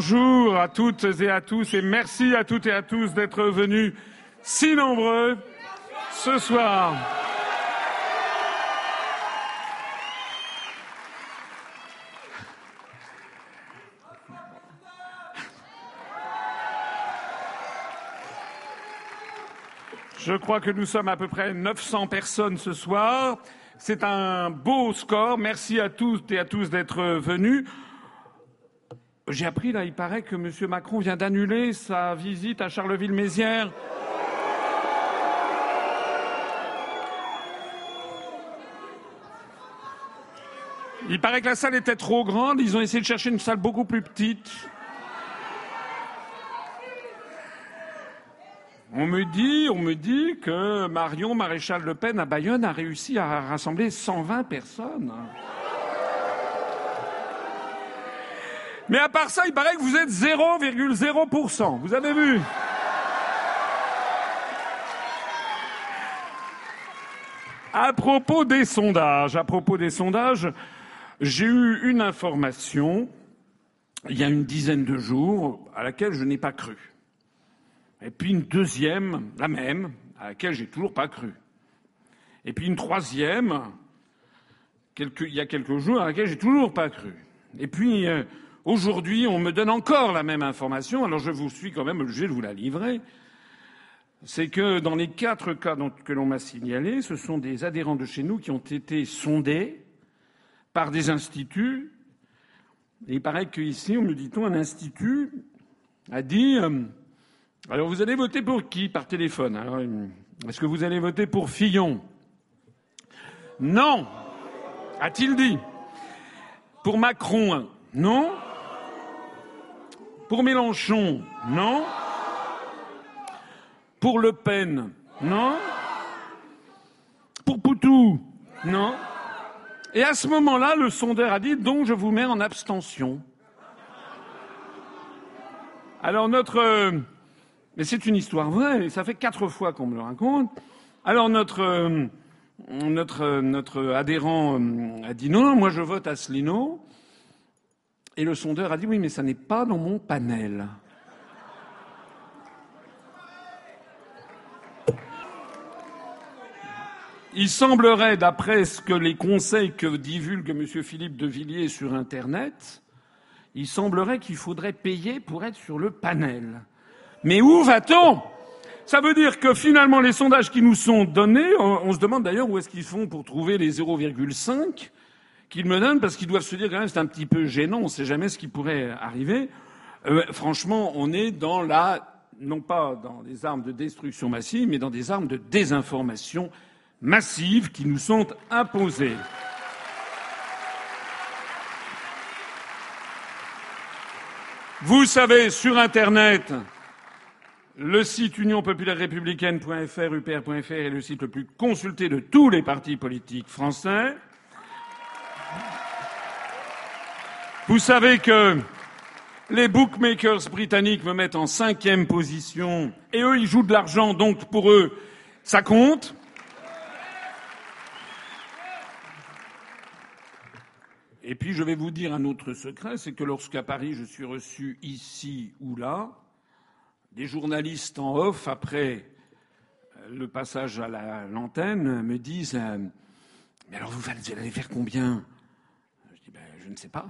bonjour à toutes et à tous et merci à toutes et à tous d'être venus si nombreux ce soir. Je crois que nous sommes à peu près 900 personnes ce soir. C'est un beau score. Merci à toutes et à tous d'être venus. J'ai appris, là, il paraît que M. Macron vient d'annuler sa visite à Charleville-Mézières. Il paraît que la salle était trop grande. Ils ont essayé de chercher une salle beaucoup plus petite. On me dit, on me dit que Marion Maréchal Le Pen à Bayonne a réussi à rassembler 120 personnes. Mais à part ça, il paraît que vous êtes 0,0%. Vous avez vu? À propos des sondages, à propos des sondages, j'ai eu une information il y a une dizaine de jours à laquelle je n'ai pas cru. Et puis une deuxième, la même, à laquelle j'ai toujours pas cru. Et puis une troisième, il y a quelques jours, à laquelle j'ai toujours pas cru. Et puis euh, aujourd'hui, on me donne encore la même information, alors je vous suis quand même obligé de vous la livrer. C'est que dans les quatre cas que l'on m'a signalés, ce sont des adhérents de chez nous qui ont été sondés par des instituts. Et il paraît qu'ici, on me dit-on, un institut a dit euh, alors vous allez voter pour qui par téléphone Est-ce que vous allez voter pour Fillon? Non A-t-il dit. Pour Macron Non Pour Mélenchon Non Pour Le Pen Non Pour Poutou Non Et à ce moment-là, le sondeur a dit donc je vous mets en abstention. Alors notre mais c'est une histoire vraie, ça fait quatre fois qu'on me le raconte. Alors notre, euh, notre, notre adhérent euh, a dit non, non, moi je vote Asselineau. Et le sondeur a dit oui, mais ça n'est pas dans mon panel. Il semblerait, d'après ce que les conseils que divulgue M. Philippe de Villiers sur Internet, il semblerait qu'il faudrait payer pour être sur le panel. Mais où va-t-on? Ça veut dire que finalement, les sondages qui nous sont donnés, on, se demande d'ailleurs où est-ce qu'ils font pour trouver les 0,5 qu'ils me donnent, parce qu'ils doivent se dire quand même c'est un petit peu gênant, on ne sait jamais ce qui pourrait arriver. Euh, franchement, on est dans la, non pas dans des armes de destruction massive, mais dans des armes de désinformation massive qui nous sont imposées. Vous savez, sur Internet, le site unionpopulaire-républicaine.fr, upr.fr est le site le plus consulté de tous les partis politiques français. Vous savez que les bookmakers britanniques me mettent en cinquième position et eux, ils jouent de l'argent, donc pour eux, ça compte. Et puis je vais vous dire un autre secret, c'est que lorsqu'à Paris je suis reçu ici ou là, des journalistes en off, après le passage à l'antenne, me disent euh, Mais alors, vous allez faire combien? Je ne sais pas.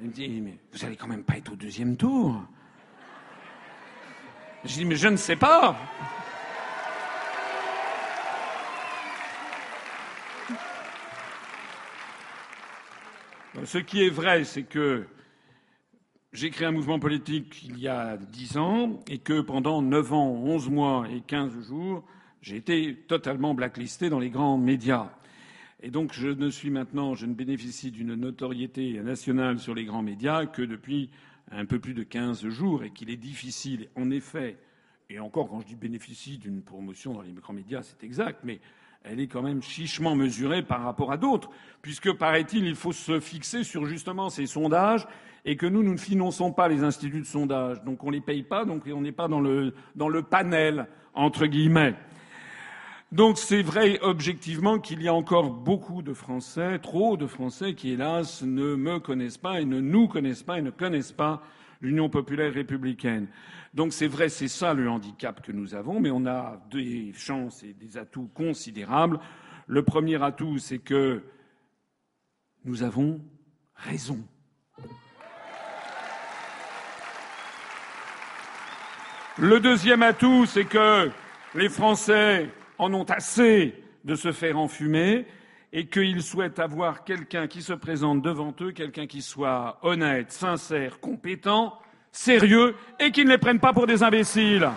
Il me dit Mais vous allez quand même pas être au deuxième tour Je dis Mais je ne sais pas Ce qui est vrai, c'est que j'ai créé un mouvement politique il y a dix ans et que pendant neuf ans, onze mois et quinze jours, j'ai été totalement blacklisté dans les grands médias. Et donc je ne suis maintenant, je ne bénéficie d'une notoriété nationale sur les grands médias que depuis un peu plus de quinze jours et qu'il est difficile, en effet, et encore quand je dis bénéficie d'une promotion dans les grands médias, c'est exact, mais elle est quand même chichement mesurée par rapport à d'autres, puisque, paraît-il, il faut se fixer sur justement ces sondages et que nous, nous ne finançons pas les instituts de sondage. Donc on ne les paye pas, donc on n'est pas dans le, dans le panel, entre guillemets. Donc c'est vrai objectivement qu'il y a encore beaucoup de Français, trop de Français, qui hélas ne me connaissent pas et ne nous connaissent pas et ne connaissent pas l'Union populaire républicaine. Donc c'est vrai, c'est ça le handicap que nous avons, mais on a des chances et des atouts considérables. Le premier atout, c'est que nous avons raison. Le deuxième atout, c'est que les Français en ont assez de se faire enfumer et qu'ils souhaitent avoir quelqu'un qui se présente devant eux, quelqu'un qui soit honnête, sincère, compétent, sérieux et qui ne les prenne pas pour des imbéciles.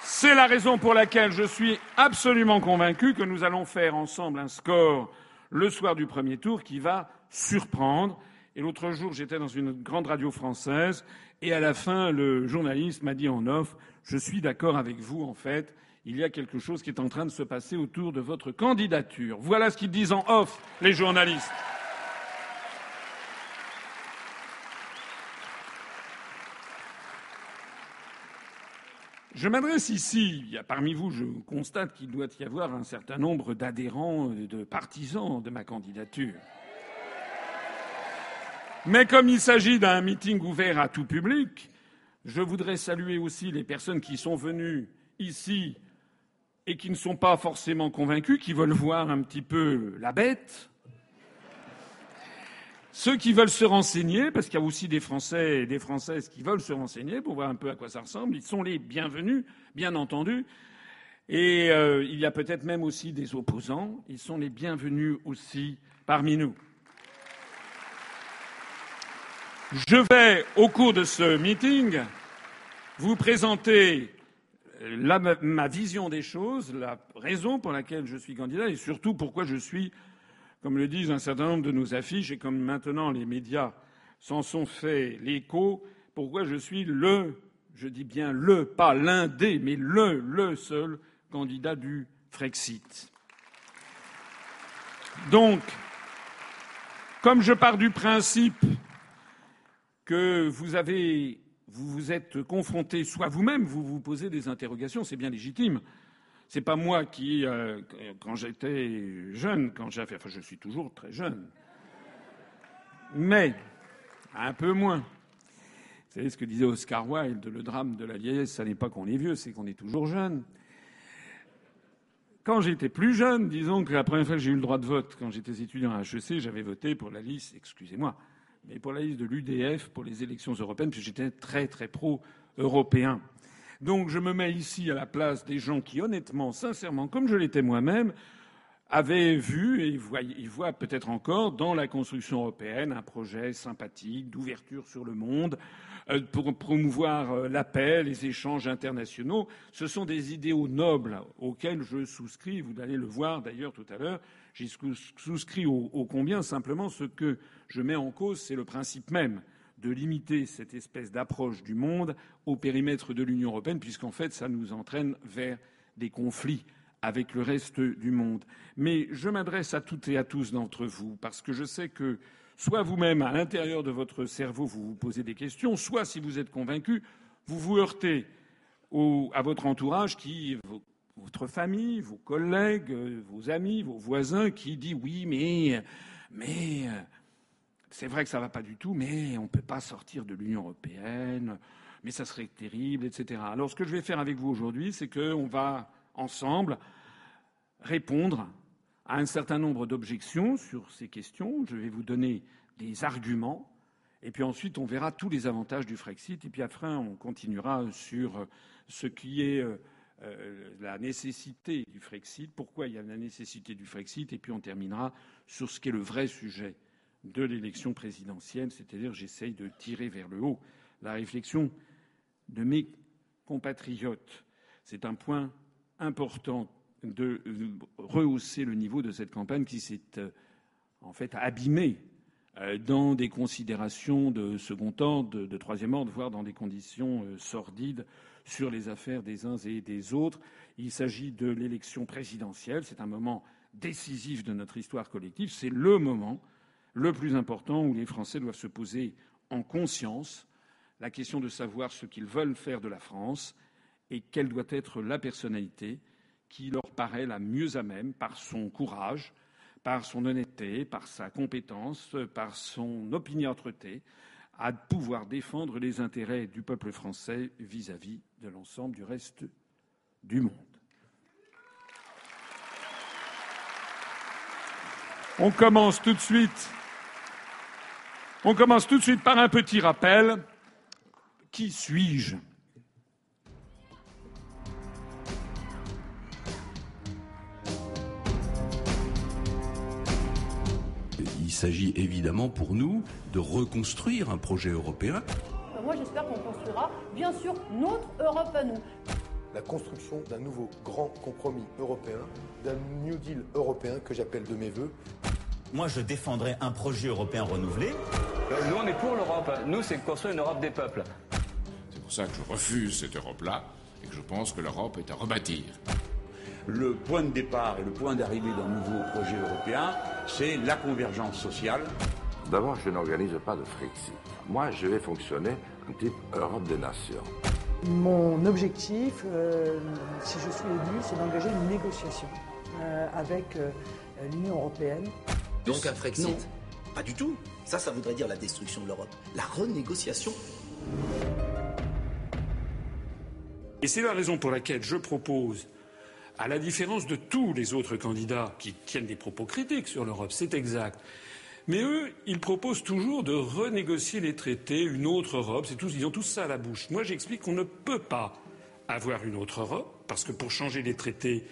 C'est la raison pour laquelle je suis absolument convaincu que nous allons faire ensemble un score le soir du premier tour qui va surprendre. Et l'autre jour, j'étais dans une grande radio française et à la fin, le journaliste m'a dit en off, je suis d'accord avec vous, en fait, il y a quelque chose qui est en train de se passer autour de votre candidature. Voilà ce qu'ils disent en off, les journalistes. Je m'adresse ici, parmi vous, je constate qu'il doit y avoir un certain nombre d'adhérents, de partisans de ma candidature. Mais comme il s'agit d'un meeting ouvert à tout public, je voudrais saluer aussi les personnes qui sont venues ici et qui ne sont pas forcément convaincus, qui veulent voir un petit peu la bête. Ceux qui veulent se renseigner, parce qu'il y a aussi des Français et des Françaises qui veulent se renseigner pour voir un peu à quoi ça ressemble, ils sont les bienvenus, bien entendu. Et euh, il y a peut-être même aussi des opposants, ils sont les bienvenus aussi parmi nous. Je vais, au cours de ce meeting, vous présenter ma vision des choses, la raison pour laquelle je suis candidat et surtout pourquoi je suis, comme le disent un certain nombre de nos affiches et comme maintenant les médias s'en sont fait l'écho, pourquoi je suis le, je dis bien le, pas l'un des, mais le, le seul candidat du Frexit. Donc, comme je pars du principe que vous avez, vous êtes confronté, soit vous-même, vous vous posez des interrogations, c'est bien légitime. C'est pas moi qui, euh, quand j'étais jeune, quand j'avais, enfin, je suis toujours très jeune, mais un peu moins. Vous savez ce que disait Oscar Wilde, le drame de la vieillesse, ça n'est pas qu'on est vieux, c'est qu'on est toujours jeune. Quand j'étais plus jeune, disons que la première fois que j'ai eu le droit de vote, quand j'étais étudiant à HEC, j'avais voté pour la liste, excusez-moi, mais pour la liste de l'UDF pour les élections européennes, puisque j'étais très très pro-européen. Donc je me mets ici à la place des gens qui, honnêtement, sincèrement, comme je l'étais moi-même, avaient vu et voient, peut-être encore dans la construction européenne un projet sympathique d'ouverture sur le monde, euh, pour promouvoir euh, la paix, les échanges internationaux. Ce sont des idéaux nobles auxquels je souscris. Vous allez le voir d'ailleurs tout à l'heure. J'y souscris au combien? Simplement, ce que je mets en cause, c'est le principe même de limiter cette espèce d'approche du monde au périmètre de l'Union européenne, puisqu'en fait, ça nous entraîne vers des conflits avec le reste du monde. Mais je m'adresse à toutes et à tous d'entre vous, parce que je sais que soit vous-même, à l'intérieur de votre cerveau, vous vous posez des questions, soit, si vous êtes convaincu, vous vous heurtez à votre entourage qui, votre famille, vos collègues, vos amis, vos voisins, qui dit oui, mais, mais, c'est vrai que ça ne va pas du tout, mais on ne peut pas sortir de l'Union européenne, mais ça serait terrible, etc. Alors ce que je vais faire avec vous aujourd'hui, c'est qu'on va ensemble répondre à un certain nombre d'objections sur ces questions. Je vais vous donner des arguments, et puis ensuite on verra tous les avantages du Frexit, et puis après on continuera sur ce qui est euh, euh, la nécessité du Frexit, pourquoi il y a la nécessité du Frexit, et puis on terminera sur ce qui est le vrai sujet de l'élection présidentielle, c'est-à-dire j'essaye de tirer vers le haut la réflexion de mes compatriotes. C'est un point important de rehausser le niveau de cette campagne qui s'est euh, en fait abîmée euh, dans des considérations de second ordre, de, troisième ordre, voire dans des conditions euh, sordides sur les affaires des uns et des autres. Il s'agit de l'élection présidentielle. C'est un moment décisif de notre histoire collective. C'est le moment le plus important où les Français doivent se poser en conscience la question de savoir ce qu'ils veulent faire de la France et quelle doit être la personnalité qui leur paraît la mieux à même par son courage, par son honnêteté, par sa compétence, par son opiniâtreté, à pouvoir défendre les intérêts du peuple français vis-à-vis de l'ensemble du reste du monde. On commence tout de suite. On commence tout de suite par un petit rappel. Qui suis-je? Il s'agit évidemment pour nous de reconstruire un projet européen. Moi, j'espère qu'on construira, bien sûr, notre Europe à nous. La construction d'un nouveau grand compromis européen, d'un New Deal européen que j'appelle de mes voeux. Moi, je défendrai un projet européen renouvelé. Euh, nous, on est pour l'Europe. Nous, c'est construire une Europe des peuples. C'est pour ça que je refuse cette Europe-là et que je pense que l'Europe est à rebâtir. Le point de départ et le point d'arrivée d'un nouveau projet européen, c'est la convergence sociale. D'abord, je n'organise pas de Frexit. Moi, je vais fonctionner en type Europe des nations. Mon objectif, euh, si je suis élu, c'est d'engager une négociation euh, avec euh, l'Union européenne. Donc un Frexit Pas du tout. Ça, ça voudrait dire la destruction de l'Europe. La renégociation. Et c'est la raison pour laquelle je propose à la différence de tous les autres candidats qui tiennent des propos critiques sur l'Europe, c'est exact. Mais eux, ils proposent toujours de renégocier les traités, une autre Europe, c'est tous, ils ont tous ça à la bouche. Moi, j'explique qu'on ne peut pas avoir une autre Europe, parce que pour changer les traités,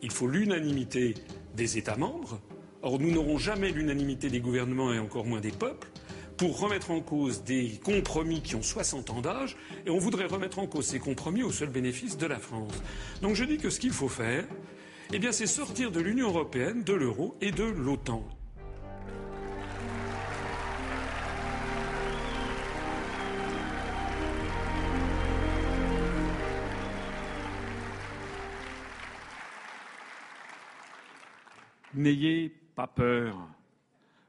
il faut l'unanimité des États membres. Or, nous n'aurons jamais l'unanimité des gouvernements et encore moins des peuples pour remettre en cause des compromis qui ont 60 ans d'âge, et on voudrait remettre en cause ces compromis au seul bénéfice de la France. Donc je dis que ce qu'il faut faire, eh bien, c'est sortir de l'Union européenne, de l'euro et de l'OTAN. N'ayez pas peur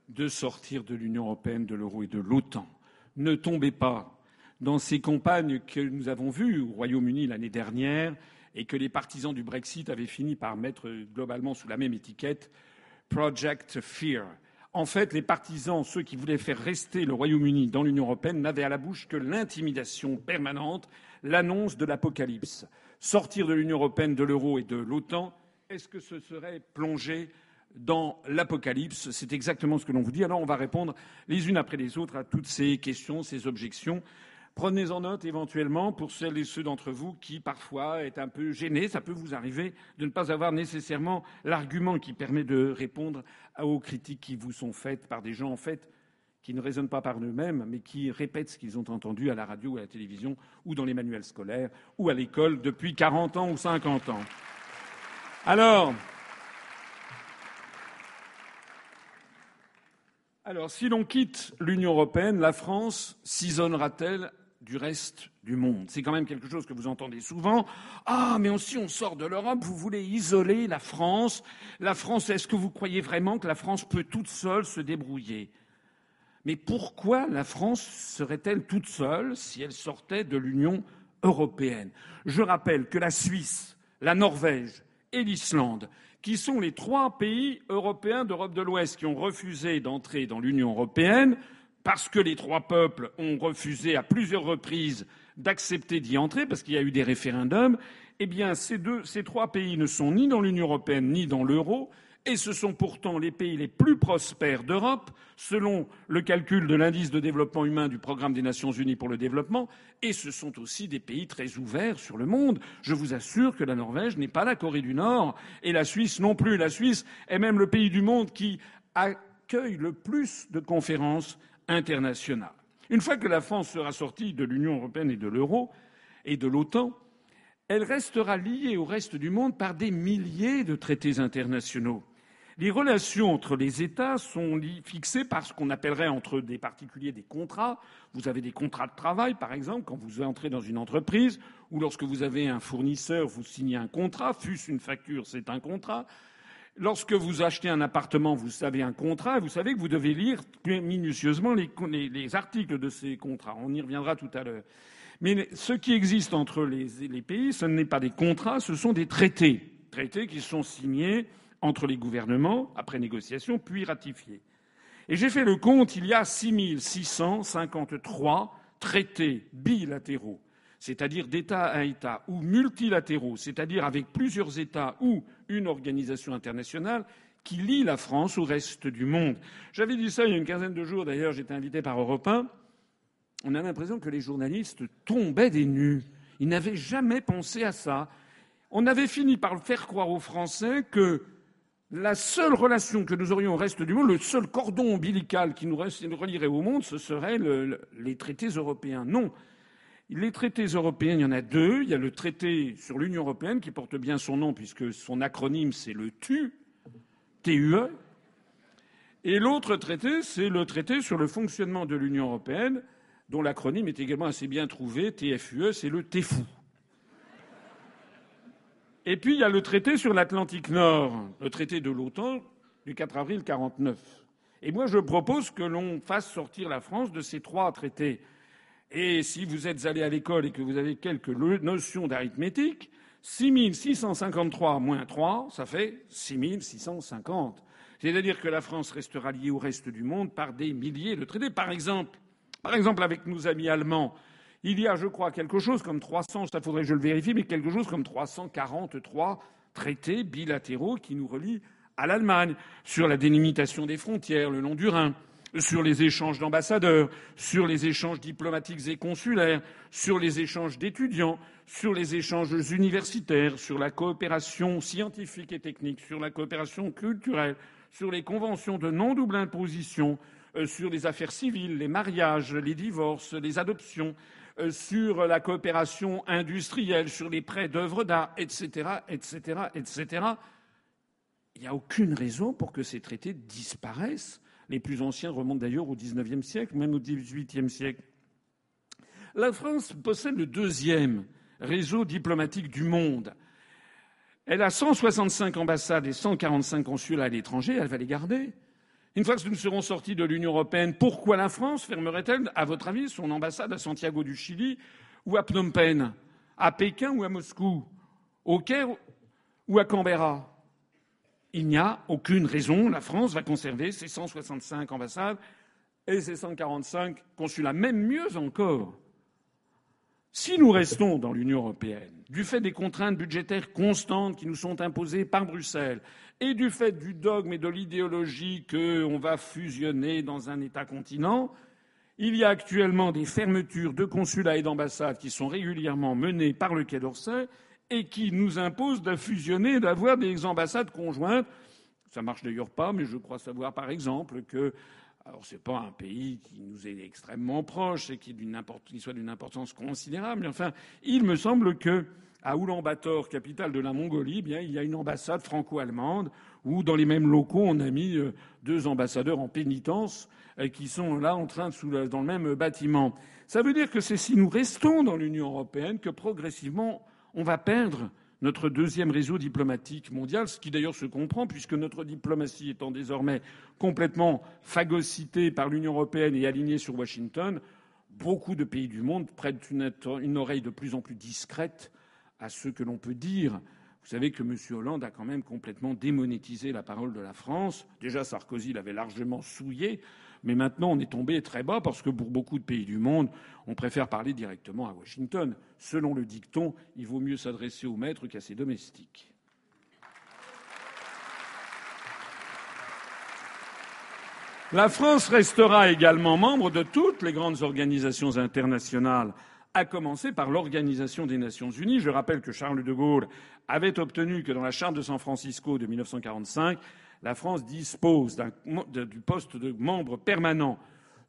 de sortir de l'Union européenne, de l'euro et de l'OTAN. Ne tombez pas dans ces campagnes que nous avons vues au Royaume-Uni l'année dernière et que les partisans du Brexit avaient fini par mettre globalement sous la même étiquette Project Fear. En fait, les partisans, ceux qui voulaient faire rester le Royaume-Uni dans l'Union européenne, n'avaient à la bouche que l'intimidation permanente, l'annonce de l'apocalypse. Sortir de l'Union européenne, de l'euro et de l'OTAN, est-ce que ce serait plonger dans l'Apocalypse. C'est exactement ce que l'on vous dit. Alors on va répondre les unes après les autres à toutes ces questions, ces objections. Prenez en note éventuellement pour celles et ceux d'entre vous qui parfois est un peu gênés, ça peut vous arriver de ne pas avoir nécessairement l'argument qui permet de répondre aux critiques qui vous sont faites par des gens en fait qui ne raisonnent pas par eux-mêmes, mais qui répètent ce qu'ils ont entendu à la radio ou à la télévision ou dans les manuels scolaires ou à l'école depuis 40 ans ou 50 ans. Alors, Alors, si l'on quitte l'Union européenne, la France s'isolera-t-elle du reste du monde? C'est quand même quelque chose que vous entendez souvent. Ah, mais si on sort de l'Europe, vous voulez isoler la France. La France, est-ce que vous croyez vraiment que la France peut toute seule se débrouiller? Mais pourquoi la France serait-elle toute seule si elle sortait de l'Union européenne? Je rappelle que la Suisse, la Norvège et l'Islande qui sont les trois pays européens d'Europe de l'Ouest qui ont refusé d'entrer dans l'Union européenne parce que les trois peuples ont refusé à plusieurs reprises d'accepter d'y entrer parce qu'il y a eu des référendums, eh bien ces, deux, ces trois pays ne sont ni dans l'Union européenne ni dans l'euro et ce sont pourtant les pays les plus prospères d'Europe, selon le calcul de l'indice de développement humain du programme des Nations unies pour le développement, et ce sont aussi des pays très ouverts sur le monde. Je vous assure que la Norvège n'est pas la Corée du Nord, et la Suisse non plus. La Suisse est même le pays du monde qui accueille le plus de conférences internationales. Une fois que la France sera sortie de l'Union européenne et de l'euro et de l'OTAN, elle restera liée au reste du monde par des milliers de traités internationaux. Les relations entre les États sont fixées par ce qu'on appellerait entre des particuliers des contrats. Vous avez des contrats de travail, par exemple, quand vous entrez dans une entreprise, ou lorsque vous avez un fournisseur, vous signez un contrat, fût-ce une facture, c'est un contrat. Lorsque vous achetez un appartement, vous avez un contrat et vous savez que vous devez lire minutieusement les, les, les articles de ces contrats. On y reviendra tout à l'heure. Mais ce qui existe entre les, les pays, ce n'est pas des contrats, ce sont des traités. Traités qui sont signés entre les gouvernements, après négociation, puis ratifiés. Et j'ai fait le compte, il y a 6653 traités bilatéraux, c'est-à-dire d'État à État, ou multilatéraux, c'est-à-dire avec plusieurs États ou une organisation internationale, qui lient la France au reste du monde. J'avais dit ça il y a une quinzaine de jours, d'ailleurs, j'étais invité par Europe 1. On a l'impression que les journalistes tombaient des nues. Ils n'avaient jamais pensé à ça. On avait fini par faire croire aux Français que la seule relation que nous aurions au reste du monde, le seul cordon ombilical qui nous relierait au monde, ce serait le, les traités européens. Non. Les traités européens, il y en a deux. Il y a le traité sur l'Union européenne qui porte bien son nom puisque son acronyme c'est le TUE, TUE. Et l'autre traité, c'est le traité sur le fonctionnement de l'Union européenne, dont l'acronyme est également assez bien trouvé, TFUE, c'est le TEFU. Et puis il y a le traité sur l'Atlantique Nord, le traité de l'OTAN du 4 avril 1949. Et moi, je propose que l'on fasse sortir la France de ces trois traités. Et si vous êtes allé à l'école et que vous avez quelques notions d'arithmétique, 6653 moins 3, ça fait 6650. C'est-à-dire que la France restera liée au reste du monde par des milliers de traités. Par exemple, par exemple avec nos amis allemands, il y a, je crois, quelque chose comme 300, ça faudrait que je le vérifie, mais quelque chose comme 343 traités bilatéraux qui nous relient à l'Allemagne sur la délimitation des frontières le long du Rhin, sur les échanges d'ambassadeurs, sur les échanges diplomatiques et consulaires, sur les échanges d'étudiants, sur les échanges universitaires, sur la coopération scientifique et technique, sur la coopération culturelle, sur les conventions de non-double imposition, euh, sur les affaires civiles, les mariages, les divorces, les adoptions, sur la coopération industrielle, sur les prêts d'œuvres d'art, etc., etc., etc. Il n'y a aucune raison pour que ces traités disparaissent. Les plus anciens remontent d'ailleurs au XIXe siècle, même au XVIIIe siècle. La France possède le deuxième réseau diplomatique du monde. Elle a 165 ambassades et 145 consulats à l'étranger, elle va les garder. Une fois que nous serons sortis de l'Union européenne, pourquoi la France fermerait-elle, à votre avis, son ambassade à Santiago du Chili ou à Phnom Penh, à Pékin ou à Moscou, au Caire ou à Canberra? Il n'y a aucune raison. La France va conserver ses 165 ambassades et ses 145 consulats, même mieux encore. Si nous restons dans l'Union européenne, du fait des contraintes budgétaires constantes qui nous sont imposées par Bruxelles et du fait du dogme et de l'idéologie qu'on va fusionner dans un État continent, il y a actuellement des fermetures de consulats et d'ambassades qui sont régulièrement menées par le Quai d'Orsay et qui nous imposent de fusionner, d'avoir des ambassades conjointes. Ça marche d'ailleurs pas, mais je crois savoir par exemple que alors c'est pas un pays qui nous est extrêmement proche et qui, soit d'une importance considérable, enfin, il me semble que à Oulan-Bator, capitale de la Mongolie, eh bien, il y a une ambassade franco-allemande où, dans les mêmes locaux, on a mis euh, deux ambassadeurs en pénitence euh, qui sont là en train de dans le même bâtiment. Ça veut dire que c'est si nous restons dans l'Union européenne que progressivement on va perdre notre deuxième réseau diplomatique mondial, ce qui d'ailleurs se comprend puisque notre diplomatie étant désormais complètement phagocytée par l'Union européenne et alignée sur Washington, beaucoup de pays du monde prêtent une oreille de plus en plus discrète à ce que l'on peut dire. Vous savez que M. Hollande a quand même complètement démonétisé la parole de la France. Déjà, Sarkozy l'avait largement souillé. Mais maintenant, on est tombé très bas parce que pour beaucoup de pays du monde, on préfère parler directement à Washington. Selon le dicton, il vaut mieux s'adresser au maître qu'à ses domestiques. La France restera également membre de toutes les grandes organisations internationales, à commencer par l'Organisation des Nations Unies. Je rappelle que Charles de Gaulle avait obtenu que dans la Charte de San Francisco de 1945, la France dispose du poste de membre permanent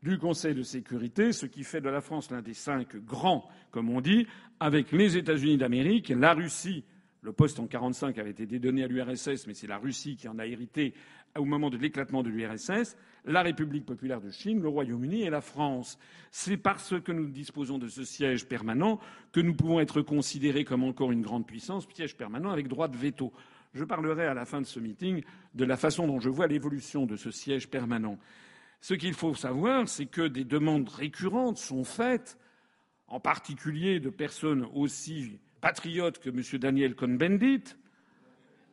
du Conseil de sécurité, ce qui fait de la France l'un des cinq grands, comme on dit, avec les États-Unis d'Amérique, la Russie. Le poste en 1945 avait été donné à l'URSS, mais c'est la Russie qui en a hérité au moment de l'éclatement de l'URSS, la République populaire de Chine, le Royaume-Uni et la France. C'est parce que nous disposons de ce siège permanent que nous pouvons être considérés comme encore une grande puissance, siège permanent avec droit de veto. Je parlerai à la fin de ce meeting de la façon dont je vois l'évolution de ce siège permanent. Ce qu'il faut savoir, c'est que des demandes récurrentes sont faites, en particulier de personnes aussi patriotes que M. Daniel Cohn-Bendit,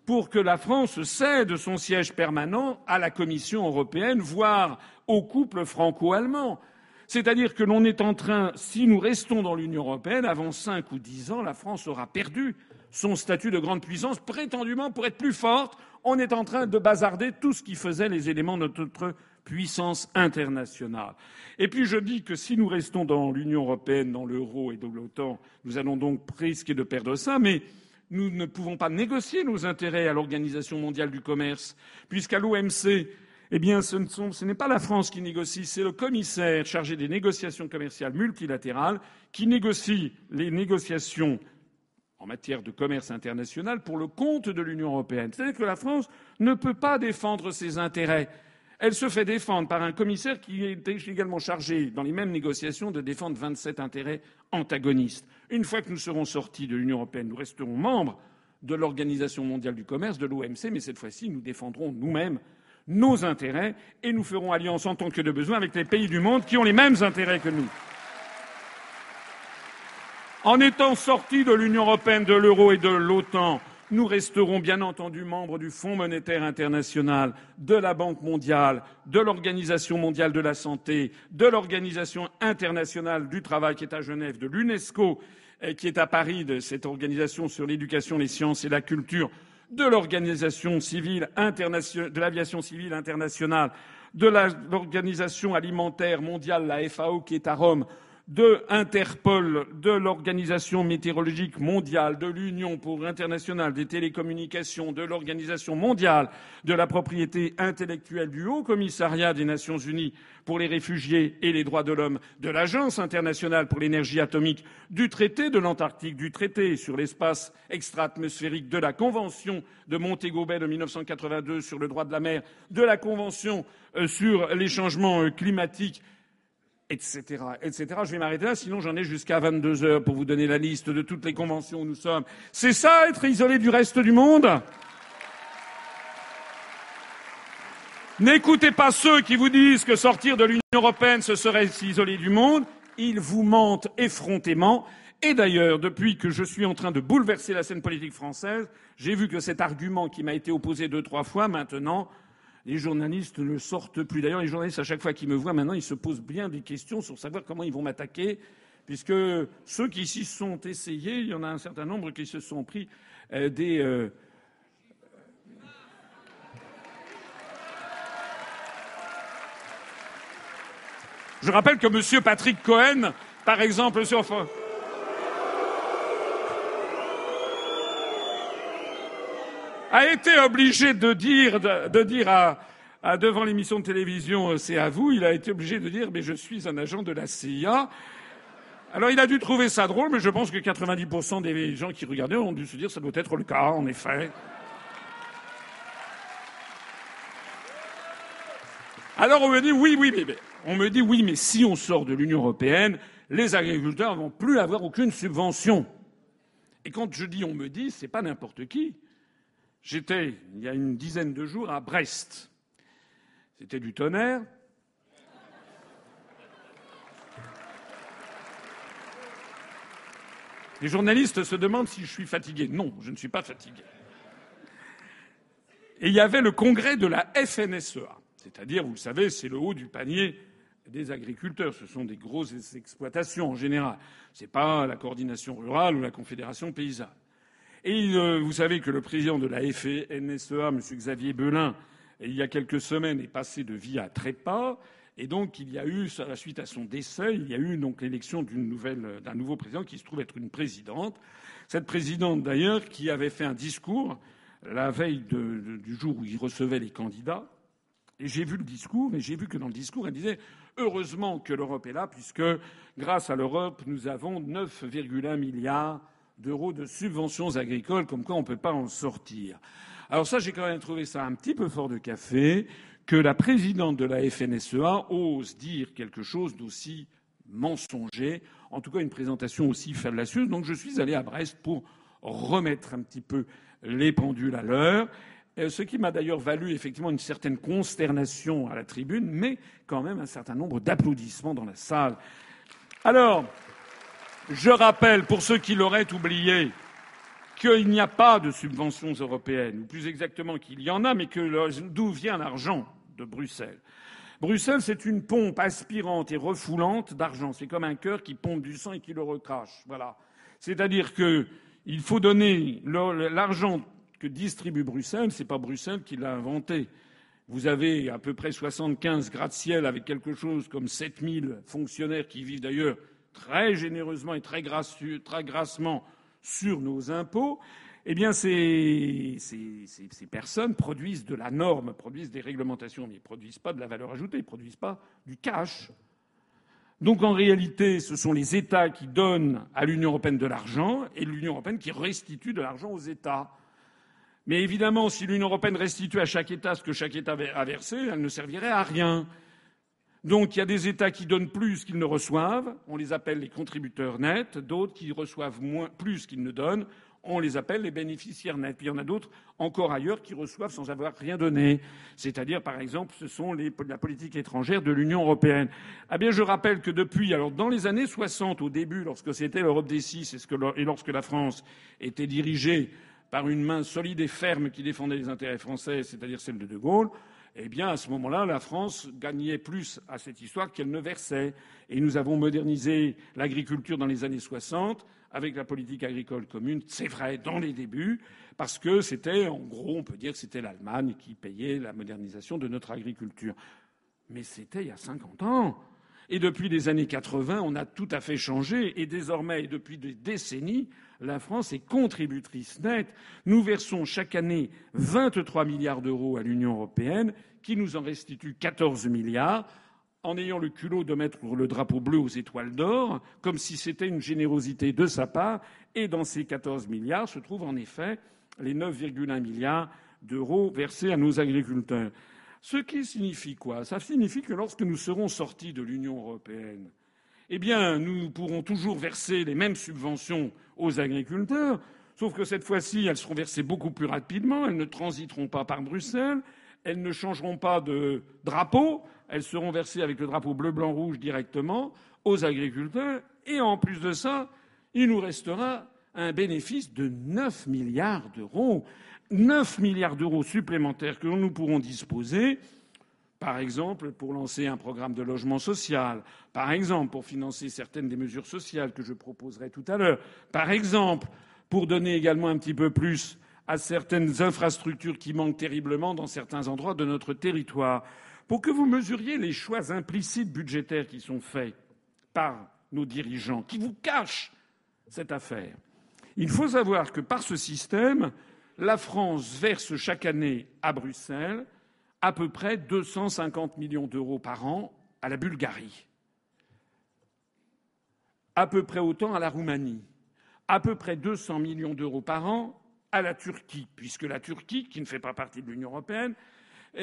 pour que la France cède son siège permanent à la Commission européenne, voire au couple franco-allemand. C'est-à-dire que l'on est en train, si nous restons dans l'Union européenne, avant cinq ou dix ans, la France aura perdu son statut de grande puissance, prétendument pour être plus forte. On est en train de bazarder tout ce qui faisait les éléments de notre puissance internationale. Et puis je dis que si nous restons dans l'Union européenne, dans l'euro et dans l'OTAN, nous allons donc risquer de perdre ça, mais nous ne pouvons pas négocier nos intérêts à l'Organisation mondiale du commerce, puisqu'à l'OMC, eh ce n'est pas la France qui négocie, c'est le commissaire chargé des négociations commerciales multilatérales qui négocie les négociations en matière de commerce international pour le compte de l'Union européenne. C'est-à-dire que la France ne peut pas défendre ses intérêts. Elle se fait défendre par un commissaire qui est également chargé, dans les mêmes négociations, de défendre 27 intérêts antagonistes. Une fois que nous serons sortis de l'Union européenne, nous resterons membres de l'Organisation mondiale du commerce, de l'OMC, mais cette fois-ci, nous défendrons nous-mêmes nos intérêts et nous ferons alliance en tant que de besoin avec les pays du monde qui ont les mêmes intérêts que nous. En étant sortis de l'Union européenne, de l'euro et de l'OTAN, nous resterons bien entendu membres du Fonds monétaire international, de la Banque mondiale, de l'Organisation mondiale de la santé, de l'Organisation internationale du travail qui est à Genève, de l'UNESCO qui est à Paris, de cette organisation sur l'éducation, les sciences et la culture, de l'Organisation civile internationale, de l'aviation civile internationale, de l'Organisation alimentaire mondiale, la FAO, qui est à Rome, de Interpol, de l'Organisation météorologique mondiale, de l'Union pour internationale des télécommunications, de l'Organisation mondiale de la propriété intellectuelle, du Haut Commissariat des Nations unies pour les réfugiés et les droits de l'homme, de l'Agence internationale pour l'énergie atomique, du traité de l'Antarctique, du traité sur l'espace extra-atmosphérique, de la Convention de Montego Bay de 1982 sur le droit de la mer, de la Convention sur les changements climatiques etc., etc. Je vais m'arrêter là, sinon j'en ai jusqu'à 22 heures pour vous donner la liste de toutes les conventions où nous sommes. C'est ça, être isolé du reste du monde? N'écoutez pas ceux qui vous disent que sortir de l'Union européenne, ce serait s'isoler du monde. Ils vous mentent effrontément. Et d'ailleurs, depuis que je suis en train de bouleverser la scène politique française, j'ai vu que cet argument qui m'a été opposé deux, trois fois, maintenant, les journalistes ne sortent plus. D'ailleurs, les journalistes, à chaque fois qu'ils me voient maintenant, ils se posent bien des questions sur savoir comment ils vont m'attaquer, puisque ceux qui s'y sont essayés, il y en a un certain nombre qui se sont pris euh, des. Euh... Je rappelle que M. Patrick Cohen, par exemple, sur a été obligé de dire, de, dire à, devant l'émission de télévision C'est à vous, il a été obligé de dire Mais je suis un agent de la CIA. Alors il a dû trouver ça drôle, mais je pense que 90% des gens qui regardaient ont dû se dire Ça doit être le cas, en effet. Alors on me dit oui, oui, mais, on me dit oui, mais si on sort de l'Union européenne, les agriculteurs ne vont plus avoir aucune subvention. Et quand je dis on me dit, c'est pas n'importe qui. J'étais, il y a une dizaine de jours, à Brest. C'était du tonnerre. Les journalistes se demandent si je suis fatigué. Non, je ne suis pas fatigué. Et il y avait le congrès de la FNSEA. C'est-à-dire, vous le savez, c'est le haut du panier des agriculteurs. Ce sont des grosses exploitations en général. Ce n'est pas la coordination rurale ou la confédération paysanne. Et euh, vous savez que le président de la FNSEA, M. Xavier Belin, il y a quelques semaines, est passé de vie à trépas. Et donc, il y a eu, à la suite à son décès, il y a eu donc l'élection nouvelle, d'un nouveau président qui se trouve être une présidente. Cette présidente, d'ailleurs, qui avait fait un discours la veille du jour où il recevait les candidats. Et j'ai vu le discours, et j'ai vu que dans le discours, elle disait heureusement que l'Europe est là, puisque grâce à l'Europe, nous avons 9,1 milliards d'euros de subventions agricoles, comme quoi on ne peut pas en sortir. Alors ça, j'ai quand même trouvé ça un petit peu fort de café que la présidente de la FNSEA ose dire quelque chose d'aussi mensonger, en tout cas une présentation aussi fallacieuse. Donc je suis allé à Brest pour remettre un petit peu les pendules à l'heure, euh, ce qui m'a d'ailleurs valu effectivement une certaine consternation à la tribune, mais quand même un certain nombre d'applaudissements dans la salle. Alors, je rappelle, pour ceux qui l'auraient oublié, qu'il n'y a pas de subventions européennes, ou plus exactement qu'il y en a, mais que d'où vient l'argent de Bruxelles Bruxelles, c'est une pompe aspirante et refoulante d'argent. C'est comme un cœur qui pompe du sang et qui le recrache. Voilà. C'est-à-dire qu'il faut donner l'argent que distribue Bruxelles. C'est pas Bruxelles qui l'a inventé. Vous avez à peu près 75 gratte-ciel avec quelque chose comme 7000 fonctionnaires qui vivent d'ailleurs très généreusement et très, grassement sur nos impôts eh bien, ces, personnes produisent de la norme, produisent des réglementations, mais ne produisent pas de la valeur ajoutée, ne produisent pas du cash. Donc, en réalité, ce sont les États qui donnent à l'Union européenne de l'argent et l'Union européenne qui restitue de l'argent aux États. Mais évidemment, si l'Union européenne restitue à chaque État ce que chaque État a versé, elle ne servirait à rien. Donc il y a des États qui donnent plus qu'ils ne reçoivent, on les appelle les contributeurs nets, d'autres qui reçoivent plus qu'ils ne donnent, on les appelle les bénéficiaires nets. Puis il y en a d'autres encore ailleurs qui reçoivent sans avoir rien donné. C'est-à-dire, par exemple, ce sont les, la politique étrangère de l'Union européenne. Eh bien, je rappelle que depuis, alors dans les années 60, au début, lorsque c'était l'Europe des six et lorsque la France était dirigée par une main solide et ferme qui défendait les intérêts français, c'est-à-dire celle de De Gaulle, eh bien, à ce moment-là, la France gagnait plus à cette histoire qu'elle ne versait. Et nous avons modernisé l'agriculture dans les années 60 avec la politique agricole commune, c'est vrai, dans les débuts, parce que c'était, en gros, on peut dire que c'était l'Allemagne qui payait la modernisation de notre agriculture. Mais c'était il y a 50 ans. Et depuis les années 80, on a tout à fait changé. Et désormais, et depuis des décennies, la France est contributrice nette. Nous versons chaque année 23 milliards d'euros à l'Union européenne, qui nous en restitue 14 milliards en ayant le culot de mettre le drapeau bleu aux étoiles d'or, comme si c'était une générosité de sa part. Et dans ces 14 milliards se trouvent en effet les 9,1 milliards d'euros versés à nos agriculteurs. Ce qui signifie quoi? Ça signifie que lorsque nous serons sortis de l'Union européenne, eh bien, nous pourrons toujours verser les mêmes subventions aux agriculteurs, sauf que cette fois-ci, elles seront versées beaucoup plus rapidement, elles ne transiteront pas par Bruxelles, elles ne changeront pas de drapeau, elles seront versées avec le drapeau bleu, blanc, rouge directement aux agriculteurs. Et en plus de ça, il nous restera un bénéfice de 9 milliards d'euros. 9 milliards d'euros supplémentaires que nous pourrons disposer, par exemple, pour lancer un programme de logement social, par exemple, pour financer certaines des mesures sociales que je proposerai tout à l'heure, par exemple, pour donner également un petit peu plus à certaines infrastructures qui manquent terriblement dans certains endroits de notre territoire. Pour que vous mesuriez les choix implicites budgétaires qui sont faits par nos dirigeants, qui vous cachent cette affaire, il faut savoir que par ce système, la France verse chaque année à Bruxelles à peu près 250 millions d'euros par an à la Bulgarie, à peu près autant à la Roumanie, à peu près 200 millions d'euros par an à la Turquie, puisque la Turquie, qui ne fait pas partie de l'Union européenne,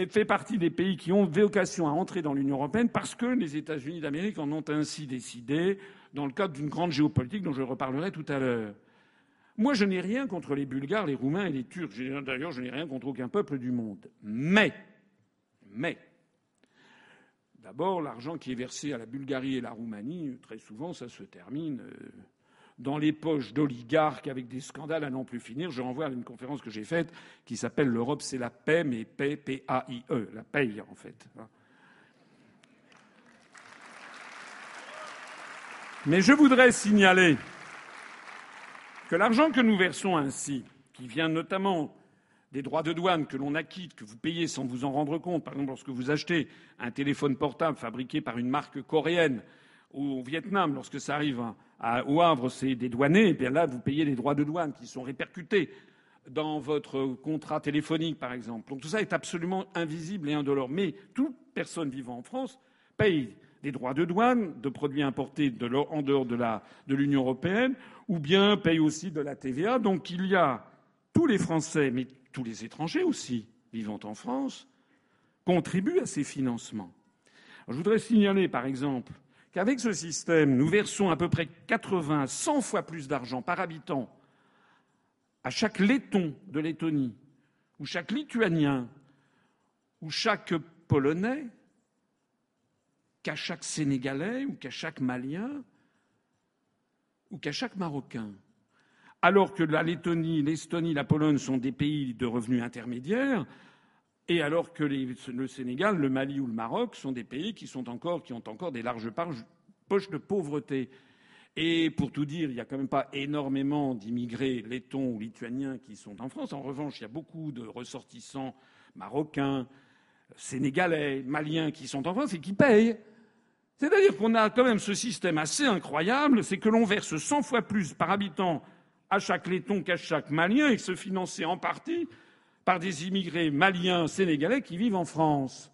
fait partie des pays qui ont vocation à entrer dans l'Union européenne parce que les États-Unis d'Amérique en ont ainsi décidé dans le cadre d'une grande géopolitique dont je reparlerai tout à l'heure. Moi, je n'ai rien contre les Bulgares, les Roumains et les Turcs. D'ailleurs, je n'ai rien contre aucun peuple du monde. Mais, mais, d'abord, l'argent qui est versé à la Bulgarie et la Roumanie, très souvent, ça se termine euh, dans les poches d'oligarques avec des scandales à n'en plus finir. Je renvoie à une conférence que j'ai faite qui s'appelle L'Europe, c'est la paix, mais paix, P-A-I-E, la paye en fait. Mais je voudrais signaler que l'argent que nous versons ainsi, qui vient notamment des droits de douane que l'on acquitte, que vous payez sans vous en rendre compte, par exemple lorsque vous achetez un téléphone portable fabriqué par une marque coréenne ou au Vietnam, lorsque ça arrive au Havre, c'est dédouané, et bien là, vous payez des droits de douane qui sont répercutés dans votre contrat téléphonique, par exemple. Donc tout ça est absolument invisible et indolore. Mais toute personne vivant en France paye des droits de douane de produits importés en dehors de l'Union européenne, ou bien paye aussi de la TVA. Donc il y a tous les Français, mais tous les étrangers aussi, vivant en France, contribuent à ces financements. je voudrais signaler, par exemple, qu'avec ce système, nous versons à peu près 80 100 fois plus d'argent par habitant à chaque letton de Lettonie, ou chaque lituanien, ou chaque polonais, qu'à chaque sénégalais, ou qu'à chaque malien, ou qu'à chaque marocain. Alors que la Lettonie, l'Estonie, la Pologne sont des pays de revenus intermédiaires, et alors que le Sénégal, le Mali ou le Maroc sont des pays qui, sont encore, qui ont encore des larges poches de pauvreté. Et pour tout dire, il n'y a quand même pas énormément d'immigrés lettons ou lituaniens qui sont en France. En revanche, il y a beaucoup de ressortissants marocains, sénégalais, maliens qui sont en France et qui payent. C'est-à-dire qu'on a quand même ce système assez incroyable, c'est que l'on verse 100 fois plus par habitant à chaque letton qu'à chaque malien et que se financer en partie par des immigrés maliens, sénégalais qui vivent en France.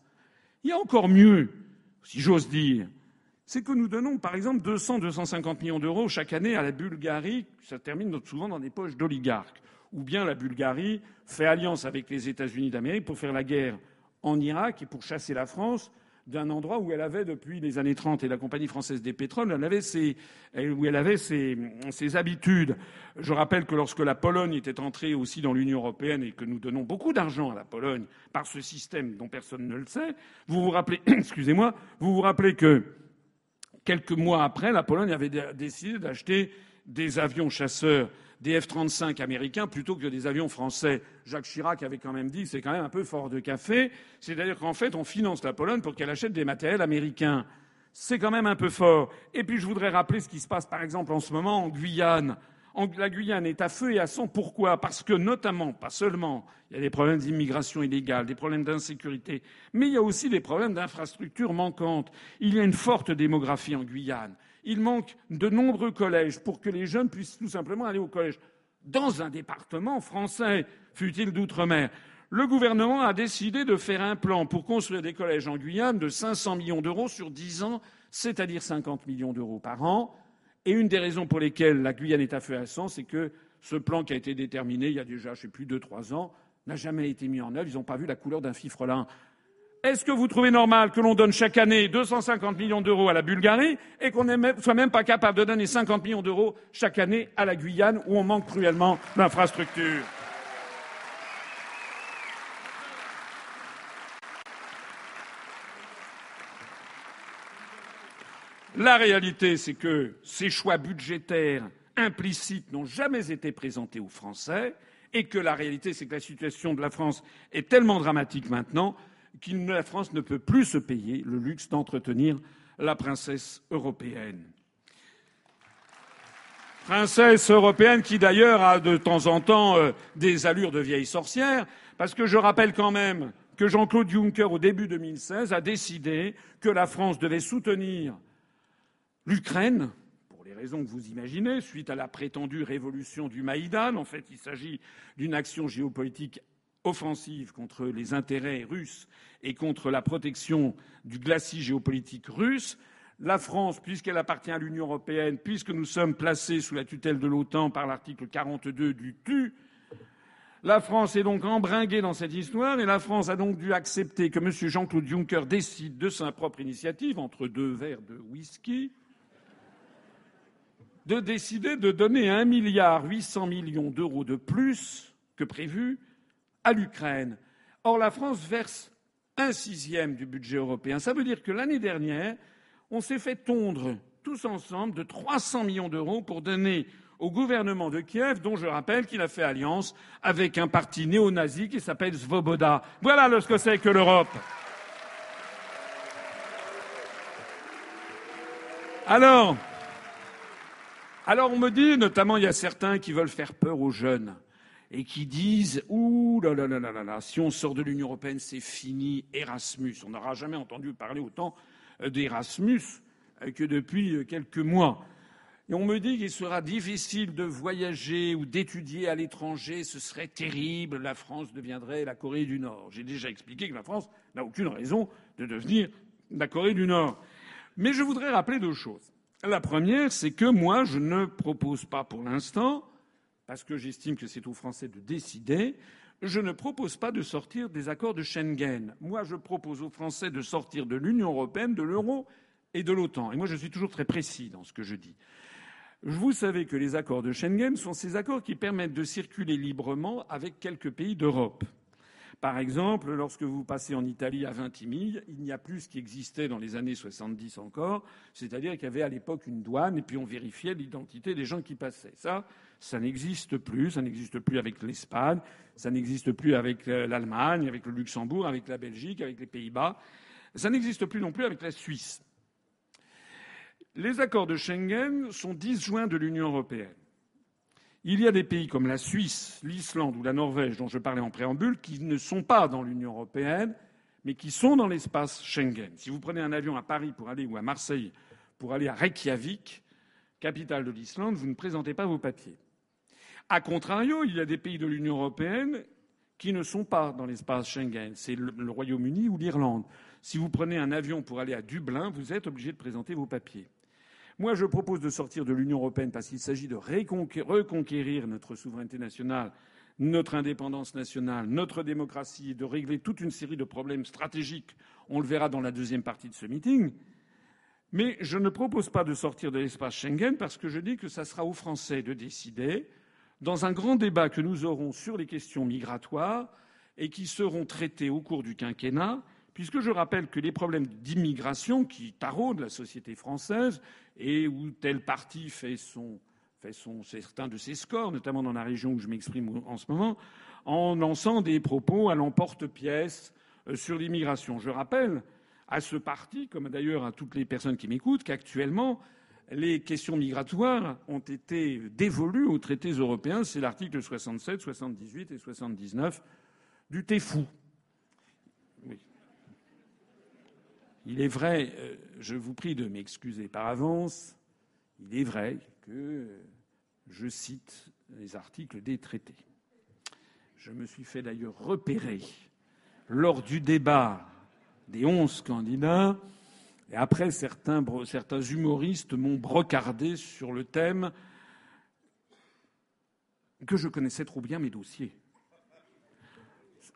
Il y a encore mieux, si j'ose dire, c'est que nous donnons, par exemple, 200, 250 millions d'euros chaque année à la Bulgarie. Ça termine souvent dans des poches d'oligarques. Ou bien la Bulgarie fait alliance avec les États-Unis d'Amérique pour faire la guerre en Irak et pour chasser la France d'un endroit où elle avait, depuis les années 30 et la Compagnie française des pétroles, elle avait ses, où elle avait ses, ses, habitudes. Je rappelle que lorsque la Pologne était entrée aussi dans l'Union européenne et que nous donnons beaucoup d'argent à la Pologne par ce système dont personne ne le sait, vous vous rappelez, excusez-moi, vous vous rappelez que quelques mois après, la Pologne avait décidé d'acheter des avions chasseurs des F-35 américains plutôt que des avions français. Jacques Chirac avait quand même dit c'est quand même un peu fort de café. C'est-à-dire qu'en fait, on finance la Pologne pour qu'elle achète des matériels américains. C'est quand même un peu fort. Et puis, je voudrais rappeler ce qui se passe, par exemple, en ce moment en Guyane. La Guyane est à feu et à sang. Pourquoi? Parce que, notamment, pas seulement, il y a des problèmes d'immigration illégale, des problèmes d'insécurité, mais il y a aussi des problèmes d'infrastructures manquantes. Il y a une forte démographie en Guyane. Il manque de nombreux collèges pour que les jeunes puissent tout simplement aller au collège. Dans un département français, fût-il d'outre-mer, le gouvernement a décidé de faire un plan pour construire des collèges en Guyane de 500 millions d'euros sur 10 ans, c'est-à-dire 50 millions d'euros par an. Et une des raisons pour lesquelles la Guyane est à feu à sang, c'est que ce plan qui a été déterminé il y a déjà, je sais plus, deux, trois ans, n'a jamais été mis en œuvre. Ils n'ont pas vu la couleur d'un fifrelin. Est-ce que vous trouvez normal que l'on donne chaque année 250 millions d'euros à la Bulgarie et qu'on ne soit même pas capable de donner 50 millions d'euros chaque année à la Guyane où on manque cruellement d'infrastructures? La réalité, c'est que ces choix budgétaires implicites n'ont jamais été présentés aux Français et que la réalité, c'est que la situation de la France est tellement dramatique maintenant que la France ne peut plus se payer le luxe d'entretenir la princesse européenne. Princesse européenne qui d'ailleurs a de temps en temps euh, des allures de vieille sorcière, parce que je rappelle quand même que Jean-Claude Juncker, au début 2016, a décidé que la France devait soutenir l'Ukraine, pour les raisons que vous imaginez, suite à la prétendue révolution du Maïdan. En fait, il s'agit d'une action géopolitique offensive contre les intérêts russes et contre la protection du glacis géopolitique russe. La France, puisqu'elle appartient à l'Union européenne, puisque nous sommes placés sous la tutelle de l'OTAN par l'article 42 du TU, la France est donc embringuée dans cette histoire et la France a donc dû accepter que M. Jean-Claude Juncker décide de sa propre initiative, entre deux verres de whisky, de décider de donner un milliard d'euros de plus que prévu à l'Ukraine. Or, la France verse un sixième du budget européen. Ça veut dire que l'année dernière, on s'est fait tondre tous ensemble de 300 millions d'euros pour donner au gouvernement de Kiev, dont je rappelle qu'il a fait alliance avec un parti néo-nazi qui s'appelle Svoboda. Voilà ce que c'est que l'Europe. Alors, alors on me dit, notamment il y a certains qui veulent faire peur aux jeunes et qui disent Ouh là là là là là si on sort de l'Union européenne, c'est fini, Erasmus. On n'aura jamais entendu parler autant euh, d'Erasmus euh, que depuis euh, quelques mois. Et on me dit qu'il sera difficile de voyager ou d'étudier à l'étranger, ce serait terrible, la France deviendrait la Corée du Nord. J'ai déjà expliqué que la France n'a aucune raison de devenir la Corée du Nord. Mais je voudrais rappeler deux choses. La première, c'est que moi, je ne propose pas pour l'instant parce que j'estime que c'est aux Français de décider, je ne propose pas de sortir des accords de Schengen. Moi, je propose aux Français de sortir de l'Union européenne, de l'euro et de l'OTAN. Et moi, je suis toujours très précis dans ce que je dis. Vous savez que les accords de Schengen sont ces accords qui permettent de circuler librement avec quelques pays d'Europe. Par exemple, lorsque vous passez en Italie à Vintimille, il n'y a plus ce qui existait dans les années 70 encore, c'est-à-dire qu'il y avait à l'époque une douane et puis on vérifiait l'identité des gens qui passaient. Ça, ça n'existe plus. Ça n'existe plus avec l'Espagne, ça n'existe plus avec euh, l'Allemagne, avec le Luxembourg, avec la Belgique, avec les Pays-Bas. Ça n'existe plus non plus avec la Suisse. Les accords de Schengen sont disjoints de l'Union européenne. Il y a des pays comme la Suisse, l'Islande ou la Norvège, dont je parlais en préambule, qui ne sont pas dans l'Union européenne, mais qui sont dans l'espace Schengen. Si vous prenez un avion à Paris pour aller ou à Marseille pour aller à Reykjavik, capitale de l'Islande, vous ne présentez pas vos papiers. A contrario, il y a des pays de l'Union européenne qui ne sont pas dans l'espace Schengen. C'est le Royaume-Uni ou l'Irlande. Si vous prenez un avion pour aller à Dublin, vous êtes obligé de présenter vos papiers. Moi, je propose de sortir de l'Union européenne parce qu'il s'agit de reconquérir notre souveraineté nationale, notre indépendance nationale, notre démocratie, de régler toute une série de problèmes stratégiques. On le verra dans la deuxième partie de ce meeting. Mais je ne propose pas de sortir de l'espace Schengen parce que je dis que ça sera aux Français de décider, dans un grand débat que nous aurons sur les questions migratoires et qui seront traités au cours du quinquennat, puisque je rappelle que les problèmes d'immigration qui taraudent la société française et où tel parti fait, son, fait certains de ses scores, notamment dans la région où je m'exprime en ce moment, en lançant des propos à l'emporte-pièce euh, sur l'immigration. Je rappelle à ce parti, comme d'ailleurs à toutes les personnes qui m'écoutent, qu'actuellement, les questions migratoires ont été dévolues aux traités européens. C'est l'article 67, 78 et 79 du TEFU. Il est vrai, euh, je vous prie de m'excuser par avance, il est vrai que je cite les articles des traités. Je me suis fait d'ailleurs repérer lors du débat des onze candidats, et après certains, certains humoristes m'ont brocardé sur le thème que je connaissais trop bien mes dossiers.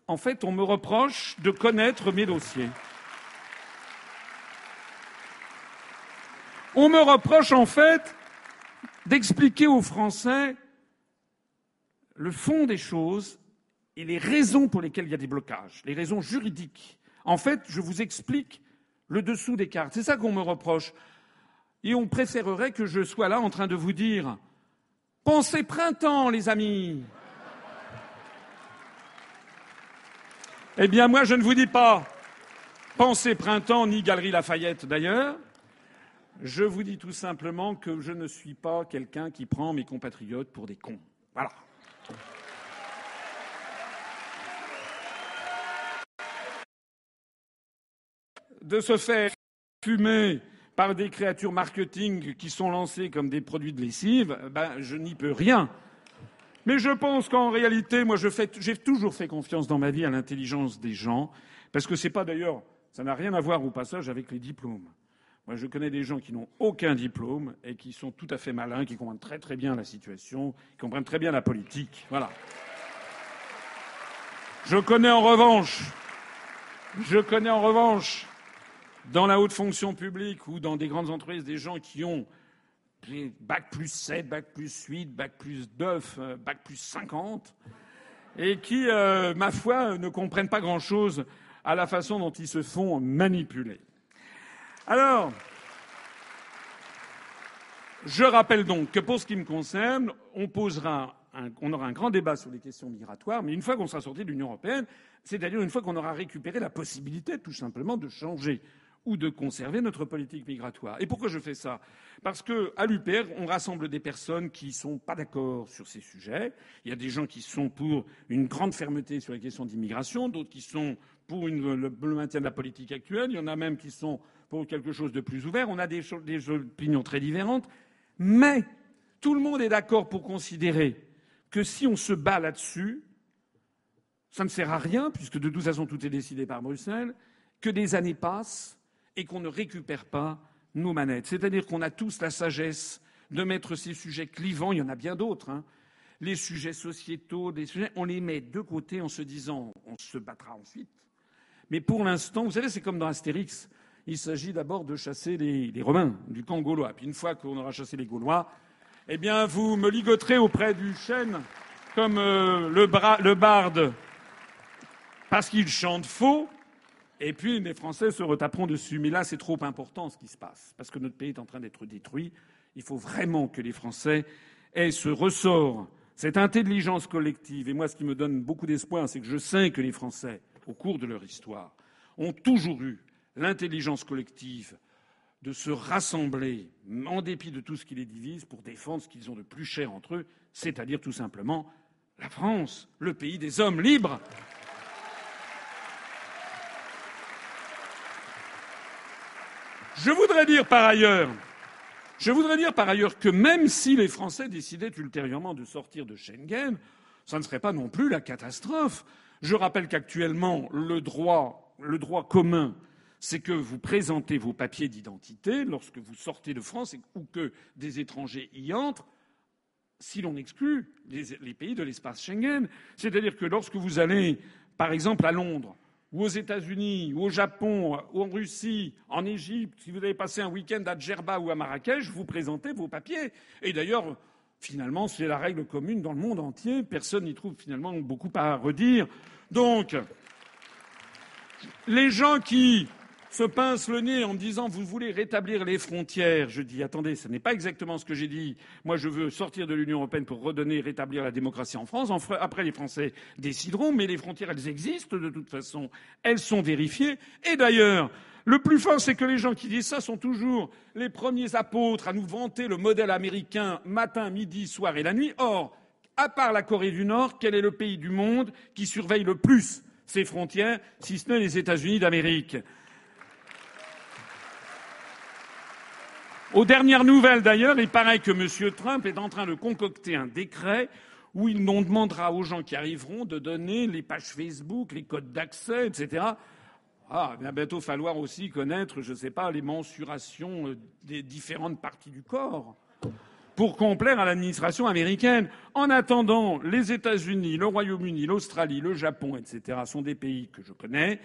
En fait, on me reproche de connaître mes dossiers. On me reproche en fait d'expliquer aux Français le fond des choses et les raisons pour lesquelles il y a des blocages, les raisons juridiques. En fait, je vous explique le dessous des cartes. C'est ça qu'on me reproche. Et on préférerait que je sois là en train de vous dire Pensez printemps, les amis. Eh bien, moi, je ne vous dis pas Pensez printemps, ni Galerie Lafayette d'ailleurs. Je vous dis tout simplement que je ne suis pas quelqu'un qui prend mes compatriotes pour des cons. Voilà. De se faire fumer par des créatures marketing qui sont lancées comme des produits de lessive, ben, je n'y peux rien. Mais je pense qu'en réalité, moi, j'ai toujours fait confiance dans ma vie à l'intelligence des gens, parce que c'est pas d'ailleurs, ça n'a rien à voir au passage avec les diplômes. Moi, je connais des gens qui n'ont aucun diplôme et qui sont tout à fait malins, qui comprennent très très bien la situation, qui comprennent très bien la politique. Voilà. Je connais en revanche, je connais en revanche, dans la haute fonction publique ou dans des grandes entreprises, des gens qui ont bac plus 7, bac plus 8, bac plus 9, euh, bac plus 50, et qui, euh, ma foi, ne comprennent pas grand-chose à la façon dont ils se font manipuler. Alors, je rappelle donc que pour ce qui me concerne, on posera on aura un grand débat sur les questions migratoires, mais une fois qu'on sera sorti de l'Union européenne, c'est-à-dire une fois qu'on aura récupéré la possibilité tout simplement de changer ou de conserver notre politique migratoire. Et pourquoi je fais ça? Parce qu'à l'UPR, on rassemble des personnes qui ne sont pas d'accord sur ces sujets. Il y a des gens qui sont pour une grande fermeté sur les questions d'immigration, d'autres qui sont pour le, maintien de la politique actuelle, il y en a même qui sont pour quelque chose de plus ouvert. On a des, opinions très différentes, mais tout le monde est d'accord pour considérer que si on se bat là-dessus, ça ne sert à rien, puisque de toute façon tout est décidé par Bruxelles, que des années passent et qu'on ne récupère pas nos manettes. C'est-à-dire qu'on a tous la sagesse de mettre ces sujets clivants, il y en a bien d'autres, hein, les sujets sociétaux, on les met de côté en se disant on se battra ensuite. Mais pour l'instant, vous savez, c'est comme dans Astérix. Il s'agit d'abord de chasser les, Romains du camp gaulois. Puis une fois qu'on aura chassé les Gaulois, eh bien, vous me ligoterez auprès du chêne comme euh, le, barde parce qu'il chante faux. Et puis les Français se retaperont dessus. Mais là, c'est trop important ce qui se passe, parce que notre pays est en train d'être détruit. Il faut vraiment que les Français aient ce ressort, cette intelligence collective. Et moi, ce qui me donne beaucoup d'espoir, c'est que je sais que les Français, au cours de leur histoire, ont toujours eu l'intelligence collective de se rassembler, en dépit de tout ce qui les divise, pour défendre ce qu'ils ont de plus cher entre eux, c'est-à-dire tout simplement la France, le pays des hommes libres. Je voudrais dire par ailleurs, je voudrais dire par ailleurs que même si les Français décidaient ultérieurement de sortir de Schengen, ça ne serait pas non plus la catastrophe. Je rappelle qu'actuellement, le droit, le droit commun, c'est que vous présentez vos papiers d'identité lorsque vous sortez de France ou que des étrangers y entrent, si l'on exclut les, les pays de l'espace Schengen. C'est-à-dire que lorsque vous allez, par exemple, à Londres, ou aux États-Unis, ou au Japon, ou en Russie, en Égypte, si vous avez passé un week-end à Djerba ou à Marrakech, vous présentez vos papiers. Et d'ailleurs, finalement, c'est la règle commune dans le monde entier. Personne n'y trouve finalement beaucoup à redire. Donc, les gens qui se pincent le nez en me disant vous voulez rétablir les frontières, je dis attendez, ce n'est pas exactement ce que j'ai dit. Moi, je veux sortir de l'Union européenne pour redonner, rétablir la démocratie en France. Après, les Français décideront, mais les frontières, elles existent de toute façon. Elles sont vérifiées. Et d'ailleurs, le plus fort, c'est que les gens qui disent ça sont toujours les premiers apôtres à nous vanter le modèle américain matin, midi, soir et la nuit. Or, à part la Corée du Nord, quel est le pays du monde qui surveille le plus ses frontières, si ce n'est les États-Unis d'Amérique? Aux dernières nouvelles, d'ailleurs, il paraît que M. Trump est en train de concocter un décret où il on demandera aux gens qui arriveront de donner les pages Facebook, les codes d'accès, etc. Ah, il va bientôt falloir aussi connaître, je ne sais pas, les mensurations euh, des différentes parties du corps pour complaire à l'administration américaine. En attendant, les États-Unis, le Royaume-Uni, l'Australie, le Japon, etc., sont des pays que je connais.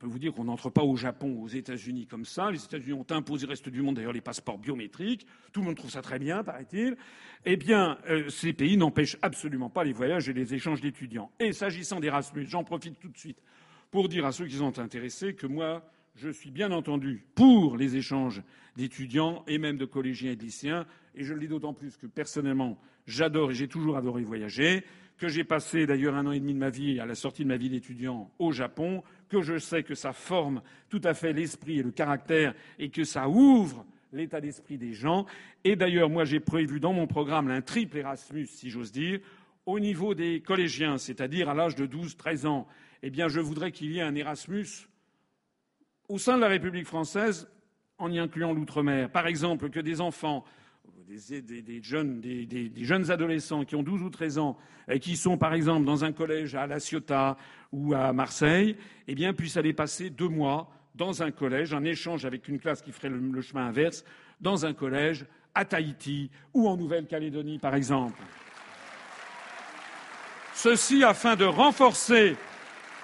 Je peux vous dire qu'on n'entre pas au Japon, aux États-Unis comme ça. Les États-Unis ont imposé au reste du monde d'ailleurs les passeports biométriques. Tout le monde trouve ça très bien, paraît-il. Eh bien, euh, ces pays n'empêchent absolument pas les voyages et les échanges d'étudiants. Et s'agissant d'Erasmus, j'en profite tout de suite pour dire à ceux qui sont intéressés que moi, je suis bien entendu pour les échanges d'étudiants et même de collégiens et de lycéens. Et je le dis d'autant plus que personnellement, j'adore et j'ai toujours adoré voyager, que j'ai passé d'ailleurs un an et demi de ma vie à la sortie de ma vie d'étudiant au Japon, que je sais que ça forme tout à fait l'esprit et le caractère et que ça ouvre l'état d'esprit des gens. Et d'ailleurs, moi, j'ai prévu dans mon programme un triple Erasmus, si j'ose dire, au niveau des collégiens, c'est-à-dire à, l'âge de 12-13 ans. Eh bien, je voudrais qu'il y ait un Erasmus au sein de la République française en y incluant l'outre-mer. Par exemple, que des enfants, des, jeunes, des, jeunes adolescents qui ont 12 ou 13 ans et qui sont, par exemple, dans un collège à La Ciotat ou à Marseille, eh bien, puissent aller passer deux mois dans un collège, en échange avec une classe qui ferait le, le chemin inverse, dans un collège à Tahiti ou en Nouvelle-Calédonie, par exemple. Ceci afin de renforcer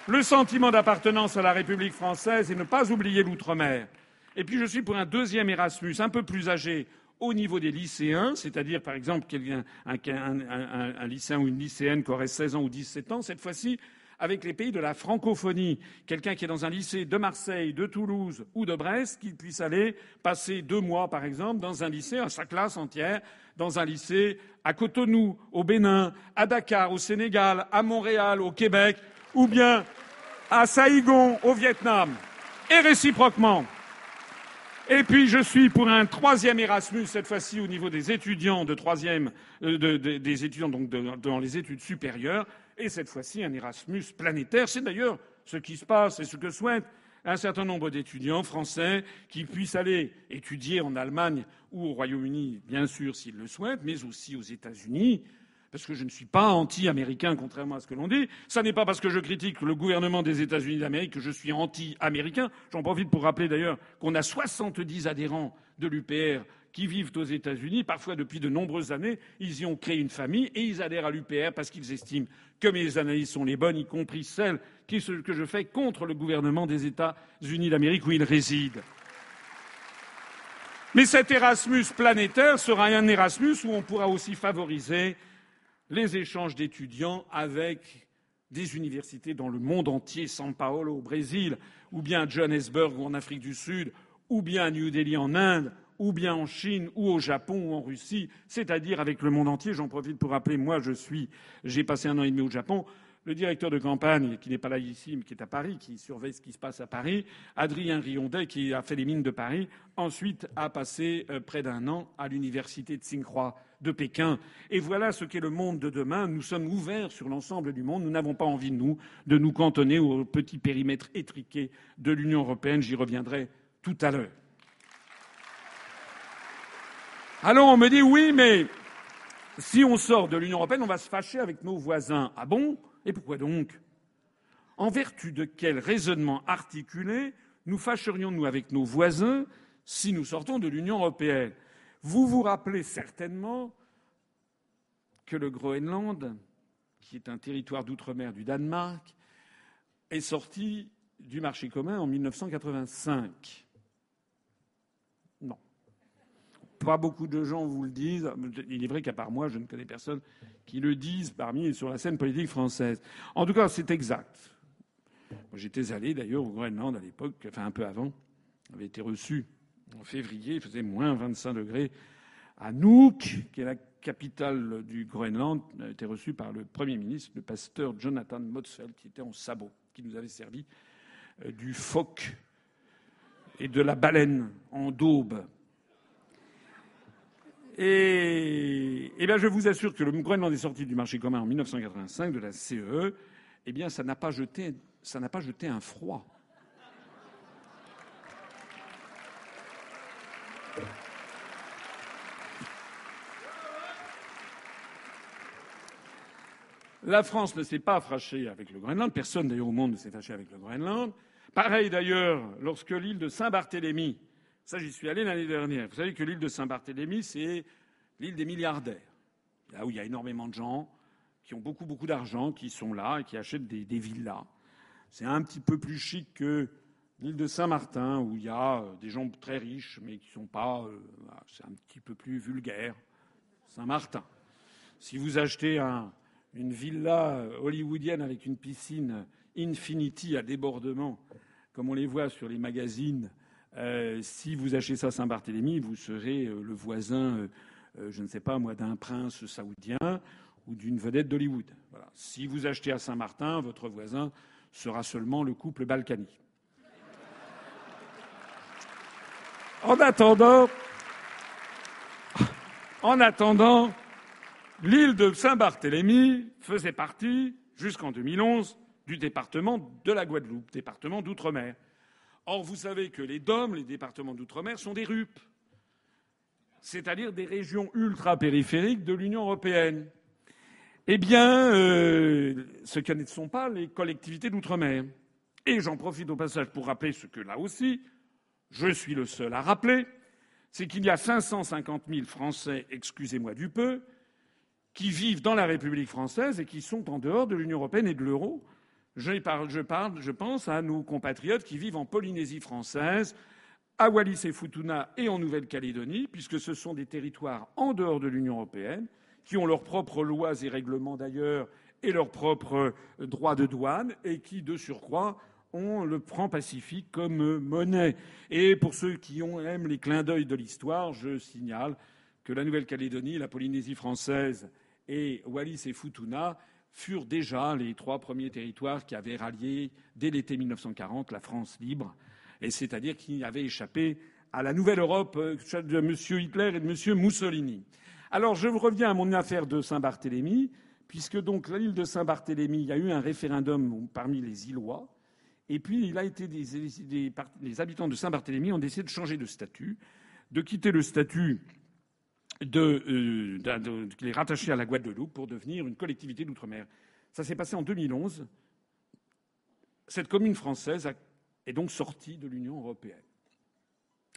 le sentiment d'appartenance à la République française et ne pas oublier l'outre-mer. Et puis je suis pour un deuxième Erasmus un peu plus âgé au niveau des lycéens, c'est-à-dire par exemple un, un- un- un lycéen ou une lycéenne qui aurait 16 ans ou 17 ans, cette fois-ci avec les pays de la francophonie. Quelqu'un qui est dans un lycée de Marseille, de Toulouse ou de Brest, qui puisse aller passer deux mois, par exemple, dans un lycée, à sa classe entière, dans un lycée à Cotonou, au Bénin, à Dakar, au Sénégal, à Montréal, au Québec, ou bien à Saïgon, au Vietnam, et réciproquement. Et puis je suis pour un troisième Erasmus, cette fois-ci au niveau des étudiants de troisième, euh, de- de- des étudiants donc dans les études supérieures, et cette fois-ci un Erasmus planétaire. C'est d'ailleurs ce qui se passe et ce que souhaitent un certain nombre d'étudiants français qui puissent aller étudier en Allemagne ou au Royaume-Uni, bien sûr s'ils le souhaitent, mais aussi aux États-Unis. Parce que je ne suis pas anti-américain, contrairement à ce que l'on dit. Ça n'est pas parce que je critique le gouvernement des États-Unis d'Amérique que je suis anti-américain. J'en profite pour rappeler d'ailleurs qu'on a 70 adhérents de l'UPR qui vivent aux États-Unis, parfois depuis de nombreuses années. Ils y ont créé une famille et ils adhèrent à l'UPR parce qu'ils estiment que mes analyses sont les bonnes, y compris celles que je fais contre le gouvernement des États-Unis d'Amérique où ils résident. Mais cet Erasmus planétaire sera un Erasmus où on pourra aussi favoriser les échanges d'étudiants avec des universités dans le monde entier, São Paulo au Brésil, ou bien Johannesburg en Afrique du Sud, ou bien New Delhi en Inde, ou bien en Chine, ou au Japon, ou en Russie, c'est-à-dire avec le monde entier. J'en profite pour rappeler, moi, je suis, j'ai passé un an et demi au Japon. Le directeur de campagne, qui n'est pas là ici, mais qui est à Paris, qui surveille ce qui se passe à Paris, Adrien Riondet, qui a fait les mines de Paris, ensuite a passé euh, près d'un an à l'université de Tsinghua de Pékin. Et voilà ce qu'est le monde de demain. Nous sommes ouverts sur l'ensemble du monde. Nous n'avons pas envie, nous, de nous cantonner au petit périmètre étriqué de l'Union européenne. J'y reviendrai tout à l'heure. Alors on me dit oui, mais si on sort de l'Union européenne, on va se fâcher avec nos voisins. Ah bon? Et pourquoi donc? En vertu de quel raisonnement articulé nous fâcherions-nous avec nos voisins si nous sortons de l'Union européenne? Vous vous rappelez certainement que le Groenland, qui est un territoire d'outre-mer du Danemark, est sorti du marché commun en 1985. Pas beaucoup de gens vous le disent. Il est vrai qu'à part moi, je ne connais personne qui le dise parmi sur la scène politique française. En tout cas, c'est exact. J'étais allé d'ailleurs au Groenland à l'époque, enfin un peu avant. J'avais été reçu en février, il faisait moins 25 degrés. À Nuuk, qui est la capitale du Groenland, a été reçu par le Premier ministre, le pasteur Jonathan Motzfeldt, qui était en sabot, qui nous avait servi euh, du phoque et de la baleine en daube. Et, eh bien, je vous assure que le Groenland est sorti du marché commun en 1985 de la CE. Eh bien, ça n'a pas jeté, ça n'a pas jeté un froid. La France ne s'est pas fâchée avec le Groenland. Personne d'ailleurs au monde ne s'est fâché avec le Groenland. Pareil d'ailleurs lorsque l'île de Saint-Barthélemy ça, j'y suis allé l'année dernière. Vous savez que l'île de Saint-Barthélemy, c'est l'île des milliardaires. Là où il y a énormément de gens qui ont beaucoup, beaucoup d'argent, qui sont là et qui achètent des, villas. C'est un petit peu plus chic que l'île de Saint-Martin, où il y a euh, des gens très riches, mais qui ne sont pas. Euh, c'est un petit peu plus vulgaire. Saint-Martin. Si vous achetez une villa euh, hollywoodienne avec une piscine Infinity à débordement, comme on les voit sur les magazines euh, si vous achetez ça à Saint-Barthélemy, vous serez euh, le voisin, euh, je ne sais pas moi, d'un prince saoudien ou d'une vedette d'Hollywood. Si vous achetez à Saint-Martin, votre voisin sera seulement le couple Balkany. En attendant, en attendant, l'île de Saint-Barthélemy faisait partie, jusqu'en 2011, du département de la Guadeloupe, département d'outre-mer. Or, vous savez que les DOM, les départements d'outre-mer, sont des RUP, c'est-à-dire des régions ultra-périphériques de l'Union européenne. Eh bien, euh, ce que ne sont pas les collectivités d'outre-mer. Et j'en profite au passage pour rappeler ce que là aussi, je suis le seul à rappeler, c'est qu'il y a 550 000 Français, excusez-moi du peu, qui vivent dans la République française et qui sont en dehors de l'Union européenne et de l'euro, je parle, je pense à nos compatriotes qui vivent en Polynésie française, à Wallis et Futuna et en Nouvelle-Calédonie, puisque ce sont des territoires en dehors de l'Union européenne, qui ont leurs propres lois et règlements d'ailleurs et leurs propres droits de douane, et qui, de surcroît, ont le franc pacifique comme monnaie. Et pour ceux qui aiment les clins d'œil de l'histoire, je signale que la Nouvelle-Calédonie, la Polynésie française et Wallis et Futuna furent déjà les trois premiers territoires qui avaient rallié, dès l'été 1940, la France libre, et c'est-à-dire qui avaient échappé à la nouvelle Europe euh, de M. Hitler et de M. Mussolini. Alors, je reviens à mon affaire de Saint-Barthélemy, puisque donc l'île de Saint-Barthélemy, il y a eu un référendum parmi les îlois, et puis il a été les habitants de Saint-Barthélemy ont décidé de changer de statut, de quitter le statut de, euh, les rattacher à la Guadeloupe pour devenir une collectivité d'outre-mer. Ça s'est passé en 2011. Cette commune française est donc sortie de l'Union européenne.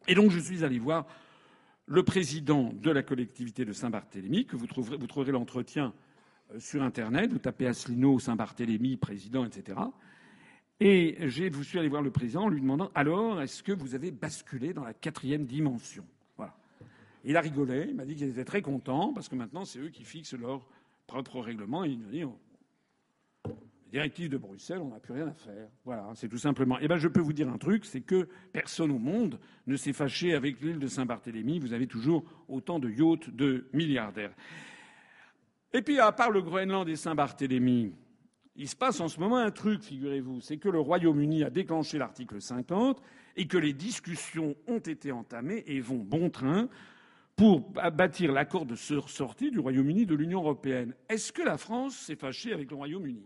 Et donc je suis allé voir le président de la collectivité de Saint-Barthélemy, que vous trouverez, vous trouverez l'entretien euh, sur Internet. Vous tapez Asselineau, Saint-Barthélemy, président, etc. Et je suis allé voir le président en lui demandant alors, est-ce que vous avez basculé dans la quatrième dimension? Il a rigolé, il m'a dit qu'il était très content parce que maintenant c'est eux qui fixent leur propre règlement. Et il m'a dit oh, directive de Bruxelles, on n'a plus rien à faire. Voilà, c'est tout simplement. Eh ben, je peux vous dire un truc, c'est que personne au monde ne s'est fâché avec l'île de Saint-Barthélemy. Vous avez toujours autant de yachts de milliardaires. Et puis, à part le Groenland et Saint-Barthélemy, il se passe en ce moment un truc, figurez-vous, c'est que le Royaume-Uni a déclenché l'article 50 et que les discussions ont été entamées et vont bon train pour bâtir l'accord de sortie du Royaume-Uni de l'Union européenne. Est-ce que la France s'est fâchée avec le Royaume-Uni?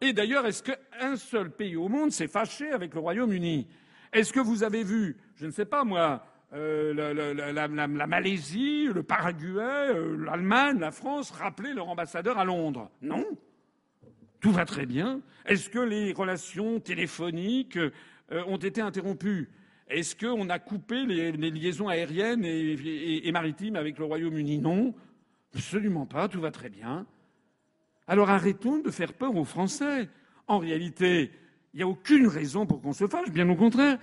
Et d'ailleurs, est-ce qu'un seul pays au monde s'est fâché avec le Royaume-Uni? Est-ce que vous avez vu, je ne sais pas moi, euh, la, Malaisie, le Paraguay, euh, l'Allemagne, la France rappeler leur ambassadeur à Londres? Non. Tout va très bien. Est-ce que les relations téléphoniques euh, ont été interrompues? Est-ce qu'on a coupé les, liaisons aériennes et maritimes avec le Royaume-Uni? Non. Absolument pas. Tout va très bien. Alors arrêtons de faire peur aux Français. En réalité, il n'y a aucune raison pour qu'on se fâche, bien au contraire,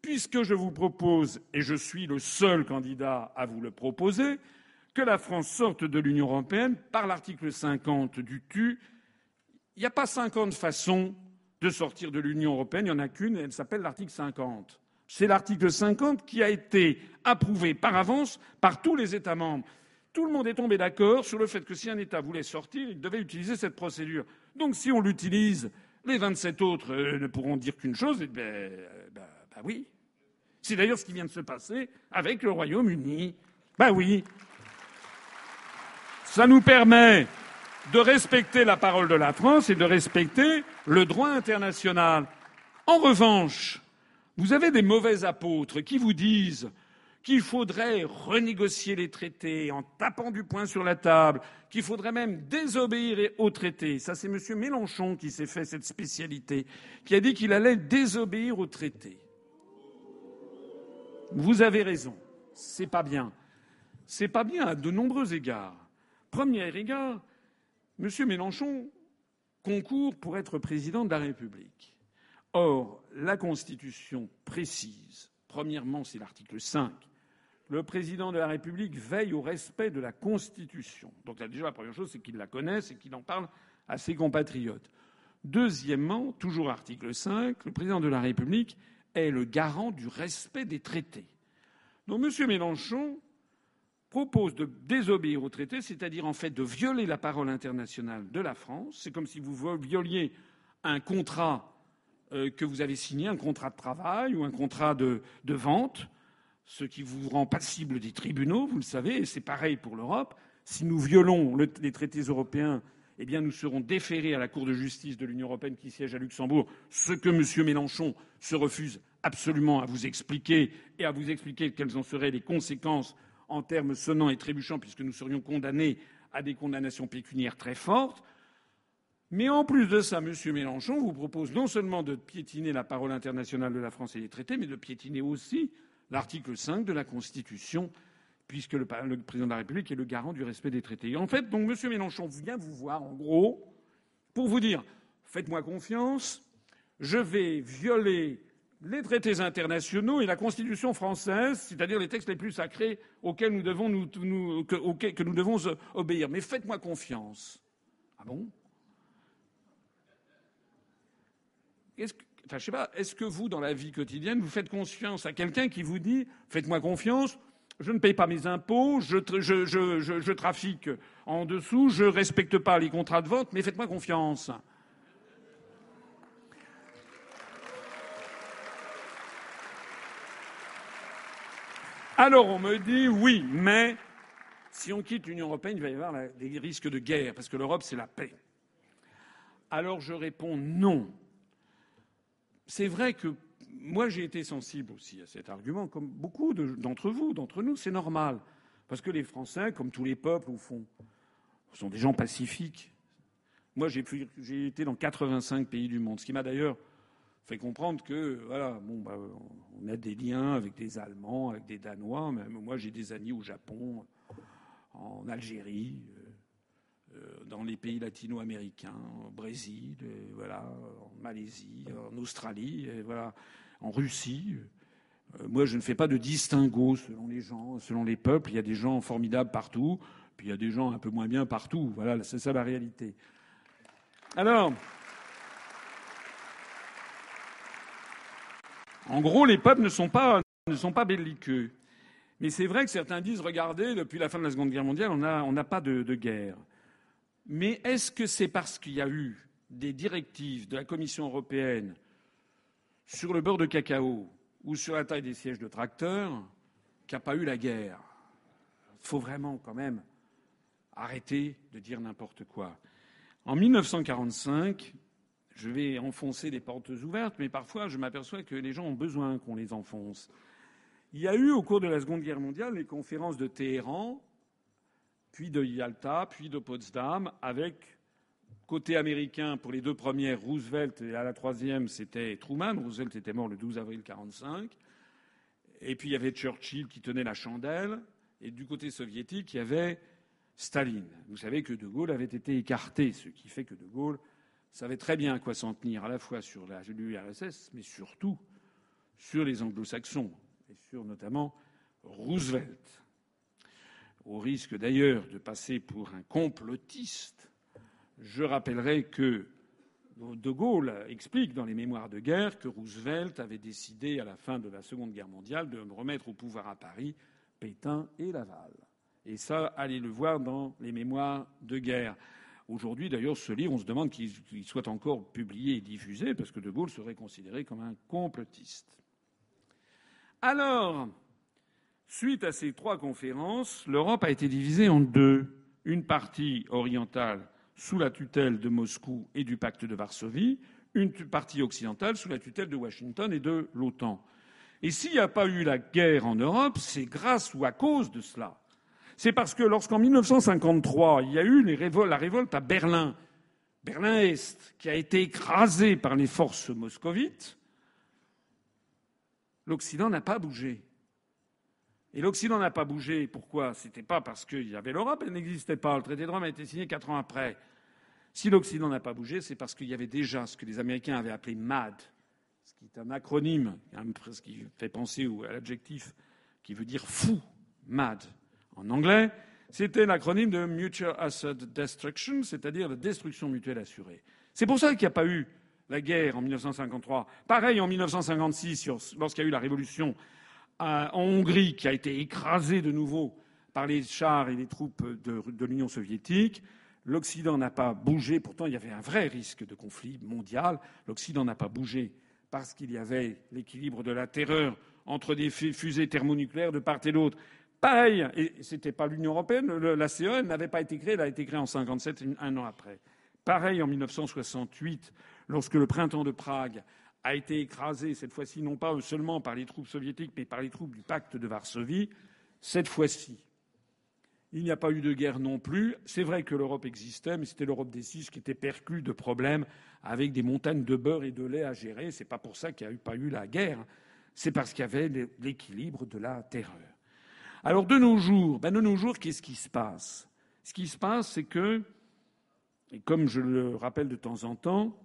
puisque je vous propose, et je suis le seul candidat à vous le proposer, que la France sorte de l'Union européenne par l'article 50 du TU. Il n'y a pas 50 façons de sortir de l'Union européenne, il n'y en a qu'une, et elle s'appelle l'article 50. C'est l'article 50 qui a été approuvé par avance par tous les États membres. Tout le monde est tombé d'accord sur le fait que si un État voulait sortir, il devait utiliser cette procédure. Donc si on l'utilise, les 27 autres euh, ne pourront dire qu'une chose, et ben, euh, ben, ben, oui. C'est d'ailleurs ce qui vient de se passer avec le Royaume-Uni. Ben oui. Ça nous permet de respecter la parole de la France et de respecter le droit international. En revanche, vous avez des mauvais apôtres qui vous disent qu'il faudrait renégocier les traités en tapant du poing sur la table, qu'il faudrait même désobéir aux traités. Ça, c'est M. Mélenchon qui s'est fait cette spécialité, qui a dit qu'il allait désobéir aux traités. Vous avez raison. C'est pas bien. C'est pas bien à de nombreux égards. Premier égard, M. Mélenchon concourt pour être président de la République. Or, la Constitution précise, premièrement, c'est l'article 5, le président de la République veille au respect de la Constitution. Donc là, déjà, la première chose, c'est qu'il la connaisse et qu'il en parle à ses compatriotes. Deuxièmement, toujours article 5, le président de la République est le garant du respect des traités. Donc M. Mélenchon propose de désobéir aux traités, c'est-à-dire en fait de violer la parole internationale de la France. C'est comme si vous violiez un contrat que vous avez signé, un contrat de travail ou un contrat de vente ce qui vous rend passible des tribunaux, vous le savez, et c'est pareil pour l'Europe. Si nous violons les traités européens, eh bien, nous serons déférés à la Cour de justice de l'Union européenne qui siège à Luxembourg, ce que M. Mélenchon se refuse absolument à vous expliquer et à vous expliquer quelles en seraient les conséquences en termes sonnants et trébuchants, puisque nous serions condamnés à des condamnations pécuniaires très fortes. Mais en plus de ça, M. Mélenchon vous propose non seulement de piétiner la parole internationale de la France et les traités, mais de piétiner aussi l'article 5 de la Constitution, puisque le, président de la République est le garant du respect des traités. Et en fait, donc, M. Mélenchon vient vous voir, en gros, pour vous dire faites-moi confiance, je vais violer les traités internationaux et la Constitution française, c'est-à-dire les textes les plus sacrés auxquels nous devons, nous, que, que nous devons obéir. Mais faites-moi confiance. Ah bon? Qu'est-ce que Enfin, pas, est-ce que vous, dans la vie quotidienne, vous faites confiance à quelqu'un qui vous dit Faites-moi confiance, je ne paye pas mes impôts, je, je, trafique en dessous, je ne respecte pas les contrats de vente, mais faites-moi confiance. Alors on me dit oui, mais si on quitte l'Union européenne, il va y avoir des risques de guerre, parce que l'Europe, c'est la paix. Alors je réponds non. C'est vrai que moi, j'ai été sensible aussi à cet argument, comme beaucoup d'entre vous, d'entre nous. C'est normal. Parce que les Français, comme tous les peuples, au fond, sont des gens pacifiques. Moi, j'ai été dans 85 pays du monde, ce qui m'a d'ailleurs fait comprendre que, voilà, bon, bah, on a des liens avec des Allemands, avec des Danois. Même moi, j'ai des amis au Japon, en Algérie, dans les pays latino-américains, au Brésil, voilà, en Malaisie, en Australie, voilà, en Russie, Euh, moi, je ne fais pas de distinguo selon les gens, selon les peuples. Il y a des gens formidables partout, puis il y a des gens un peu moins bien partout. Voilà, c'est ça la réalité. Alors, en gros, les peuples ne sont pas, ne sont pas belliqueux. Mais c'est vrai que certains disent, regardez, depuis la fin de la Seconde Guerre mondiale, on n'a pas de guerre. Mais est-ce que c'est parce qu'il y a eu des directives de la Commission européenne sur le beurre de cacao ou sur la taille des sièges de tracteurs qu'il n'y a pas eu la guerre? Il faut vraiment quand même arrêter de dire n'importe quoi. En 1945, je vais enfoncer des portes ouvertes, mais parfois je m'aperçois que les gens ont besoin qu'on les enfonce. Il y a eu au cours de la Seconde Guerre mondiale les conférences de Téhéran, puis de Yalta, puis de Potsdam, avec côté américain pour les deux premières Roosevelt et à la troisième c'était Truman. Roosevelt était mort le 12 avril 1945. Et puis il y avait Churchill qui tenait la chandelle. Et du côté soviétique, il y avait Staline. Vous savez que De Gaulle avait été écarté, ce qui fait que De Gaulle savait très bien à quoi s'en tenir, à la fois sur l'URSS, mais surtout sur les anglo-saxons, et sur notamment Roosevelt. Au risque d'ailleurs de passer pour un complotiste, je rappellerai que De Gaulle explique dans les mémoires de guerre que Roosevelt avait décidé à la fin de la Seconde Guerre mondiale de remettre au pouvoir à Paris Pétain et Laval. Et ça, allez le voir dans les mémoires de guerre. Aujourd'hui, d'ailleurs, ce livre, on se demande qu'il soit encore publié et diffusé, parce que De Gaulle serait considéré comme un complotiste. Alors, suite à ces trois conférences, l'Europe a été divisée en deux. Une partie orientale sous la tutelle de Moscou et du pacte de Varsovie, une partie occidentale sous la tutelle de Washington et de l'OTAN. Et s'il n'y a pas eu la guerre en Europe, c'est grâce ou à cause de cela. C'est parce que lorsqu'en 1953, il y a eu la révolte à Berlin, Berlin-Est, qui a été écrasée par les forces moscovites, l'Occident n'a pas bougé. Et l'Occident n'a pas bougé. Pourquoi? C'était pas parce qu'il y avait l'Europe, elle n'existait pas. Le traité de Rome a été signé quatre ans après. Si l'Occident n'a pas bougé, c'est parce qu'il y avait déjà ce que les Américains avaient appelé MAD, ce qui est un acronyme, ce qui fait penser à l'adjectif qui veut dire fou, MAD en anglais. C'était l'acronyme de Mutual Asset Destruction, c'est-à-dire la destruction mutuelle assurée. C'est pour ça qu'il n'y a pas eu la guerre en 1953. Pareil en 1956, lorsqu'il y a eu la révolution en Hongrie, qui a été écrasée de nouveau par les chars et les troupes de, l'Union soviétique. L'Occident n'a pas bougé. Pourtant, il y avait un vrai risque de conflit mondial. L'Occident n'a pas bougé parce qu'il y avait l'équilibre de la terreur entre des fusées thermonucléaires de part et d'autre. Pareil, et c'était pas l'Union européenne, la CE n'avait pas été créée, elle a été créée en 57, un an après. Pareil en 1968, lorsque le printemps de Prague a été écrasé, cette fois-ci non pas seulement par les troupes soviétiques, mais par les troupes du pacte de Varsovie, cette fois-ci, il n'y a pas eu de guerre non plus. C'est vrai que l'Europe existait, mais c'était l'Europe des six qui était perclue de problèmes avec des montagnes de beurre et de lait à gérer. C'est pas pour ça qu'il n'y a pas eu la guerre. C'est parce qu'il y avait l'équilibre de la terreur. Alors de nos jours, ben de nos jours, qu'est-ce qui se passe? Ce qui se passe, c'est que, et comme je le rappelle de temps en temps,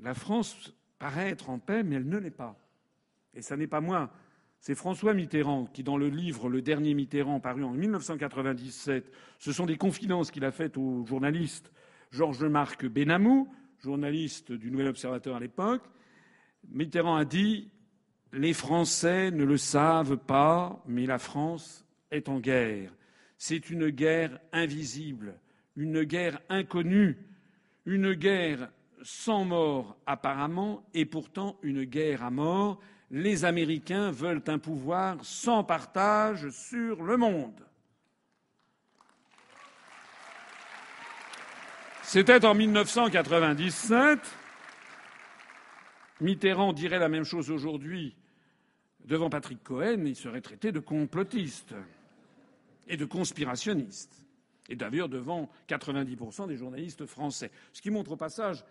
la France paraît être en paix, mais elle ne l'est pas. Et ça n'est pas moi. C'est François Mitterrand qui, dans le livre Le dernier Mitterrand, paru en 1997, ce sont des confidences qu'il a faites au journaliste Georges-Marc Benamou, journaliste du Nouvel Observateur à l'époque. Mitterrand a dit Les Français ne le savent pas, mais la France est en guerre. C'est une guerre invisible, une guerre inconnue, une guerre sans mort apparemment, et pourtant une guerre à mort. Les Américains veulent un pouvoir sans partage sur le monde. C'était en 1997. Mitterrand dirait la même chose aujourd'hui devant Patrick Cohen, il serait traité de complotiste et de conspirationniste. Et d'ailleurs devant 90% des journalistes français. Ce qui montre au passage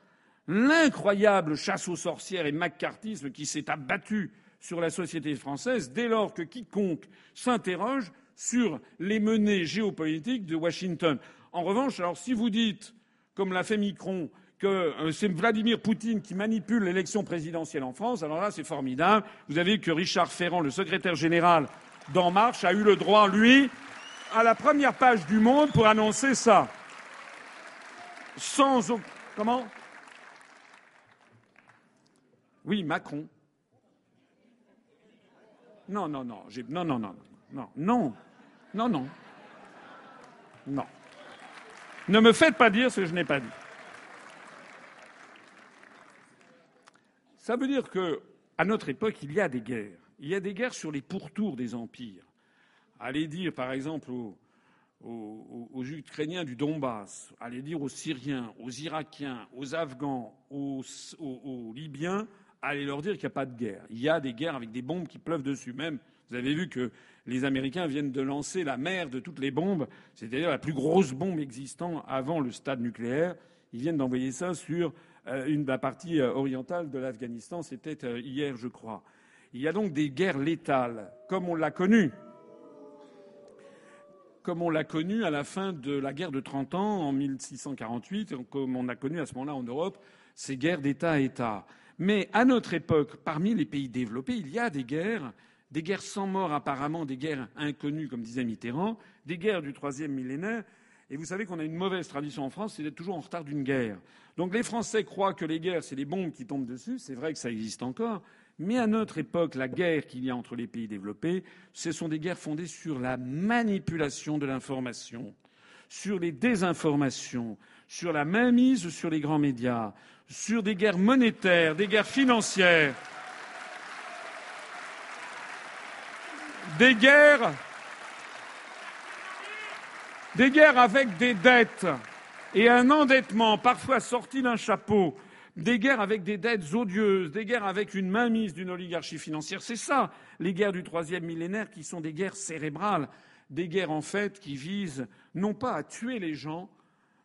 l'incroyable chasse aux sorcières et macartisme qui s'est abattu sur la société française dès lors que quiconque s'interroge sur les menées géopolitiques de Washington. En revanche, alors si vous dites, comme l'a fait Micron, que euh, c'est Vladimir Poutine qui manipule l'élection présidentielle en France, alors là, c'est formidable. Vous avez vu que Richard Ferrand, le secrétaire général d'En Marche, a eu le droit, lui, à la première page du Monde pour annoncer ça. Sans. Comment? Oui, Macron. Non, non, non. Non, non, non. Non, non. Non, non. Non. Ne me faites pas dire ce que je n'ai pas dit. Ça veut dire que, à notre époque, il y a des guerres. Il y a des guerres sur les pourtours des empires. Allez dire, par exemple, aux, Ukrainiens du Donbass, allez dire aux Syriens, aux Irakiens, aux Afghans, aux Libyens, allez leur dire qu'il n'y a pas de guerre. Il y a des guerres avec des bombes qui pleuvent dessus. Même, vous avez vu que les Américains viennent de lancer la mère de toutes les bombes, c'est-à-dire la plus grosse bombe existant avant le stade nucléaire. Ils viennent d'envoyer ça sur euh, une, la partie euh, orientale de l'Afghanistan. C'était euh, hier, je crois. Il y a donc des guerres létales, comme on l'a connu comme on l'a connu à la fin de la guerre de 30 ans en 1648, comme on a connu à ce moment-là en Europe ces guerres d'État à État. Mais à notre époque, parmi les pays développés, il y a des guerres, des guerres sans mort apparemment, des guerres inconnues, comme disait Mitterrand, des guerres du troisième millénaire. Et vous savez qu'on a une mauvaise tradition en France, c'est d'être toujours en retard d'une guerre. Donc les Français croient que les guerres, c'est les bombes qui tombent dessus. C'est vrai que ça existe encore. Mais à notre époque, la guerre qu'il y a entre les pays développés, ce sont des guerres fondées sur la manipulation de l'information, sur les désinformations, sur la mainmise sur les grands médias, sur des guerres monétaires, des guerres financières, des guerres, des guerres avec des dettes et un endettement parfois sorti d'un chapeau des guerres avec des dettes odieuses, des guerres avec une mainmise d'une oligarchie financière. C'est ça, les guerres du troisième millénaire, qui sont des guerres cérébrales, des guerres en fait qui visent non pas à tuer les gens,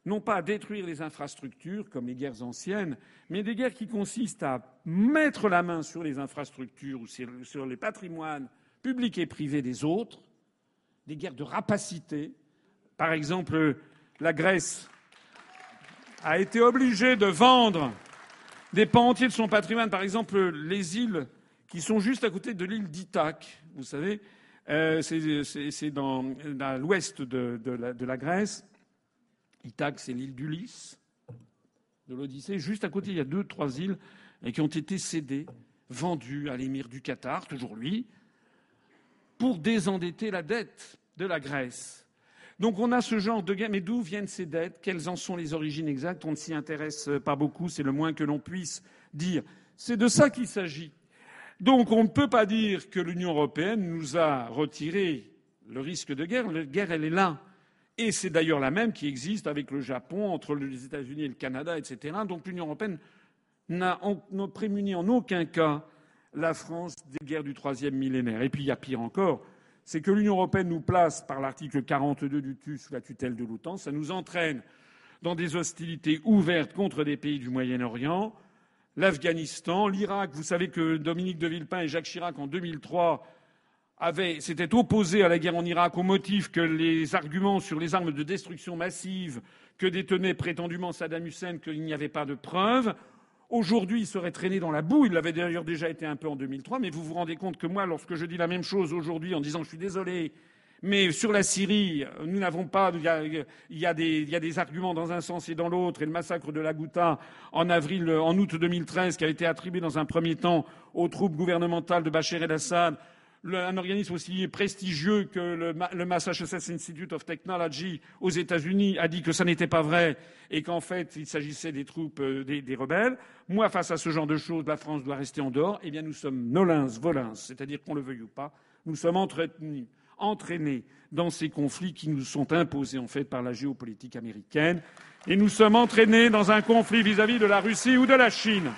non pas à détruire les infrastructures comme les guerres anciennes, mais des guerres qui consistent à mettre la main sur les infrastructures ou sur les patrimoines publics et privés des autres, des guerres de rapacité. Par exemple, la Grèce a été obligée de vendre des pans entiers de son patrimoine, par exemple les îles qui sont juste à côté de l'île d'Ithaque, vous savez, euh, c'est dans, l'ouest de, la, Grèce. Ithaque, c'est l'île d'Ulysse, de l'Odyssée. Juste à côté, il y a deux, trois îles qui ont été cédées, vendues à l'émir du Qatar, toujours lui, pour désendetter la dette de la Grèce. Donc on a ce genre de guerre. Mais d'où viennent ces dettes? Quelles en sont les origines exactes? On ne s'y intéresse pas beaucoup, c'est le moins que l'on puisse dire. C'est de ça qu'il s'agit. Donc on ne peut pas dire que l'Union européenne nous a retiré le risque de guerre. La guerre, elle est là. Et c'est d'ailleurs la même qui existe avec le Japon, entre les États-Unis et le Canada, etc. Donc l'Union européenne n'a prémuni en aucun cas la France des guerres du troisième millénaire. Et puis il y a pire encore c'est que l'Union européenne nous place, par l'article 42 du TU, sous la tutelle de l'OTAN. Ça nous entraîne dans des hostilités ouvertes contre des pays du Moyen-Orient, l'Afghanistan, l'Irak. Vous savez que Dominique de Villepin et Jacques Chirac, en 2003, s'étaient opposés à la guerre en Irak au motif que les arguments sur les armes de destruction massive que détenait prétendument Saddam Hussein, qu'il n'y avait pas de preuves. Aujourd'hui, il serait traîné dans la boue. Il l'avait d'ailleurs déjà été un peu en 2003. Mais vous vous rendez compte que moi, lorsque je dis la même chose aujourd'hui en disant je suis désolé, mais sur la Syrie, nous n'avons pas. Il y, a, il, y a des, il y, a, des, arguments dans un sens et dans l'autre. Et le massacre de la Ghouta en avril, en août 2013, qui a été attribué dans un premier temps aux troupes gouvernementales de Bachar el-Assad, un organisme aussi prestigieux que le, Massachusetts Institute of Technology aux États-Unis a dit que ça n'était pas vrai et qu'en fait il s'agissait des troupes euh, des, rebelles. Moi, face à ce genre de choses, la France doit rester en dehors. Eh bien, nous sommes nolins volins, c'est-à-dire qu'on le veuille ou pas, nous sommes entraînés, entraînés dans ces conflits qui nous sont imposés en fait par la géopolitique américaine, et nous sommes entraînés dans un conflit vis à -vis de la Russie ou de la Chine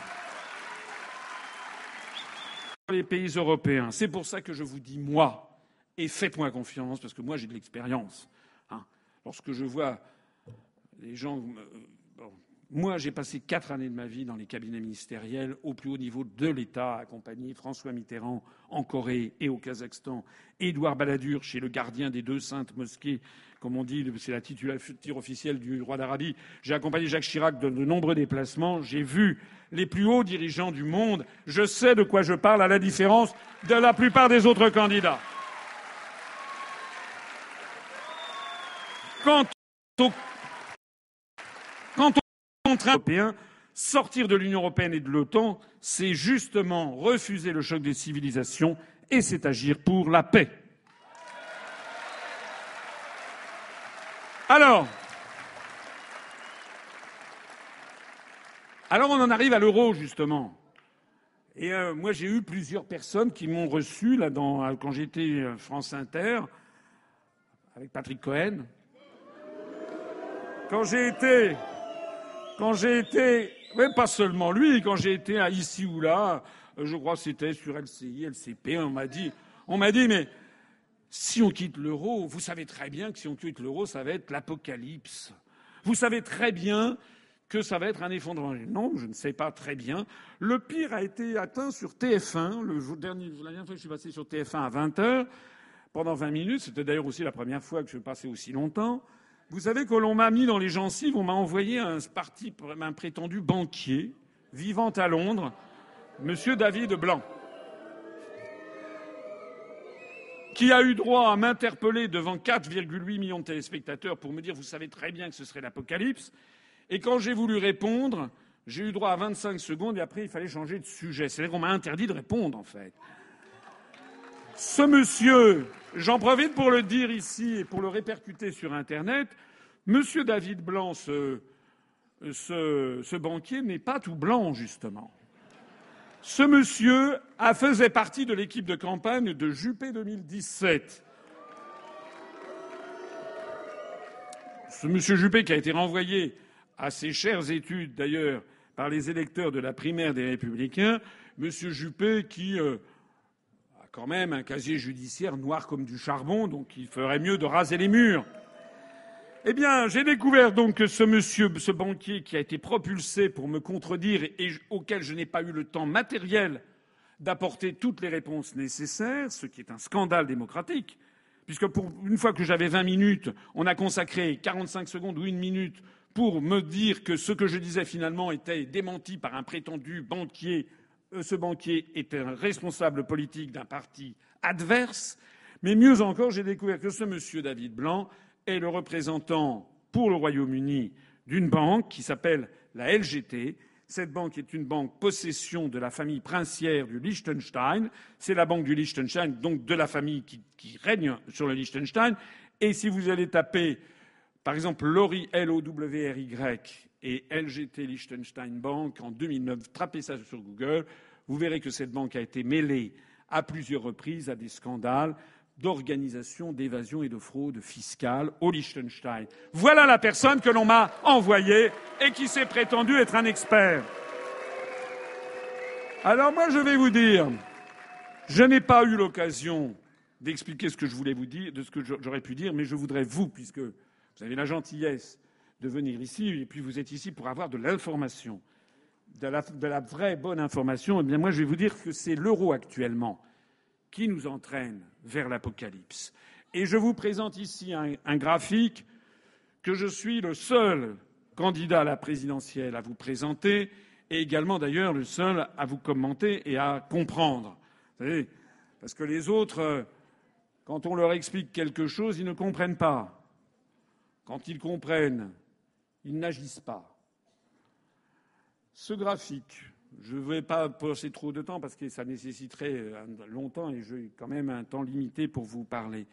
les pays européens. C'est pour ça que je vous dis, moi, et faites-moi confiance, parce que moi j'ai de l'expérience. Hein. Lorsque je vois les gens Moi, j'ai passé quatre années de ma vie dans les cabinets ministériels au plus haut niveau de l'État, accompagné François Mitterrand en Corée et au Kazakhstan, Édouard Balladur chez le gardien des deux saintes mosquées, comme on dit, c'est la titulature officielle du roi d'Arabie. J'ai accompagné Jacques Chirac dans de nombreux déplacements. J'ai vu les plus hauts dirigeants du monde. Je sais de quoi je parle, à la différence de la plupart des autres candidats. Quant au, quant européen, sortir de l'Union européenne et de l'OTAN, c'est justement refuser le choc des civilisations et c'est agir pour la paix. Alors, alors on en arrive à l'euro justement. Et euh, moi j'ai eu plusieurs personnes qui m'ont reçu là dans, quand j'étais euh, France Inter avec Patrick Cohen. Quand j'ai été quand j'ai été, même pas seulement lui, quand j'ai été à ici ou là, euh, je crois que c'était sur LCI, LCP, on m'a dit, on m'a dit, mais si on quitte l'euro, vous savez très bien que si on quitte l'euro, ça va être l'apocalypse. Vous savez très bien que ça va être un effondrement. Non, je ne sais pas très bien. Le pire a été atteint sur TF1, le jour dernier, la dernière fois que je suis passé sur TF1 à 20 heures, pendant 20 minutes. C'était d'ailleurs aussi la première fois que je passais aussi longtemps. Vous savez que l'on m'a mis dans les gencives, on m'a envoyé un parti, un prétendu banquier, vivant à Londres, Monsieur David Blanc, qui a eu droit à m'interpeller devant 4,8 millions de téléspectateurs pour me dire Vous savez très bien que ce serait l'apocalypse. Et quand j'ai voulu répondre, j'ai eu droit à 25 secondes et après il fallait changer de sujet. C'est-à-dire qu'on m'a interdit de répondre, en fait. Ce monsieur J'en profite pour le dire ici et pour le répercuter sur Internet. Monsieur David Blanc, ce, banquier, n'est pas tout blanc, justement. Ce monsieur faisait partie de l'équipe de campagne de Juppé 2017. Ce monsieur Juppé qui a été renvoyé à ses chères études, d'ailleurs, par les électeurs de la primaire des Républicains, monsieur Juppé qui euh, quand même un casier judiciaire noir comme du charbon, donc il ferait mieux de raser les murs. Eh bien, j'ai découvert donc ce monsieur, ce banquier qui a été propulsé pour me contredire et auquel je n'ai pas eu le temps matériel d'apporter toutes les réponses nécessaires, ce qui est un scandale démocratique, puisque pour une fois que j'avais 20 minutes, on a consacré 45 secondes ou une minute pour me dire que ce que je disais finalement était démenti par un prétendu banquier ce banquier est un responsable politique d'un parti adverse. Mais mieux encore, j'ai découvert que ce monsieur David Blanc est le représentant pour le Royaume-Uni d'une banque qui s'appelle la LGT. Cette banque est une banque possession de la famille princière du Liechtenstein. C'est la banque du Liechtenstein, donc de la famille qui, qui règne sur le Liechtenstein. Et si vous allez taper, par exemple, Lori, L-O-W-R-Y, et LGT Liechtenstein Bank en 2009. Trappez ça sur Google. Vous verrez que cette banque a été mêlée à plusieurs reprises à des scandales d'organisation d'évasion et de fraude fiscale au Liechtenstein. Voilà la personne que l'on m'a envoyée et qui s'est prétendu être un expert. Alors moi, je vais vous dire, je n'ai pas eu l'occasion d'expliquer ce que je voulais vous dire, de ce que j'aurais pu dire, mais je voudrais vous, puisque vous avez la gentillesse de venir ici, et puis vous êtes ici pour avoir de l'information, de la, vraie bonne information, eh bien moi je vais vous dire que c'est l'euro actuellement qui nous entraîne vers l'apocalypse. Et je vous présente ici un, un graphique que je suis le seul candidat à la présidentielle à vous présenter, et également d'ailleurs le seul à vous commenter et à comprendre. Vous savez, parce que les autres, quand on leur explique quelque chose, ils ne comprennent pas. Quand ils comprennent, ils n'agissent pas. Ce graphique, je ne vais pas passer trop de temps parce que ça nécessiterait longtemps et j'ai quand même un temps limité pour vous parler.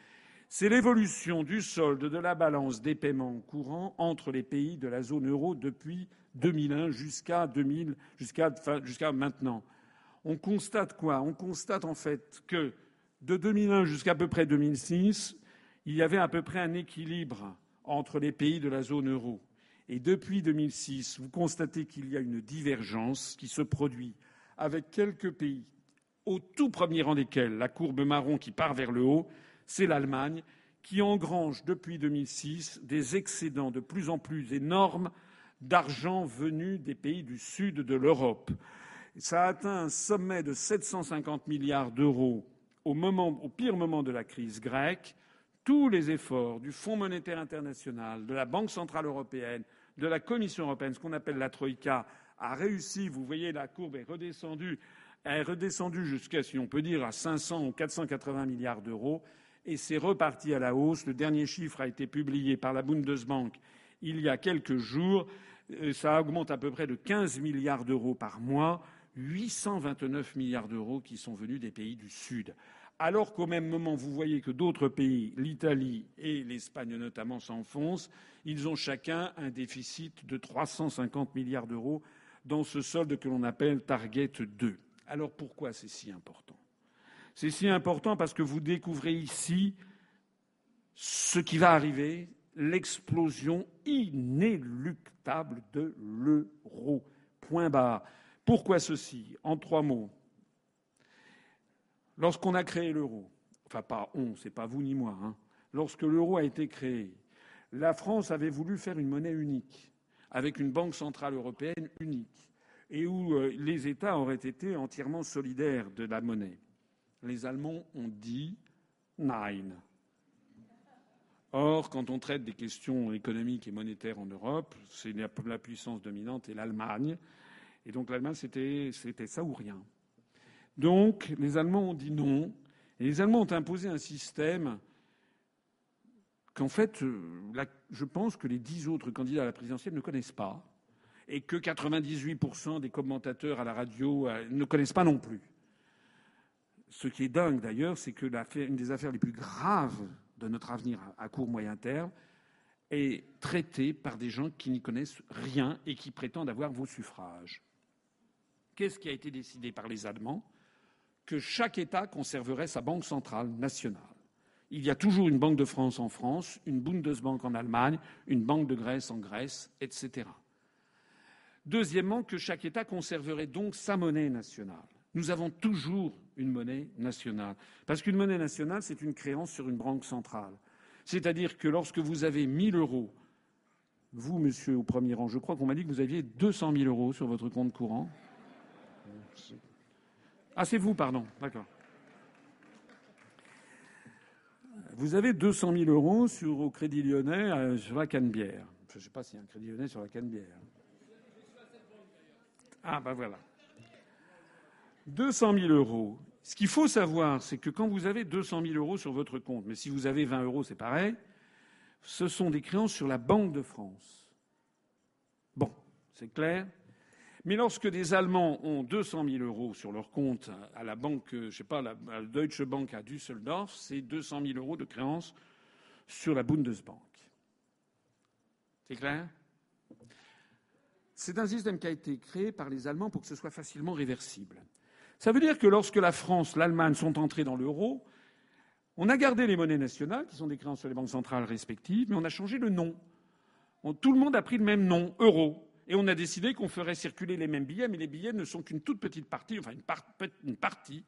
C'est l'évolution du solde de la balance des paiements courants entre les pays de la zone euro depuis 2001 jusqu'à 2000, jusqu'à, jusqu'à maintenant. On constate quoi? On constate en fait que de 2001 jusqu'à peu près 2006, il y avait à peu près un équilibre entre les pays de la zone euro. Et depuis 2006, vous constatez qu'il y a une divergence qui se produit avec quelques pays, au tout premier rang desquels la courbe marron qui part vers le haut, c'est l'Allemagne, qui engrange depuis 2006 des excédents de plus en plus énormes d'argent venu des pays du sud de l'Europe. Ça a atteint un sommet de 750 milliards d'euros au, au pire moment de la crise grecque. Tous les efforts du Fonds monétaire international, de la Banque centrale européenne, de la Commission européenne, ce qu'on appelle la Troïka, a réussi. Vous voyez, la courbe est redescendue. Est redescendue jusqu'à, si on peut dire, à 500 ou 480 milliards d'euros. Et c'est reparti à la hausse. Le dernier chiffre a été publié par la Bundesbank il y a quelques jours. Euh, ça augmente à peu près de 15 milliards d'euros par mois. 829 milliards d'euros qui sont venus des pays du Sud. Alors qu'au même moment, vous voyez que d'autres pays, l'Italie et l'Espagne notamment, s'enfoncent, ils ont chacun un déficit de 350 milliards d'euros dans ce solde que l'on appelle Target 2. Alors pourquoi c'est si important? C'est si important parce que vous découvrez ici ce qui va arriver, l'explosion inéluctable de l'euro. Point barre. Pourquoi ceci? En trois mots. Lorsqu'on a créé l'euro, enfin pas on, c'est pas vous ni moi, hein, lorsque l'euro a été créé, la France avait voulu faire une monnaie unique, avec une banque centrale européenne unique, et où euh, les États auraient été entièrement solidaires de la monnaie. Les Allemands ont dit Nein. Or, quand on traite des questions économiques et monétaires en Europe, la puissance dominante et l'Allemagne. Et donc l'Allemagne, c'était ça ou rien. Donc les Allemands ont dit non. Et les Allemands ont imposé un système qu'en fait, euh, je pense que les dix autres candidats à la présidentielle ne connaissent pas. Et que 98% des commentateurs à la radio euh, ne connaissent pas non plus. Ce qui est dingue d'ailleurs, c'est que une des affaires les plus graves de notre avenir à court moyen terme est traitée par des gens qui n'y connaissent rien et qui prétendent avoir vos suffrages. Qu'est-ce qui a été décidé par les Allemands? Que chaque État conserverait sa banque centrale nationale. Il y a toujours une Banque de France en France, une Bundesbank en Allemagne, une Banque de Grèce en Grèce, etc. Deuxièmement, que chaque État conserverait donc sa monnaie nationale. Nous avons toujours une monnaie nationale. Parce qu'une monnaie nationale, c'est une créance sur une banque centrale. C'est-à-dire que lorsque vous avez 1000 euros, vous, monsieur, au premier rang, je crois qu'on m'a dit que vous aviez 200 000 euros sur votre compte courant. Ah, c'est vous, pardon. D'accord. Vous avez 200 000 euros sur, au Crédit Lyonnais sur la Canebière. Je ne sais pas s'il y a un Crédit Lyonnais sur la Canebière. Ah, ben voilà. 200 000 euros. Ce qu'il faut savoir, c'est que quand vous avez 200 000 euros sur votre compte, mais si vous avez 20 euros, c'est pareil, ce sont des créances sur la Banque de France. Bon, c'est clair? Mais lorsque des Allemands ont 200 000 euros sur leur compte à la banque, je sais pas, la, Deutsche Bank à Düsseldorf, c'est 200 000 euros de créances sur la Bundesbank. C'est clair? C'est un système qui a été créé par les Allemands pour que ce soit facilement réversible. Ça veut dire que lorsque la France, l'Allemagne sont entrés dans l'euro, on a gardé les monnaies nationales, qui sont des créances sur les banques centrales respectives, mais on a changé le nom. tout le monde a pris le même nom, euro. Et on a décidé qu'on ferait circuler les mêmes billets, mais les billets ne sont qu'une toute petite partie, enfin une, partie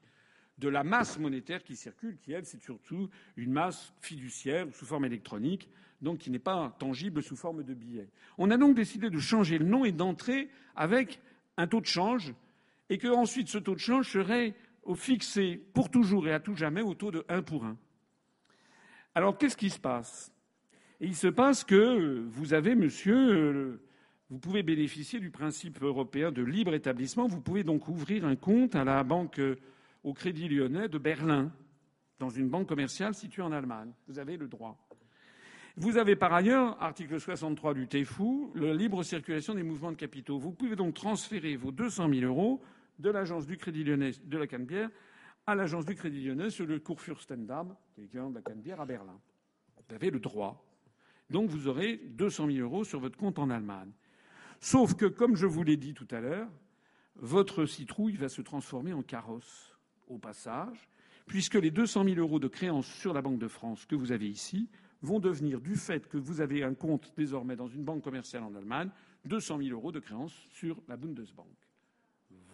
de la masse monétaire qui circule, qui, elle, c'est surtout une masse fiduciaire sous forme électronique, donc qui n'est pas tangible sous forme de billets. On a donc décidé de changer le nom et d'entrer avec un taux de change, et que ensuite ce taux de change serait fixé pour toujours et à tout jamais au taux de 1 pour 1. Alors qu'est-ce qui se passe? Il se passe que vous avez, monsieur, vous pouvez bénéficier du principe européen de libre établissement. Vous pouvez donc ouvrir un compte à la banque euh, au Crédit Lyonnais de Berlin, dans une banque commerciale située en Allemagne. Vous avez le droit. Vous avez par ailleurs, article 63 du TFU, la libre circulation des mouvements de capitaux. Vous pouvez donc transférer vos 200 000 euros de l'agence du Crédit Lyonnais de la Canebière à l'agence du Crédit Lyonnais sur le cours qui est l'équivalent de la Canebière, à Berlin. Vous avez le droit. Donc vous aurez 200 000 euros sur votre compte en Allemagne. Sauf que, comme je vous l'ai dit tout à l'heure, votre citrouille va se transformer en carrosse au passage, puisque les 200 000 euros de créances sur la Banque de France que vous avez ici vont devenir, du fait que vous avez un compte désormais dans une banque commerciale en Allemagne, 200 000 euros de créances sur la Bundesbank.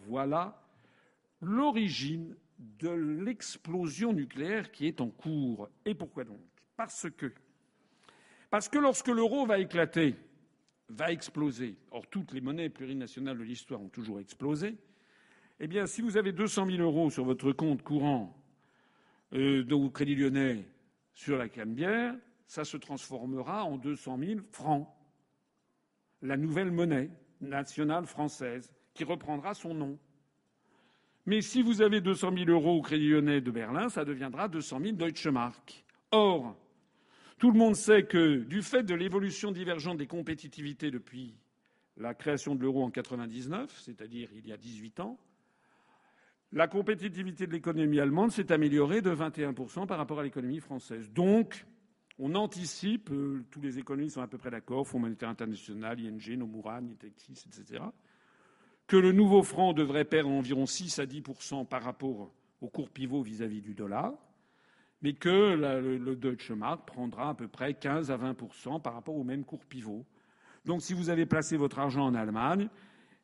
Voilà l'origine de l'explosion nucléaire qui est en cours. Et pourquoi donc? Parce que, parce que lorsque l'euro va éclater, va exploser. Or, toutes les monnaies plurinationales de l'histoire ont toujours explosé. Eh bien, si vous avez 200 000 euros sur votre compte courant euh, au Crédit Lyonnais sur la Canebière, ça se transformera en 200 000 francs. La nouvelle monnaie nationale française qui reprendra son nom. Mais si vous avez 200 000 euros au Crédit Lyonnais de Berlin, ça deviendra 200 000 Deutsche Mark. Or, tout le monde sait que, du fait de l'évolution divergente des compétitivités depuis la création de l'euro en 99, c'est-à-dire il y a 18 ans, la compétitivité de l'économie allemande s'est améliorée de 21% par rapport à l'économie française. Donc, on anticipe, euh, tous les économistes sont à peu près d'accord, Fonds monétaire international, ING, Nomura, Nitexis, etc., que le nouveau franc devrait perdre environ 6 à 10 par rapport au cours pivot vis-à-vis du dollar, mais que le, Deutsche Mark prendra à peu près 15 à 20 par rapport au même cours pivot. Donc si vous avez placé votre argent en Allemagne,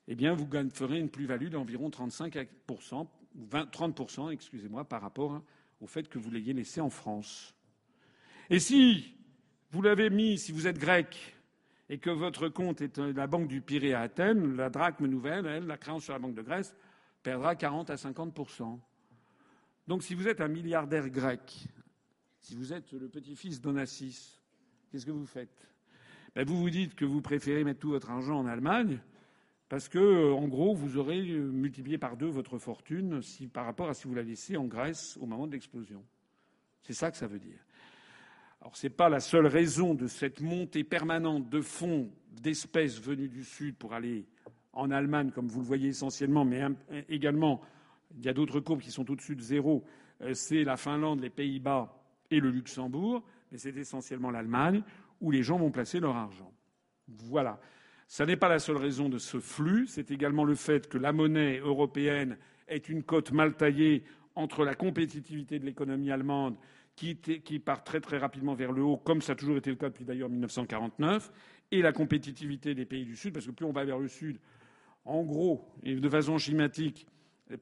eh vous ferez une plus-value d'environ 35 ou 20, 30 excusez-moi, par rapport au fait que vous l'ayez laissé en France. Et si vous l'avez mis, si vous êtes grec, et que votre compte est euh, la banque du Pirée à Athènes, la drachme nouvelle, elle, la créance sur la banque de Grèce, perdra 40 à 50 Donc si vous êtes un milliardaire grec, si vous êtes le petit-fils d'Onassis, qu'est-ce que vous faites? Ben, Vous vous dites que vous préférez mettre tout votre argent en Allemagne parce que, euh, en gros, vous aurez euh, multiplié par deux votre fortune par rapport à si vous la laissez en Grèce au moment de l'explosion. C'est ça que ça veut dire. Alors ce n'est pas la seule raison de cette montée permanente de fonds d'espèces venues du Sud pour aller en Allemagne, comme vous le voyez essentiellement, mais également, il y a d'autres courbes qui sont au-dessus de zéro. Euh, c'est la Finlande, les Pays-Bas et le Luxembourg, mais c'est essentiellement l'Allemagne où les gens vont placer leur argent. Voilà. Ça n'est pas la seule raison de ce flux, c'est également le fait que la monnaie européenne est une cote mal taillée entre la compétitivité de l'économie allemande qui, part très très rapidement vers le haut, comme ça a toujours été le cas depuis d'ailleurs 1949, et la compétitivité des pays du Sud, parce que plus on va vers le Sud, en gros, et de façon schématique,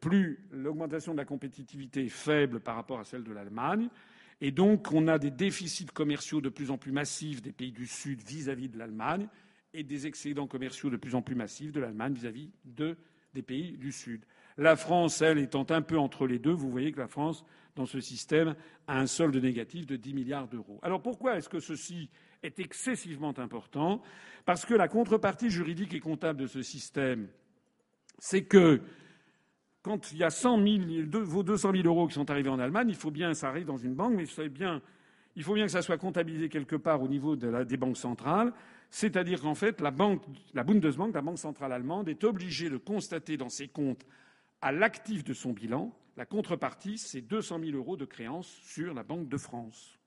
plus l'augmentation de la compétitivité est faible par rapport à celle de l'Allemagne. Et donc, on a des déficits commerciaux de plus en plus massifs des pays du Sud vis-à-vis de l'Allemagne et des excédents commerciaux de plus en plus massifs de l'Allemagne vis-à-vis des pays du Sud. La France, elle, étant un peu entre les deux, vous voyez que la France dans ce système a un solde négatif de 10 milliards d'euros. Alors pourquoi est-ce que ceci est excessivement important? Parce que la contrepartie juridique et comptable de ce système, c'est que quand il y a 100 000, vos 200 000 euros qui sont arrivés en Allemagne, il faut bien, ça arrive dans une banque, mais il faut bien que ça soit comptabilisé quelque part au niveau des banques centrales. C'est-à-dire qu'en fait, la, banque, la Bundesbank, la banque centrale allemande, est obligée de constater dans ses comptes à l'actif de son bilan la contrepartie, c'est 200 000 euros de créances sur la Banque de France.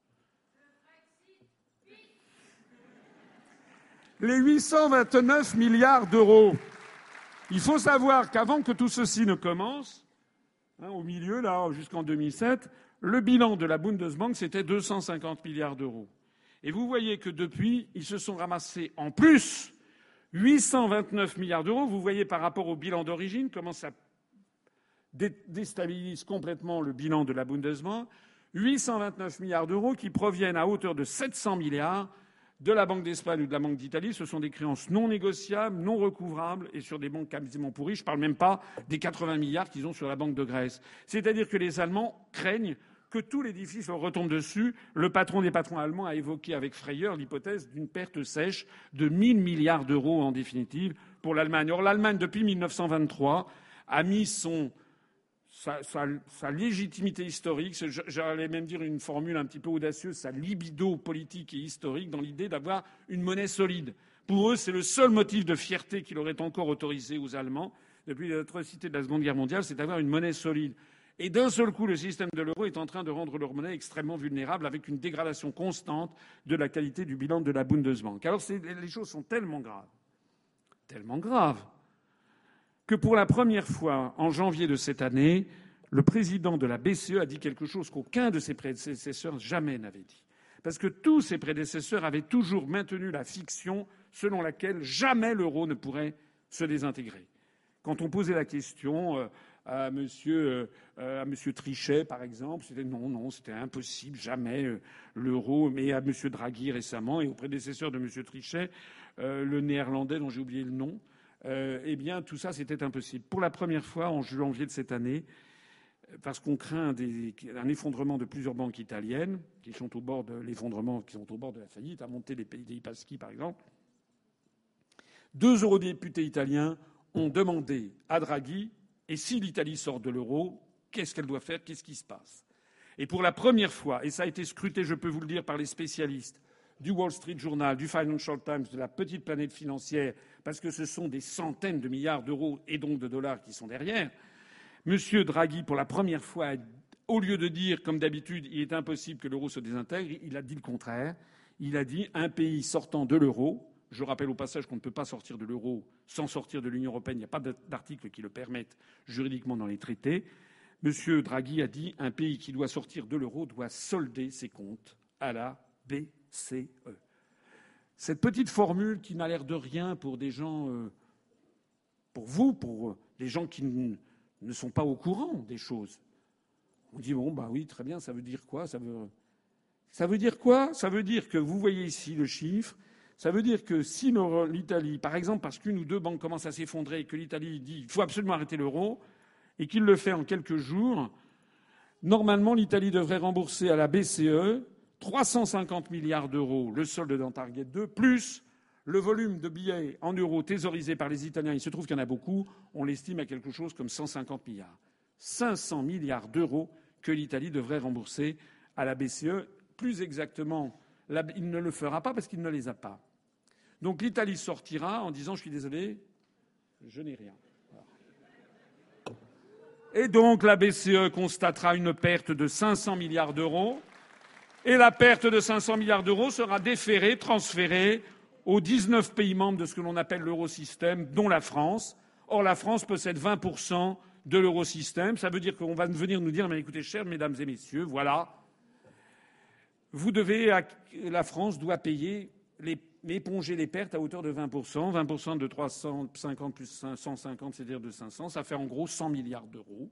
Les 829 milliards d'euros. Il faut savoir qu'avant que tout ceci ne commence, hein, au milieu, là, jusqu'en 2007, le bilan de la Bundesbank, c'était 250 milliards d'euros. Et vous voyez que depuis, ils se sont ramassés en plus 829 milliards d'euros. Vous voyez par rapport au bilan d'origine comment ça déstabilise complètement le bilan de la Bundesbank, 829 milliards d'euros qui proviennent à hauteur de 700 milliards de la Banque d'Espagne ou de la Banque d'Italie. Ce sont des créances non négociables, non recouvrables et sur des banques quasiment pourries. Je ne parle même pas des 80 milliards qu'ils ont sur la Banque de Grèce. C'est-à-dire que les Allemands craignent que tout l'édifice leur retombe dessus. Le patron des patrons allemands a évoqué avec frayeur l'hypothèse d'une perte sèche de 1000 milliards d'euros en définitive pour l'Allemagne. Or, l'Allemagne, depuis 1923, a mis son sa, légitimité historique, j'allais même dire une formule un petit peu audacieuse, sa libido politique et historique dans l'idée d'avoir une monnaie solide. Pour eux, c'est le seul motif de fierté qu'il aurait encore autorisé aux Allemands depuis l'atrocité de la Seconde Guerre mondiale, c'est d'avoir une monnaie solide. Et d'un seul coup, le système de l'euro est en train de rendre leur monnaie extrêmement vulnérable avec une dégradation constante de la qualité du bilan de la Bundesbank. Alors les choses sont tellement graves, tellement graves, que pour la première fois en janvier de cette année, le président de la BCE a dit quelque chose qu'aucun de ses prédécesseurs jamais n'avait dit. Parce que tous ses prédécesseurs avaient toujours maintenu la fiction selon laquelle jamais l'euro ne pourrait se désintégrer. Quand on posait la question euh, à Monsieur, euh, à Monsieur Trichet, par exemple. C'était non, non, c'était impossible, jamais euh, l'euro. Mais à Monsieur Draghi récemment et au prédécesseur de Monsieur Trichet, euh, le néerlandais dont j'ai oublié le nom, eh bien, tout ça, c'était impossible. Pour la première fois, en janvier de cette année, parce qu'on craint un effondrement de plusieurs banques italiennes qui sont au bord de l'effondrement, qui sont au bord de la faillite, à monter les pays Paschi, par exemple. Deux eurodéputés italiens ont demandé à Draghi et si l'Italie sort de l'euro, qu'est-ce qu'elle doit faire? Qu'est-ce qui se passe? Et pour la première fois, et ça a été scruté, je peux vous le dire, par les spécialistes du Wall Street Journal, du Financial Times, de la petite planète financière, parce que ce sont des centaines de milliards d'euros et donc de dollars qui sont derrière, M. Draghi, pour la première fois, au lieu de dire, comme d'habitude, il est impossible que l'euro se désintègre, il a dit le contraire. Il a dit un pays sortant de l'euro, je rappelle au passage qu'on ne peut pas sortir de l'euro sans sortir de l'Union européenne. Il n'y a pas d'article qui le permette juridiquement dans les traités. M. Draghi a dit un pays qui doit sortir de l'euro doit solder ses comptes à la BCE. Cette petite formule qui n'a l'air de rien pour des gens, euh, pour vous, pour des gens qui ne sont pas au courant des choses. On dit bon, bah oui, très bien, ça veut dire quoi? Ça veut... ça veut dire quoi? Ça veut dire que vous voyez ici le chiffre, ça veut dire que si l'Italie, par exemple, parce qu'une ou deux banques commencent à s'effondrer et que l'Italie dit il faut absolument arrêter l'euro, et qu'il le fait en quelques jours, normalement l'Italie devrait rembourser à la BCE 350 milliards d'euros, le solde dans Target 2, plus le volume de billets en euros thésaurisés par les Italiens. Il se trouve qu'il y en a beaucoup, on l'estime à quelque chose comme 150 milliards. 500 milliards d'euros que l'Italie devrait rembourser à la BCE. Plus exactement, il ne le fera pas parce qu'il ne les a pas. Donc l'Italie sortira en disant Je suis désolé, je n'ai rien. Et donc la BCE constatera une perte de 500 milliards d'euros. Et la perte de 500 milliards d'euros sera déférée, transférée aux 19 pays membres de ce que l'on appelle l'eurosystème, dont la France. Or, la France possède 20% de l'eurosystème. Ça veut dire qu'on va venir nous dire, mais écoutez, chers mesdames et messieurs, voilà, vous devez, la France doit payer les éponger les pertes à hauteur de 20%. 20% de 350 plus 150, c'est-à-dire de 500, ça fait en gros 100 milliards d'euros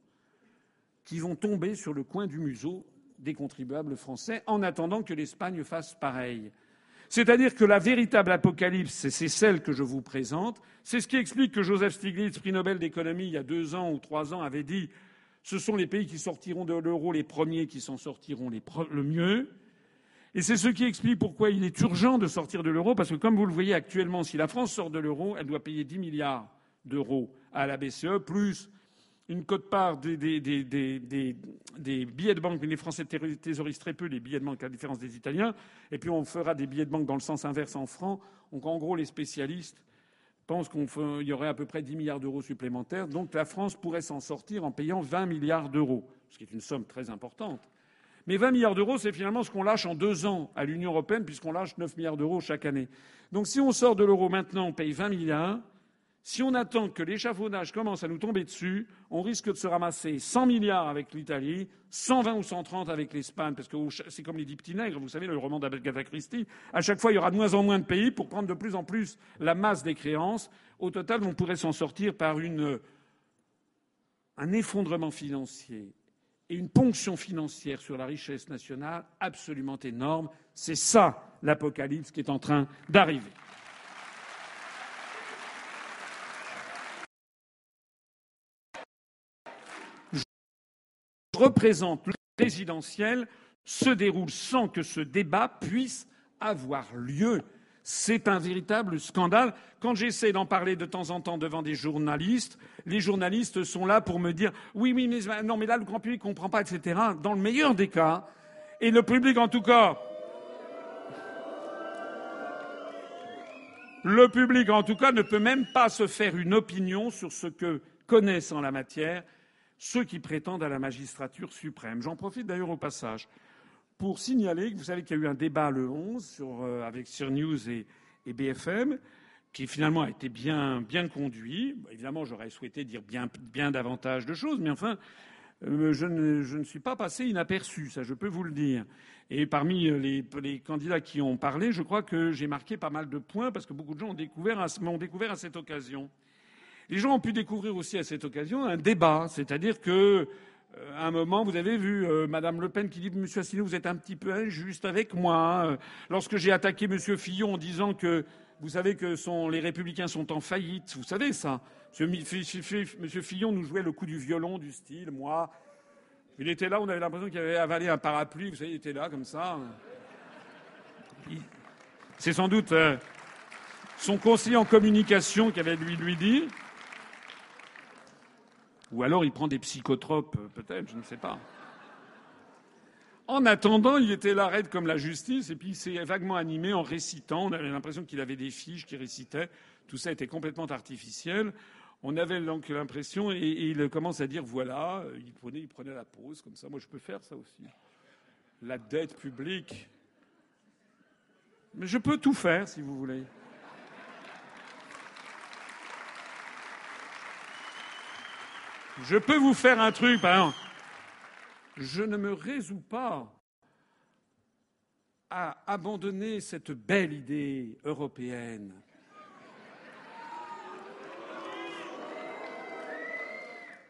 qui vont tomber sur le coin du museau des contribuables français en attendant que l'Espagne fasse pareil. C'est-à-dire que la véritable apocalypse, c'est celle que je vous présente. C'est ce qui explique que Joseph Stiglitz, prix Nobel d'économie, il y a deux ans ou trois ans, avait dit ce sont les pays qui sortiront de l'euro les premiers qui s'en sortiront le mieux. Et c'est ce qui explique pourquoi il est urgent de sortir de l'euro, parce que comme vous le voyez actuellement, si la France sort de l'euro, elle doit payer 10 milliards d'euros à la BCE, plus une cote-part des, billets de banque. Mais les Français thésaurisent très peu les billets de banque, à la différence des Italiens. Et puis on fera des billets de banque dans le sens inverse en francs. Donc en gros, les spécialistes pensent qu'il y aurait à peu près 10 milliards d'euros supplémentaires. Donc la France pourrait s'en sortir en payant 20 milliards d'euros, ce qui est une somme très importante. Mais 20 milliards d'euros, c'est finalement ce qu'on lâche en deux ans à l'Union européenne, puisqu'on lâche 9 milliards d'euros chaque année. Donc si on sort de l'euro maintenant, on paye 20 milliards. Si on attend que l'échafaudage commence à nous tomber dessus, on risque de se ramasser 100 milliards avec l'Italie, 120 ou 130 avec l'Espagne, parce que c'est comme les dix petits vous savez, le roman d'Agatha Christie. À chaque fois, il y aura de moins en moins de pays pour prendre de plus en plus la masse des créances. Au total, on pourrait s'en sortir par un effondrement financier et une ponction financière sur la richesse nationale absolument énorme. C'est ça l'apocalypse qui est en train d'arriver. Représente le présidentiel se déroule sans que ce débat puisse avoir lieu. C'est un véritable scandale. Quand j'essaie d'en parler de temps en temps devant des journalistes, les journalistes sont là pour me dire oui, oui, mais non, mais là, le grand public ne comprend pas, etc. Dans le meilleur des cas, et le public, en tout cas, le public, en tout cas, ne peut même pas se faire une opinion sur ce que connaissent en la matière ceux qui prétendent à la magistrature suprême. J'en profite d'ailleurs au passage pour signaler que vous savez qu'il y a eu un débat le 11 sur, euh, avec Sur News et, BFM qui finalement a été bien, bien conduit. Évidemment, j'aurais souhaité dire bien, bien davantage de choses, mais enfin, euh, je, ne, suis pas passé inaperçu, ça je peux vous le dire. Et parmi les, les candidats qui ont parlé, je crois que j'ai marqué pas mal de points parce que beaucoup de gens m'ont découvert, découvert à cette occasion. Les gens ont pu découvrir aussi à cette occasion un débat, c'est-à-dire que euh, à un moment, vous avez vu euh, Madame Le Pen qui dit Monsieur Asselineau, vous êtes un petit peu injuste avec moi. hein. Lorsque j'ai attaqué Monsieur Fillon en disant que vous savez que son- les Républicains sont en faillite, vous savez ça. Monsieur, Fillon nous jouait le coup du violon du style, moi. Il était là, on avait l'impression qu'il avait avalé un parapluie, vous savez, il était là comme ça. C'est sans doute euh, son conseiller en communication qui avait lui lui dit. Ou alors il prend des psychotropes, euh, peut-être, je ne sais pas. En attendant, il était là raide comme la justice, et puis il s'est vaguement animé en récitant. On avait l'impression qu'il avait des fiches qui récitaient. Tout ça était complètement artificiel. On avait donc l'impression, et, et il commence à dire voilà, euh, il prenait, il prenait la pause comme ça. Moi, je peux faire ça aussi. La dette publique. Mais je peux tout faire, si vous voulez. Je peux vous faire un truc. Je ne me résous pas à abandonner cette belle idée européenne.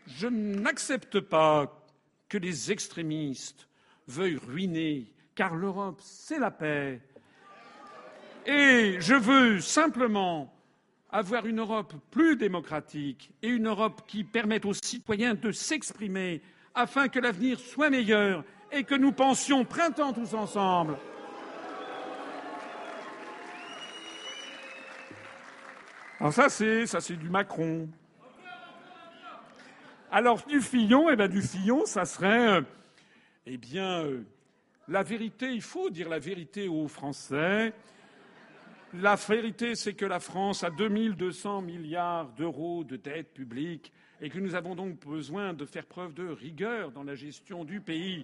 Je n'accepte pas que les extrémistes veuillent ruiner, car l'Europe, c'est la paix. Et je veux simplement avoir une Europe plus démocratique et une Europe qui permette aux citoyens de s'exprimer afin que l'avenir soit meilleur et que nous pensions printemps tous ensemble. Alors ça c'est du Macron. Alors du Fillon, eh ben du Fillon, ça serait euh, eh bien euh, la vérité, il faut dire la vérité aux Français. La vérité, c'est que la France a 2200 milliards d'euros de dette publique et que nous avons donc besoin de faire preuve de rigueur dans la gestion du pays.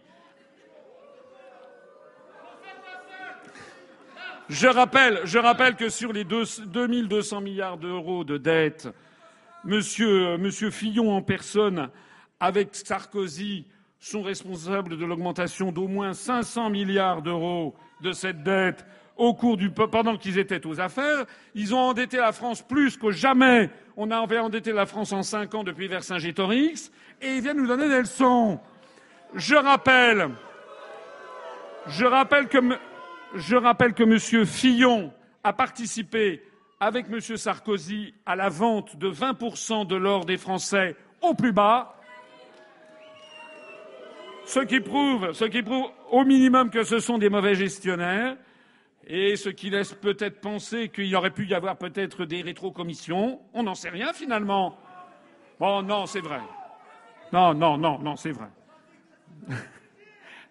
Je rappelle, que sur les deux- 2200 milliards d'euros de dette, monsieur, monsieur Fillon en personne, avec Sarkozy, sont responsables de l'augmentation d'au moins 500 milliards d'euros de cette dette au cours du pendant qu'ils étaient aux affaires. Ils ont endetté la France plus que jamais. On avait endetté la France en cinq ans depuis Vercingétorix, et ils viennent nous donner des leçons. Je rappelle, je rappelle que, je. Fillon a participé avec M. Sarkozy à la vente de 20% de l'or des Français au plus bas. Ce qui prouve, ce qui prouve au minimum que ce sont des mauvais gestionnaires et ce qui laisse peut-être penser qu'il aurait pu y avoir peut-être des rétrocommissions. On n'en sait rien finalement. Bon, non, c'est vrai. Non, non, non, non, c'est vrai.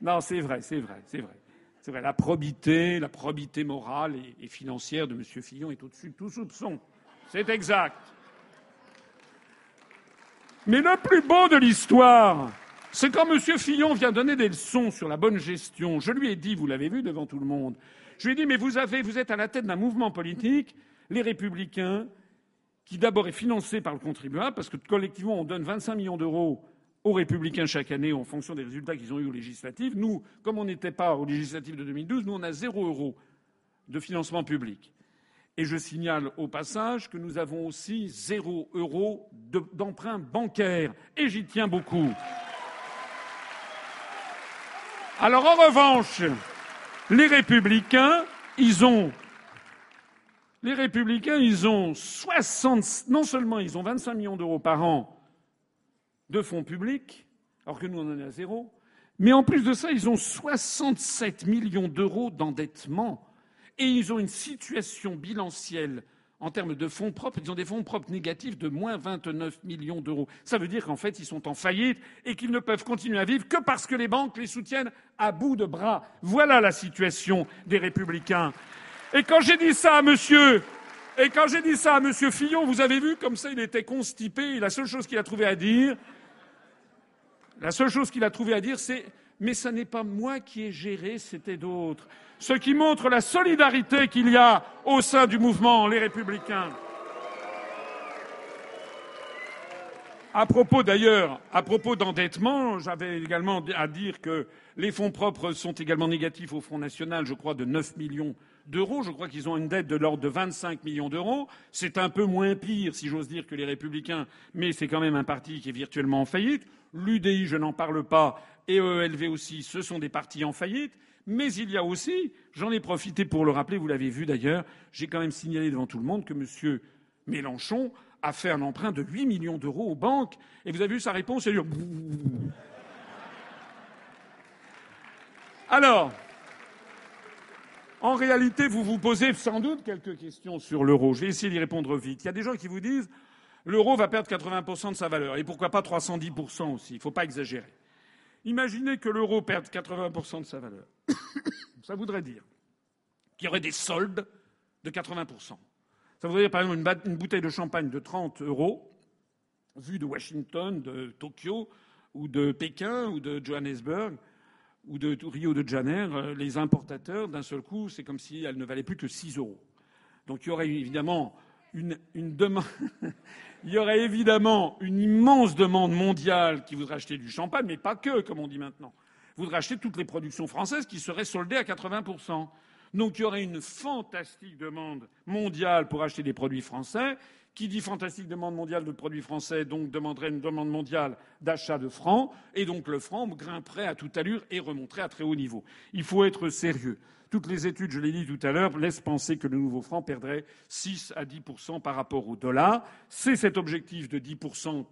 non, c'est vrai, c'est vrai, c'est vrai. C'est vrai, la probité, la probité morale et, et financière de M. Fillon est au-dessus de tout soupçon. C'est exact. Mais le plus beau de l'histoire, c'est quand M. Fillon vient donner des leçons sur la bonne gestion. Je lui ai dit, vous l'avez vu devant tout le monde, je lui ai dit, mais vous, êtes à la tête d'un mouvement politique, les Républicains, qui d'abord est financé par le contribuable, parce que collectivement, on donne 25 millions d'euros aux Républicains chaque année en fonction des résultats qu'ils ont eus aux législatives. Nous, comme on n'était pas aux législatives de 2012, nous, on a zéro euro de financement public. Et je signale au passage que nous avons aussi zéro euro de- d'emprunt bancaire. Et j'y tiens beaucoup. Alors en revanche, les républicains, ils ont les républicains, ils ont 60 non seulement ils ont 25 millions d'euros par an de fonds publics, alors que nous on en est à zéro, mais en plus de ça, ils ont 67 millions d'euros d'endettement. Et ils ont une situation bilancielle en termes de fonds propres, ils ont des fonds propres négatifs de moins 29 millions d'euros. Ça veut dire qu'en fait, ils sont en faillite et qu'ils ne peuvent continuer à vivre que parce que les banques les soutiennent à bout de bras. Voilà la situation des républicains. Et quand j'ai dit ça à monsieur, et quand j'ai dit ça à monsieur Fillon, vous avez vu comme ça, il était constipé et la seule chose qu'il a trouvé à dire, la seule chose qu'il a trouvé à dire, c'est mais ce n'est pas moi qui ai géré, c'était d'autres. Ce qui montre la solidarité qu'il y a au sein du mouvement Les Républicains. À propos d'ailleurs, à propos d'endettement, j'avais également à dire que les fonds propres sont également négatifs au Front National, je crois, de 9 millions d'euros. Je crois qu'ils ont une dette de l'ordre de 25 millions d'euros. C'est un peu moins pire, si j'ose dire, que les Républicains, mais c'est quand même un parti qui est virtuellement en faillite. L'UDI, je n'en parle pas, et ELV aussi, ce sont des partis en faillite. Mais il y a aussi, j'en ai profité pour le rappeler, vous l'avez vu d'ailleurs, j'ai quand même signalé devant tout le monde que M. Mélenchon a fait un emprunt de 8 millions d'euros aux banques. Et vous avez vu sa réponse, elle dit Alors, en réalité, vous vous posez sans doute quelques questions sur l'euro. Je vais essayer d'y répondre vite. Il y a des gens qui vous disent l'euro va perdre 80% de sa valeur. Et pourquoi pas 310% aussi? Il ne faut pas exagérer. Imaginez que l'euro perde 80% de sa valeur. Ça voudrait dire qu'il y aurait des soldes de 80%. Ça voudrait dire, par exemple, une bouteille de champagne de 30 euros, vue de Washington, de Tokyo, ou de Pékin, ou de Johannesburg, ou de Rio de Janeiro, euh, les importateurs, d'un seul coup, c'est comme si elle ne valait plus que 6 euros. Donc il y aurait évidemment une, une demande. il y aurait évidemment une immense demande mondiale qui voudrait acheter du champagne, mais pas que, comme on dit maintenant. Voudrait acheter toutes les productions françaises qui seraient soldées à 80%. Donc il y aurait une fantastique demande mondiale pour acheter des produits français. Qui dit fantastique demande mondiale de produits français, donc demanderait une demande mondiale d'achat de francs, et donc le franc grimperait à toute allure et remonterait à très haut niveau. Il faut être sérieux. Toutes les études, je l'ai dit tout à l'heure, laissent penser que le nouveau franc perdrait 6 à 10 par rapport au dollar. C'est cet objectif de 10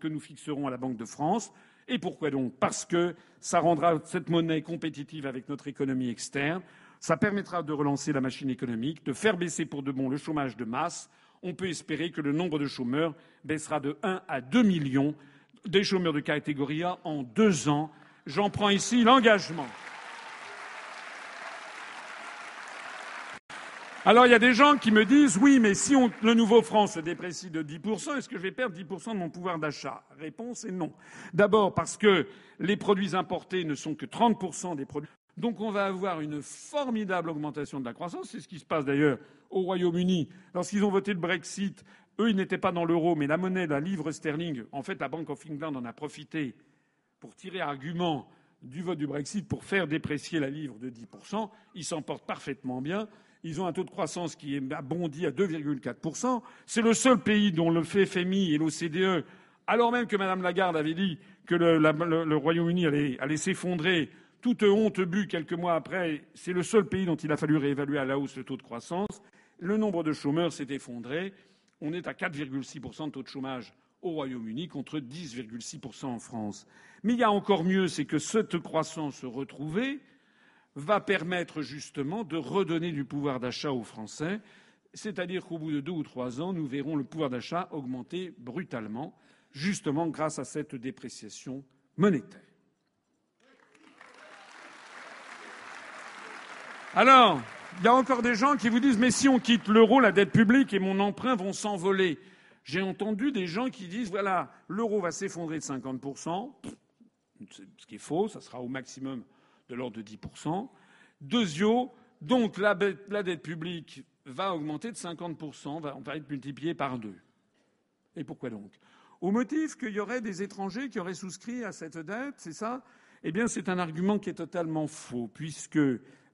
que nous fixerons à la Banque de France. Et pourquoi donc? Parce que ça rendra cette monnaie compétitive avec notre économie externe. Ça permettra de relancer la machine économique, de faire baisser pour de bon le chômage de masse. On peut espérer que le nombre de chômeurs baissera de 1 à 2 millions des chômeurs de catégorie A en deux ans. J'en prends ici l'engagement. Alors il y a des gens qui me disent oui, mais si le nouveau franc se déprécie de 10%, est-ce que je vais perdre 10% de mon pouvoir d'achat? Réponse est non. D'abord parce que les produits importés ne sont que 30% des produits. Donc on va avoir une formidable augmentation de la croissance. C'est ce qui se passe d'ailleurs au Royaume-Uni. Lorsqu'ils ont voté le Brexit, eux, ils n'étaient pas dans l'euro, mais la monnaie, la livre sterling, en fait, la Bank of England en a profité pour tirer argument du vote du Brexit pour faire déprécier la livre de 10%. Ils s'en portent parfaitement bien. Ils ont un taux de croissance qui a bondi à 2,4%. C'est le seul pays dont le FMI et l'OCDE, alors même que Mme Lagarde avait dit que le, Royaume-Uni allait, allait s'effondrer, toute honte but quelques mois après, c'est le seul pays dont il a fallu réévaluer à la hausse le taux de croissance. Le nombre de chômeurs s'est effondré. On est à 4,6% de taux de chômage au Royaume-Uni contre 10,6% en France. Mais il y a encore mieux, c'est que cette croissance retrouvée va permettre justement de redonner du pouvoir d'achat aux Français. C'est-à-dire qu'au bout de deux ou trois ans, nous verrons le pouvoir d'achat augmenter brutalement, justement grâce à cette dépréciation monétaire. Alors, il y a encore des gens qui vous disent mais si on quitte l'euro, la dette publique et mon emprunt vont s'envoler. J'ai entendu des gens qui disent voilà, l'euro va s'effondrer de 50%, ce qui est faux, ça sera au maximum de l'ordre de 10%. Deuxièmement, donc la, dette publique va augmenter de 50%, on va être multiplié par deux. Et pourquoi donc? Au motif qu'il y aurait des étrangers qui auraient souscrit à cette dette, c'est ça? Eh bien, c'est un argument qui est totalement faux, puisque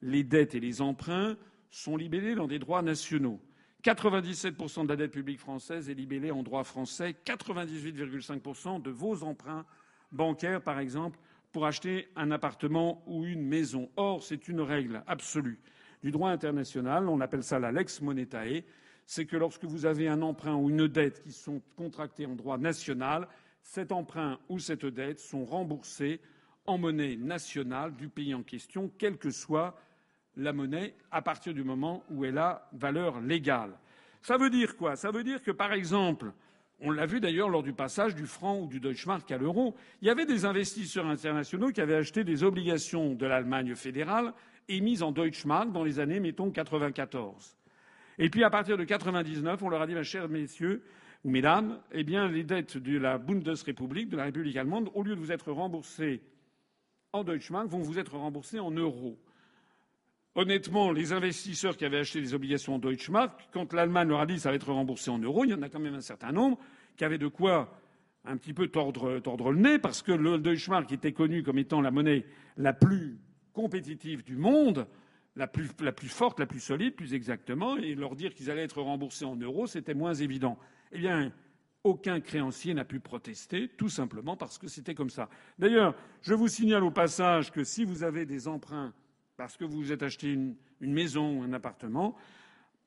les dettes et les emprunts sont libellés dans des droits nationaux. 97% de la dette publique française est libellée en droit français, 98,5% de vos emprunts bancaires, par exemple, pour acheter un appartement ou une maison. Or, c'est une règle absolue du droit international, on appelle ça la lex monetae, c'est que lorsque vous avez un emprunt ou une dette qui sont contractés en droit national, cet emprunt ou cette dette sont remboursés en monnaie nationale du pays en question, quelle que soit la monnaie, à partir du moment où elle a valeur légale. Ça veut dire quoi? Ça veut dire que, par exemple, on l'a vu d'ailleurs lors du passage du franc ou du Deutschmark à l'euro. Il y avait des investisseurs internationaux qui avaient acheté des obligations de l'Allemagne fédérale émises en Deutschmark dans les années, mettons, 94. Et puis, à partir de 99, on leur a dit, mes chers messieurs ou mesdames, eh bien, les dettes de la Bundesrepublik, de la République allemande, au lieu de vous être remboursées en Deutschmark, vont vous être remboursées en euros. Honnêtement, les investisseurs qui avaient acheté des obligations en Deutschmark, quand l'Allemagne leur a dit que ça va être remboursé en euros, il y en a quand même un certain nombre qui avaient de quoi un petit peu tordre, le nez parce que le Deutschmark était connu comme étant la monnaie la plus compétitive du monde, la plus, la plus forte, la plus solide, plus exactement, et leur dire qu'ils allaient être remboursés en euros, c'était moins évident. Eh bien, aucun créancier n'a pu protester, tout simplement parce que c'était comme ça. D'ailleurs, je vous signale au passage que si vous avez des emprunts parce que vous vous êtes acheté une, maison ou un appartement,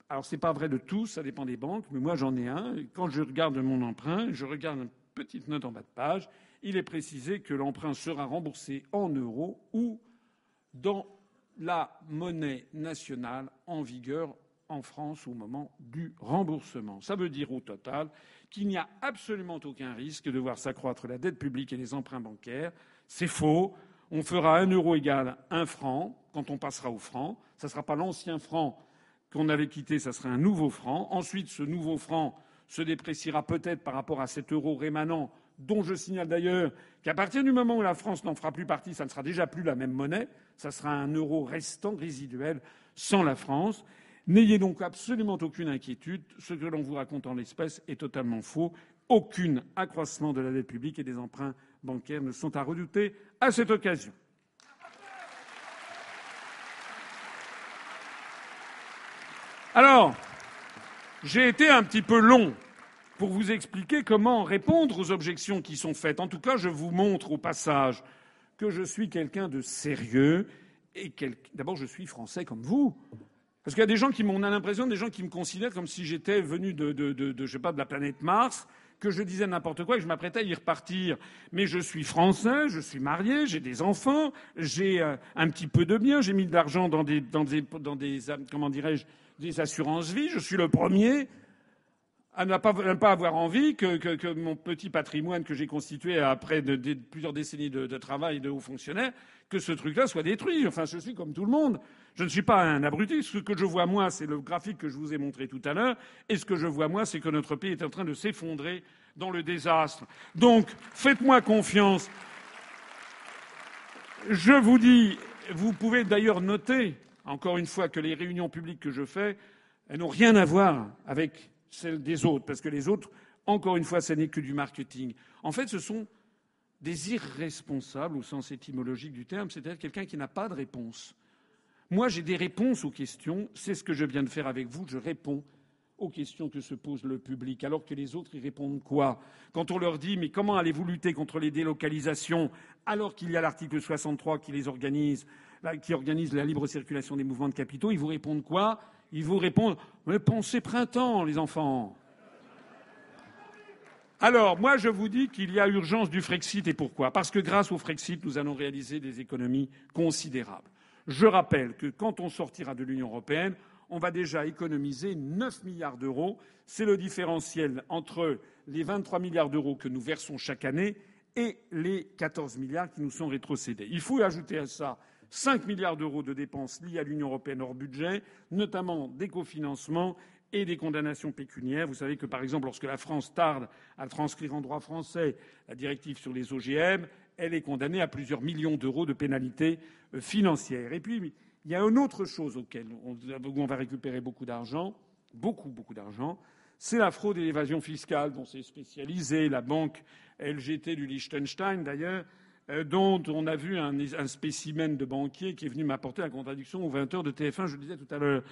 alors c'est pas vrai de tous, ça dépend des banques, mais moi j'en ai un. Quand je regarde mon emprunt, je regarde une petite note en bas de page. Il est précisé que l'emprunt sera remboursé en euros ou dans la monnaie nationale en vigueur en France au moment du remboursement. Ça veut dire au total qu'il n'y a absolument aucun risque de voir s'accroître la dette publique et les emprunts bancaires. C'est faux. On fera un euro égal un franc quand on passera au franc. Ça ne sera pas l'ancien franc qu'on avait quitté, ça serait un nouveau franc. Ensuite, ce nouveau franc se dépréciera peut-être par rapport à cet euro rémanent, dont je signale d'ailleurs qu'à partir du moment où la France n'en fera plus partie, ça ne sera déjà plus la même monnaie, ça sera un euro restant résiduel sans la France. N'ayez donc absolument aucune inquiétude. Ce que l'on vous raconte en l'espèce est totalement faux. Aucun accroissement de la dette publique et des emprunts bancaires ne sont à redouter à cette occasion. Alors, j'ai été un petit peu long pour vous expliquer comment répondre aux objections qui sont faites. En tout cas, je vous montre au passage que je suis quelqu'un de sérieux et quel... d'abord je suis français comme vous. Parce qu'il y a des gens qui m'ont, l'impression des gens qui me considèrent comme si j'étais venu de, de, de, de, je sais pas, de la planète Mars, que je disais n'importe quoi et que je m'apprêtais à y repartir. Mais je suis français, je suis marié, j'ai des enfants, j'ai euh, un petit peu de biens, j'ai mis de l'argent dans des, dans euh, comment dirais-je, des assurances vie. Je suis le premier à ne pas, avoir envie que, mon petit patrimoine que j'ai constitué après plusieurs décennies de, de travail de haut fonctionnaire, que ce truc-là soit détruit. Enfin, je suis comme tout le monde. Je ne suis pas un abruti. Ce que je vois, moi, c'est le graphique que je vous ai montré tout à l'heure. Et ce que je vois, moi, c'est que notre pays est en train de s'effondrer dans le désastre. Donc, faites-moi confiance. Je vous dis, vous pouvez d'ailleurs noter, encore une fois, que les réunions publiques que je fais, elles n'ont rien à voir avec celles des autres. Parce que les autres, encore une fois, ce n'est que du marketing. En fait, ce sont des irresponsables au sens étymologique du terme, c'est-à-dire quelqu'un qui n'a pas de réponse. Moi, j'ai des réponses aux questions. C'est ce que je viens de faire avec vous. Je réponds aux questions que se pose le public, alors que les autres y répondent quoi? Quand on leur dit mais comment allez-vous lutter contre les délocalisations alors qu'il y a l'article 63 qui les organise, qui organise la libre circulation des mouvements de capitaux, ils vous répondent quoi? Ils vous répondent mais pensez printemps, les enfants. Alors, moi, je vous dis qu'il y a urgence du Frexit et pourquoi? Parce que grâce au Frexit, nous allons réaliser des économies considérables. Je rappelle que quand on sortira de l'Union européenne, on va déjà économiser 9 milliards d'euros. C'est le différentiel entre les 23 milliards d'euros que nous versons chaque année et les 14 milliards qui nous sont rétrocédés. Il faut ajouter à ça 5 milliards d'euros de dépenses liées à l'Union européenne hors budget, notamment des cofinancements et des condamnations pécuniaires. Vous savez que, par exemple, lorsque la France tarde à transcrire en droit français la directive sur les OGM, elle est condamnée à plusieurs millions d'euros de pénalités euh, financières. Et puis, il y a une autre chose auquel on, où on va récupérer beaucoup d'argent, beaucoup, beaucoup d'argent, c'est la fraude et l'évasion fiscale dont s'est spécialisée la banque LGT du Liechtenstein, d'ailleurs, dont on a vu un, un, spécimen de banquier qui est venu m'apporter la contradiction aux 20 heures de TF1, je le disais tout à l'heure.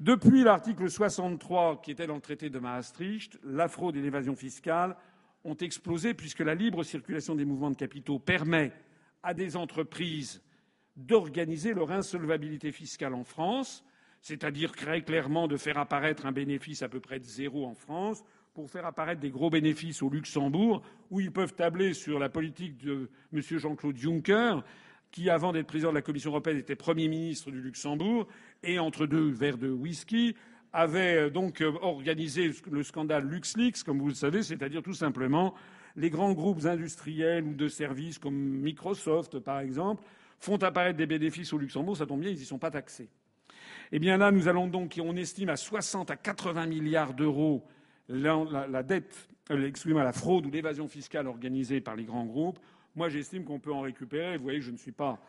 Depuis l'article 63, qui était dans le traité de Maastricht, la fraude et l'évasion fiscale ont explosé puisque la libre circulation des mouvements de capitaux permet à des entreprises d'organiser leur insolvabilité fiscale en France, c'est-à-dire très clairement de faire apparaître un bénéfice à peu près de zéro en France pour faire apparaître des gros bénéfices au Luxembourg, où ils peuvent tabler sur la politique de M. Jean-Claude Juncker, qui, avant d'être président de la Commission européenne, était Premier ministre du Luxembourg, et entre deux verres de whisky, avait euh, donc euh, organisé le scandale LuxLeaks, comme vous le savez, c'est-à-dire tout simplement les grands groupes industriels ou de services comme Microsoft, par exemple, font apparaître des bénéfices au Luxembourg, ça tombe bien, ils n'y sont pas taxés. Eh bien là, nous allons donc, on estime à 60 à 80 milliards d'euros la, dette, euh, excusez-moi, la fraude ou l'évasion fiscale organisée par les grands groupes. Moi, j'estime qu'on peut en récupérer. Vous voyez, je ne suis pas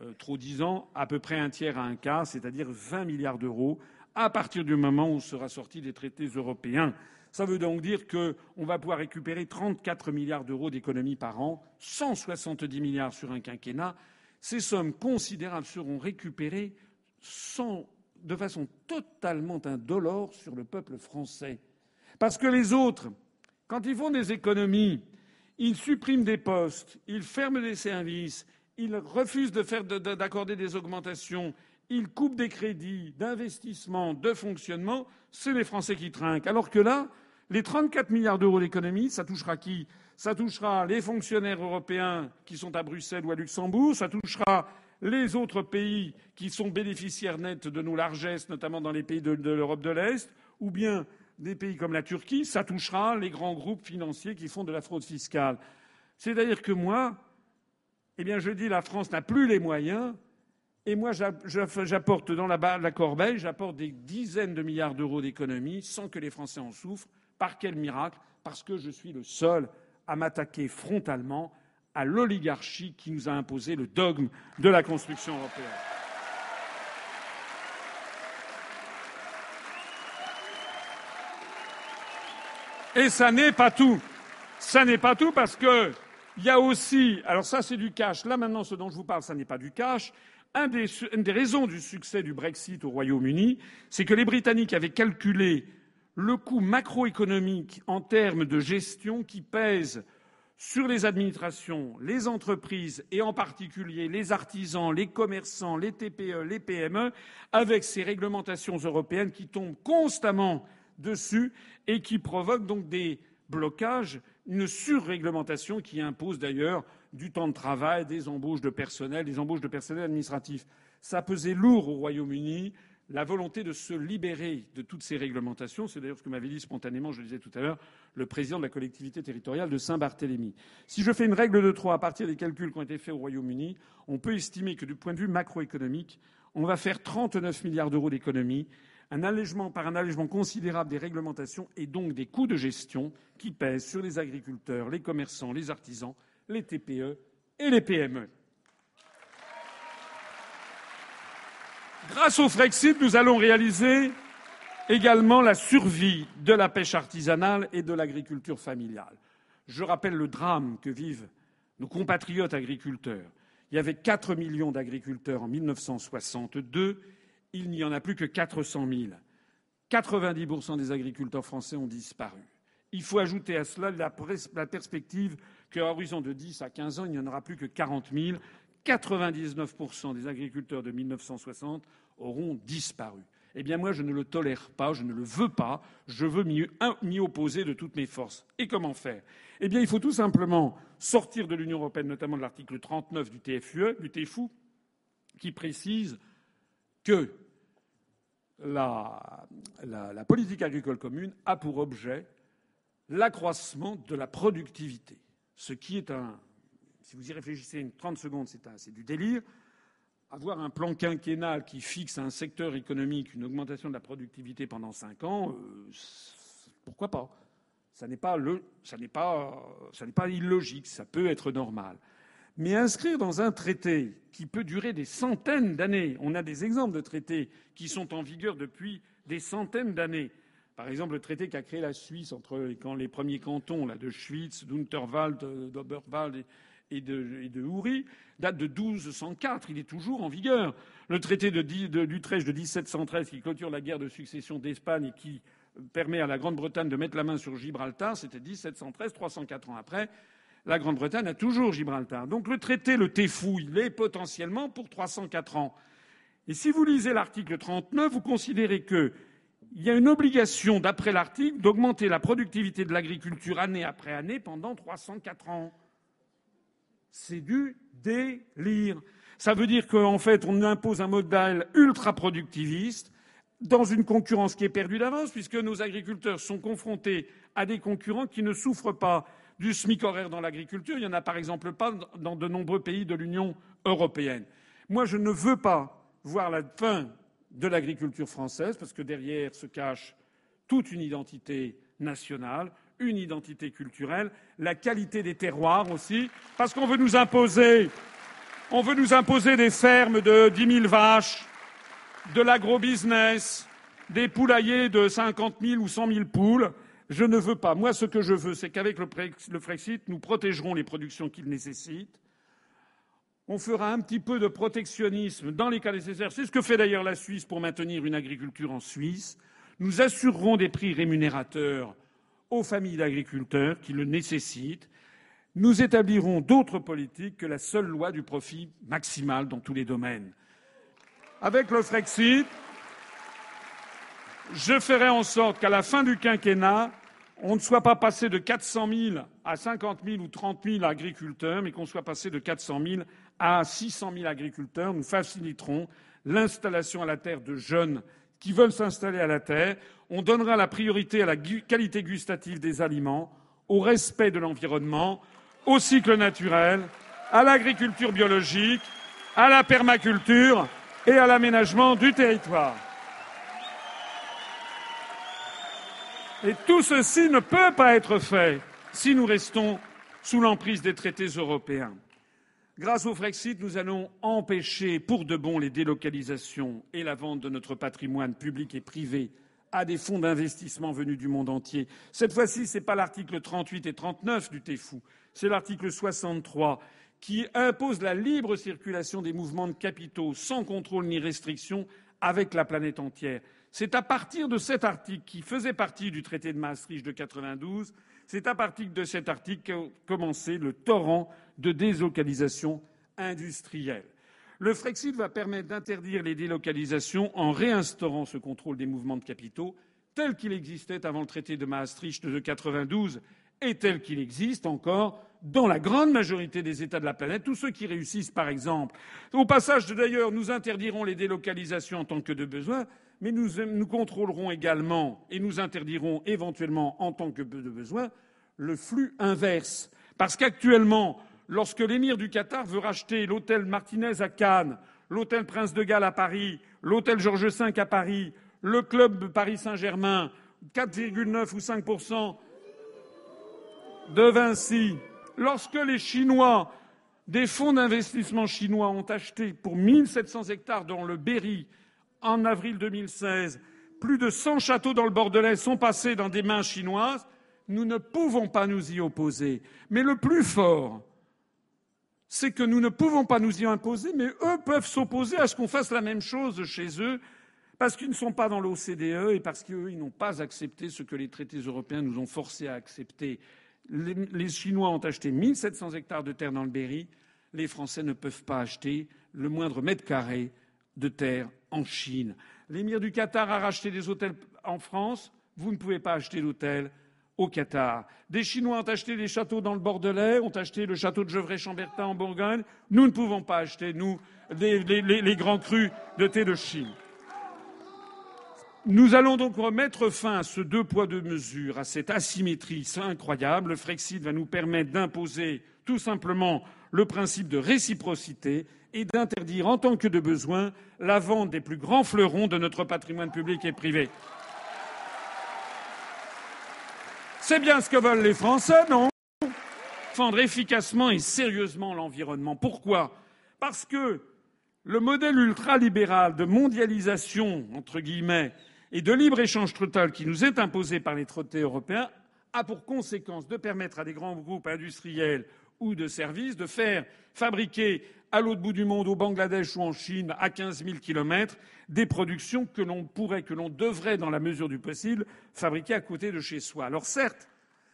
euh, trop disant, à peu près un tiers à un quart, c'est-à-dire 20 milliards d'euros, à partir du moment où on sera sorti des traités européens. Ça veut donc dire qu'on va pouvoir récupérer 34 milliards d'euros d'économies par an, 170 milliards sur un quinquennat. Ces sommes considérables seront récupérées de façon totalement indolore sur le peuple français. Parce que les autres, quand ils font des économies, ils suppriment des postes, ils ferment des services, ils refusent d'accorder des augmentations, ils coupent des crédits d'investissement, de fonctionnement, c'est les Français qui trinquent. Alors que là, les 34 milliards d'euros d'économies, ça touchera qui? Ça touchera les fonctionnaires européens qui sont à Bruxelles ou à Luxembourg, ça touchera les autres pays qui sont bénéficiaires nets de nos largesses, notamment dans les pays de, de l'Europe de l'Est, ou bien des pays comme la Turquie, ça touchera les grands groupes financiers qui font de la fraude fiscale. C'est-à-dire que moi, eh je dis la France n'a plus les moyens, et moi, j'apporte dans la, la corbeille, j'apporte des dizaines de milliards d'euros d'économies sans que les Français en souffrent. Par quel miracle? Parce que je suis le seul à m'attaquer frontalement à l'oligarchie qui nous a imposé le dogme de la construction européenne. Et ça n'est pas tout. Ça n'est pas tout parce que il y a aussi, alors ça c'est du cash. Là maintenant, ce dont je vous parle, ça n'est pas du cash. Une des raisons du succès du Brexit au Royaume-Uni, c'est que les Britanniques avaient calculé le coût macroéconomique en termes de gestion qui pèse sur les administrations, les entreprises et en particulier les artisans, les commerçants, les TPE, les PME, avec ces réglementations européennes qui tombent constamment dessus et qui provoquent donc des blocages, une surréglementation qui impose d'ailleurs du temps de travail, des embauches de personnel, des embauches de personnel administratif. Ça pesait lourd au Royaume-Uni la volonté de se libérer de toutes ces réglementations. C'est d'ailleurs ce que m'avait dit spontanément, je le disais tout à l'heure, le président de la collectivité territoriale de Saint-Barthélemy. Si je fais une règle de trois à partir des calculs qui ont été faits au Royaume-Uni, on peut estimer que du point de vue macroéconomique, on va faire 39 milliards d'euros d'économies, un allègement par un allègement considérable des réglementations et donc des coûts de gestion qui pèsent sur les agriculteurs, les commerçants, les artisans, les TPE et les PME. Grâce au Frexit, nous allons réaliser également la survie de la pêche artisanale et de l'agriculture familiale. Je rappelle le drame que vivent nos compatriotes agriculteurs. Il y avait 4 millions d'agriculteurs en 1962, il n'y en a plus que 400 000. 90% des agriculteurs français ont disparu. Il faut ajouter à cela la, perspective qu'à horizon de 10 à 15 ans, il n'y en aura plus que 40 000. 99% des agriculteurs de 1960 auront disparu. Eh bien, moi, je ne le tolère pas, je ne le veux pas, je veux m'y opposer de toutes mes forces. Et comment faire? Eh bien, il faut tout simplement sortir de l'Union européenne, notamment de l'article 39 du TFUE, du TFU, qui précise que la, politique agricole commune a pour objet l'accroissement de la productivité, ce qui est un, si vous y réfléchissez une 30 secondes, c'est du délire. Avoir un plan quinquennal qui fixe à un secteur économique une augmentation de la productivité pendant cinq ans, euh, pourquoi pas Ça n'est pas illogique, ça peut être normal. Mais inscrire dans un traité qui peut durer des centaines d'années, on a des exemples de traités qui sont en vigueur depuis des centaines d'années. Par exemple, le traité qu'a créé la Suisse entre les premiers cantons là, de Schwyz, d'Unterwald, d'Oberwald et de, et date de 1204. Il est toujours en vigueur. Le traité d'Utrecht de, de 1713 qui clôture la guerre de succession d'Espagne et qui permet à la Grande-Bretagne de mettre la main sur Gibraltar, c'était 1713, 304 ans après. La Grande-Bretagne a toujours Gibraltar. Donc le traité, le TEFU, il est potentiellement pour 304 ans. Et si vous lisez l'article 39, vous considérez qu'il y a une obligation, d'après l'article, d'augmenter la productivité de l'agriculture année après année pendant 304 ans. C'est du délire. Ça veut dire qu'en fait, on impose un modèle ultra-productiviste dans une concurrence qui est perdue d'avance, puisque nos agriculteurs sont confrontés à des concurrents qui ne souffrent pas du SMIC horaire dans l'agriculture. Il n'y en a par exemple pas dans de nombreux pays de l'Union européenne. Moi, je ne veux pas voir la fin de l'agriculture française, parce que derrière se cache toute une identité nationale une identité culturelle, la qualité des terroirs aussi, parce qu'on veut nous imposer On veut nous imposer des fermes de 10 000 vaches, de l'agro-business, des poulaillers de 50 000 ou 100 000 poules. Je ne veux pas. Moi, ce que je veux, c'est qu'avec le Frexit, nous protégerons les productions qu'ils nécessitent. On fera un petit peu de protectionnisme dans les cas nécessaires. C'est ce que fait d'ailleurs la Suisse pour maintenir une agriculture en Suisse. Nous assurerons des prix rémunérateurs aux familles d'agriculteurs qui le nécessitent. Nous établirons d'autres politiques que la seule loi du profit maximal dans tous les domaines. Avec le Frexit, je ferai en sorte qu'à la fin du quinquennat, on ne soit pas passé de 400 000 à 50 000 ou 30 000 agriculteurs, mais qu'on soit passé de 400 000 à 600 000 agriculteurs. Nous faciliterons l'installation à la terre de jeunes qui veulent s'installer à la terre. On donnera la priorité à la qualité gustative des aliments, au respect de l'environnement, au cycle naturel, à l'agriculture biologique, à la permaculture et à l'aménagement du territoire. Tout ceci ne peut pas être fait si nous restons sous l'emprise des traités européens. Grâce au Frexit, nous allons empêcher pour de bon les délocalisations et la vente de notre patrimoine public et privé à des fonds d'investissement venus du monde entier. Cette fois-ci, ce n'est pas l'article 38 et 39 du TEFU, c'est l'article 63 qui impose la libre circulation des mouvements de capitaux sans contrôle ni restriction avec la planète entière. C'est à partir de cet article, qui faisait partie du traité de Maastricht de 92, c'est à partir de cet article qu'a commencé le torrent de délocalisation industrielle. Le Frexit va permettre d'interdire les délocalisations en réinstaurant ce contrôle des mouvements de capitaux tel qu'il existait avant le traité de Maastricht de 92 et tel qu'il existe encore dans la grande majorité des États de la planète, tous ceux qui réussissent, par exemple. Au passage, d'ailleurs, nous interdirons les délocalisations en tant que de besoin, mais nous, contrôlerons également et nous interdirons éventuellement en tant que de besoin le flux inverse. Parce qu'actuellement, lorsque l'émir du Qatar veut racheter l'hôtel Martinez à Cannes, l'hôtel Prince de Galles à Paris, l'hôtel Georges V à Paris, le club Paris Saint-Germain, 4,9 ou 5 de Vinci, lorsque les Chinois, des fonds d'investissement chinois ont acheté pour 1700 hectares dans le Berry en avril 2016, plus de 100 châteaux dans le Bordelais sont passés dans des mains chinoises, nous ne pouvons pas nous y opposer. Mais le plus fort, c'est que nous ne pouvons pas nous y imposer, mais eux peuvent s'opposer à ce qu'on fasse la même chose chez eux, parce qu'ils ne sont pas dans l'OCDE et parce qu'eux, ils n'ont pas accepté ce que les traités européens nous ont forcés à accepter les, Chinois ont acheté 1700 hectares de terre dans le Berry. Les Français ne peuvent pas acheter le moindre mètre carré de terre en Chine. L'émir du Qatar a racheté des hôtels en France. Vous ne pouvez pas acheter d'hôtel au Qatar. Des Chinois ont acheté des châteaux dans le Bordelais, ont acheté le château de Gevrey-Chambertin en Bourgogne. Nous ne pouvons pas acheter, nous, les grands crus de thé de Chine. Nous allons donc remettre fin à ce deux poids deux mesures, à cette asymétrie incroyable. Le Frexit va nous permettre d'imposer tout simplement le principe de réciprocité et d'interdire en tant que de besoin la vente des plus grands fleurons de notre patrimoine public et privé. C'est bien ce que veulent les Français, non? Défendre efficacement et sérieusement l'environnement. Pourquoi? Parce que le modèle ultralibéral de mondialisation, entre guillemets, et de libre-échange total qui nous est imposé par les traités européens a pour conséquence de permettre à des grands groupes industriels ou de services de faire fabriquer à l'autre bout du monde, au Bangladesh ou en Chine, à 15 000 kilomètres, des productions que l'on pourrait, que l'on devrait, dans la mesure du possible, fabriquer à côté de chez soi. Alors certes,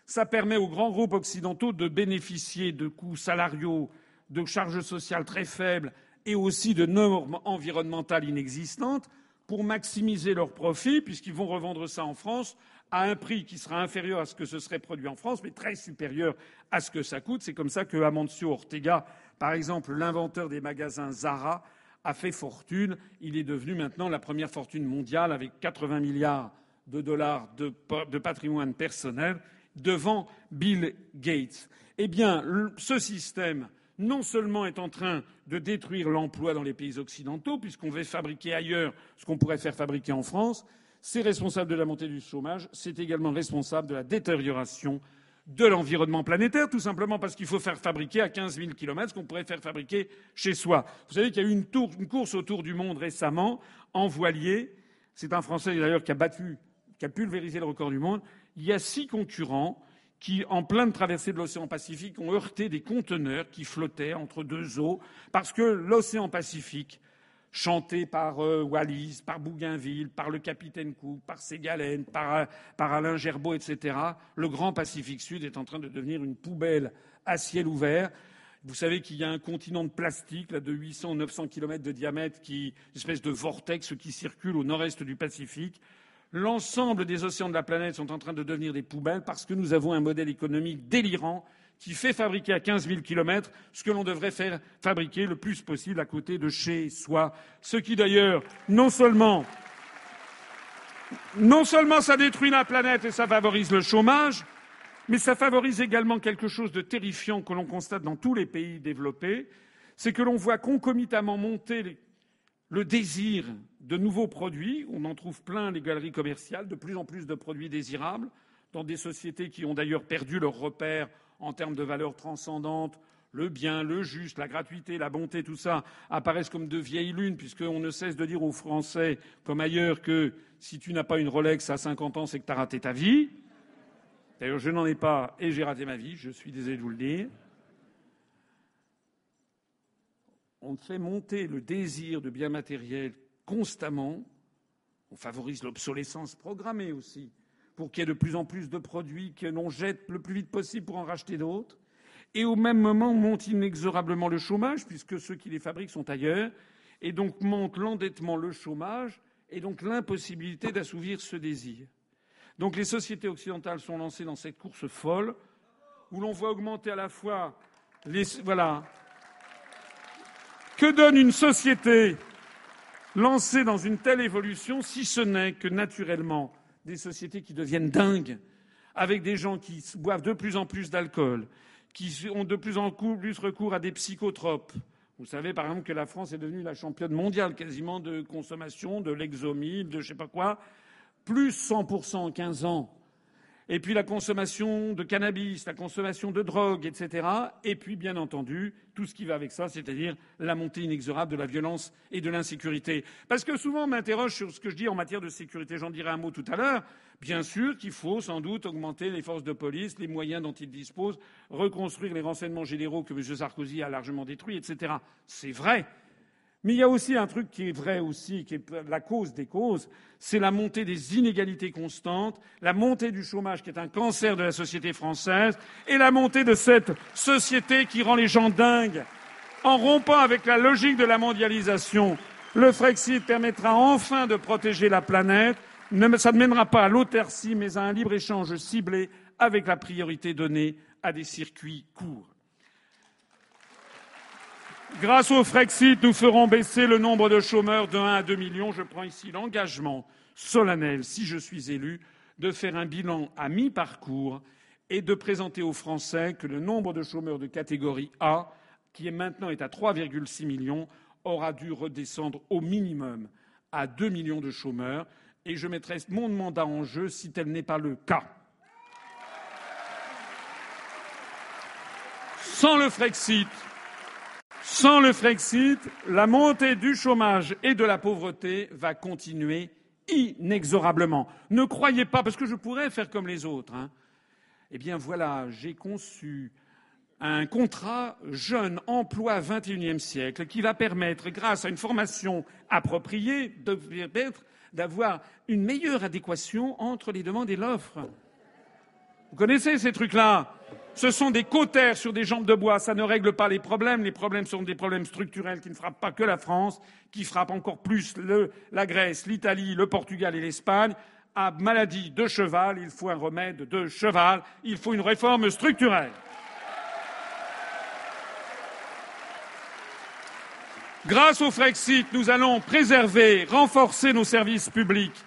ça permet aux grands groupes occidentaux de bénéficier de coûts salariaux, de charges sociales très faibles et aussi de normes environnementales inexistantes pour maximiser leurs profits, puisqu'ils vont revendre ça en France à un prix qui sera inférieur à ce que ce serait produit en France, mais très supérieur à ce que ça coûte. C'est comme ça que Amancio Ortega, par exemple, l'inventeur des magasins Zara, a fait fortune. Il est devenu maintenant la première fortune mondiale avec 80 milliards de dollars de, de patrimoine personnel devant Bill Gates. Eh bien, ce système non seulement est en train de détruire l'emploi dans les pays occidentaux, puisqu'on veut fabriquer ailleurs ce qu'on pourrait faire fabriquer en France, c'est responsable de la montée du chômage, c'est également responsable de la détérioration de l'environnement planétaire, tout simplement parce qu'il faut faire fabriquer à 15 000 km ce qu'on pourrait faire fabriquer chez soi. Vous savez qu'il y a eu une, course autour du monde récemment en voilier. C'est un Français d'ailleurs qui a battu, qui a pulvérisé le record du monde. Il y a six concurrents qui, en pleine traversée de l'océan Pacifique, ont heurté des conteneurs qui flottaient entre deux eaux parce que l'océan Pacifique chanté par euh, Wallis, par Bougainville, par le capitaine Cook, par Ségalen, par, euh, par, Alain Gerbeau, etc., le Grand Pacifique Sud est en train de devenir une poubelle à ciel ouvert. Vous savez qu'il y a un continent de plastique là, de 800 900 km de diamètre, qui, une espèce de vortex qui circule au nord-est du Pacifique. L'ensemble des océans de la planète sont en train de devenir des poubelles parce que nous avons un modèle économique délirant qui fait fabriquer à 15 000 kilomètres ce que l'on devrait faire fabriquer le plus possible à côté de chez soi. Ce qui d'ailleurs, non seulement, non seulement ça détruit la planète et ça favorise le chômage, mais ça favorise également quelque chose de terrifiant que l'on constate dans tous les pays développés, c'est que l'on voit concomitamment monter le désir de nouveaux produits. On en trouve plein les galeries commerciales, de plus en plus de produits désirables, dans des sociétés qui ont d'ailleurs perdu leurs repères en termes de valeurs transcendantes, le bien, le juste, la gratuité, la bonté, tout ça apparaissent comme de vieilles lunes, puisqu'on ne cesse de dire aux Français, comme ailleurs, que si tu n'as pas une Rolex à 50 ans, c'est que tu as raté ta vie. D'ailleurs, je n'en ai pas et j'ai raté ma vie, je suis désolé de vous le dire. On fait monter le désir de biens matériels constamment. On favorise l'obsolescence programmée aussi pour qu'il y ait de plus en plus de produits que l'on jette le plus vite possible pour en racheter d'autres. Et au même moment, monte inexorablement le chômage, puisque ceux qui les fabriquent sont ailleurs. Et donc monte l'endettement, le chômage, et donc l'impossibilité d'assouvir ce désir. Donc les sociétés occidentales sont lancées dans cette course folle, où l'on voit augmenter à la fois les. Voilà. Que donne une société lancée dans une telle évolution, si ce n'est que naturellement des sociétés qui deviennent dingues, avec des gens qui boivent de plus en plus d'alcool, qui ont de plus en plus recours à des psychotropes. Vous savez, par exemple, que la France est devenue la championne mondiale quasiment de consommation de l'exomil, de je sais pas quoi, plus 100% en 15 ans et puis la consommation de cannabis, la consommation de drogue, etc. Et puis, bien entendu, tout ce qui va avec ça, c'est-à-dire la montée inexorable de la violence et de l'insécurité. Parce que souvent, on m'interroge sur ce que je dis en matière de sécurité. J'en dirai un mot tout à l'heure. Bien sûr qu'il faut sans doute augmenter les forces de police, les moyens dont ils disposent, reconstruire les renseignements généraux que M. Sarkozy a largement détruits, etc. C'est vrai. Mais il y a aussi un truc qui est vrai aussi, qui est la cause des causes, c'est la montée des inégalités constantes, la montée du chômage qui est un cancer de la société française, et la montée de cette société qui rend les gens dingues. En rompant avec la logique de la mondialisation, le Frexit permettra enfin de protéger la planète. Ça ne mènera pas à l'autarcie, mais à un libre-échange ciblé avec la priorité donnée à des circuits courts. Grâce au Frexit, nous ferons baisser le nombre de chômeurs de 1 à 2 millions. Je prends ici l'engagement solennel, si je suis élu, de faire un bilan à mi-parcours et de présenter aux Français que le nombre de chômeurs de catégorie A, qui maintenant est à 3,6 millions, aura dû redescendre au minimum à 2 millions de chômeurs. Et je mettrai mon mandat en jeu si tel n'est pas le cas. Sans le Frexit, sans le Frexit, la montée du chômage et de la pauvreté va continuer inexorablement. Ne croyez pas, parce que je pourrais faire comme les autres. Hein. Eh bien voilà, j'ai conçu un contrat jeune emploi XXIe siècle qui va permettre, grâce à une formation appropriée, d'avoir une meilleure adéquation entre les demandes et l'offre. Vous connaissez ces trucs-là? Ce sont des cautères sur des jambes de bois. Ça ne règle pas les problèmes. Les problèmes sont des problèmes structurels qui ne frappent pas que la France, qui frappent encore plus la Grèce, l'Italie, le Portugal et l'Espagne. À maladie de cheval, il faut un remède de cheval. Il faut une réforme structurelle. Grâce au Frexit, nous allons préserver, renforcer nos services publics.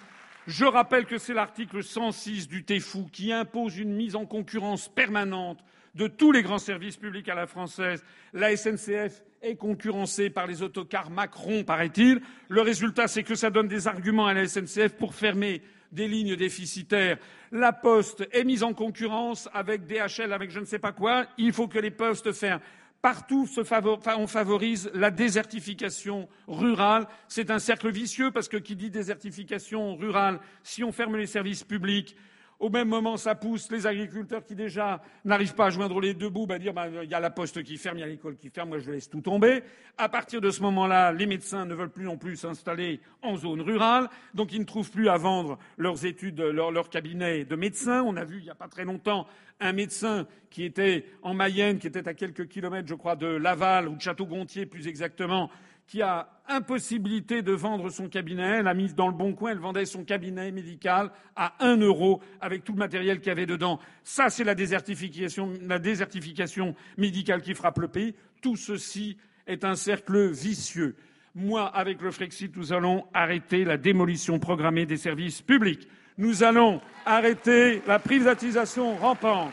Je rappelle que c'est l'article 106 du TEFU qui impose une mise en concurrence permanente de tous les grands services publics à la française. La SNCF est concurrencée par les autocars Macron, paraît-il. Le résultat, c'est que ça donne des arguments à la SNCF pour fermer des lignes déficitaires. La Poste est mise en concurrence avec DHL, avec je ne sais pas quoi. Il faut que les postes ferment. Partout, on favorise la désertification rurale. C'est un cercle vicieux parce que qui dit désertification rurale, si on ferme les services publics, au même moment, ça pousse les agriculteurs qui déjà n'arrivent pas à joindre les deux bouts, à dire bah, il y a la poste qui ferme, il y a l'école qui ferme, moi je laisse tout tomber. À partir de ce moment-là, les médecins ne veulent plus non plus s'installer en zone rurale, donc ils ne trouvent plus à vendre leurs études, leur, leur cabinet de médecins. On a vu il n'y a pas très longtemps un médecin qui était en Mayenne, qui était à quelques kilomètres, je crois, de Laval ou de Château-Gontier plus exactement, qui a impossibilité de vendre son cabinet. Elle a mis dans le bon coin, elle vendait son cabinet médical à un euro avec tout le matériel qu'il y avait dedans. Ça, c'est la désertification, la désertification médicale qui frappe le pays. Tout ceci est un cercle vicieux. Moi, avec le Frexit, nous allons arrêter la démolition programmée des services publics. Nous allons arrêter la privatisation rampante.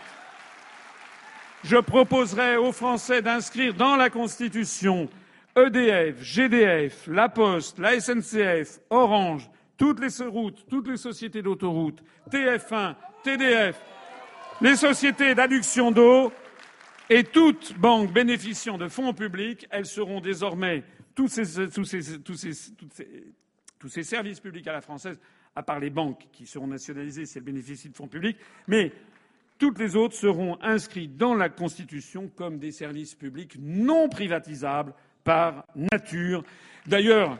Je proposerai aux Français d'inscrire dans la Constitution EDF, GDF, La Poste, la SNCF, Orange, toutes les routes, toutes les sociétés d'autoroutes, TF1, TDF, les sociétés d'adduction d'eau et toutes banques bénéficiant de fonds publics, elles seront désormais tous tous ces services publics à la française, à part les banques qui seront nationalisées si elles bénéficient de fonds publics, mais toutes les autres seront inscrites dans la Constitution comme des services publics non privatisables par nature. D'ailleurs,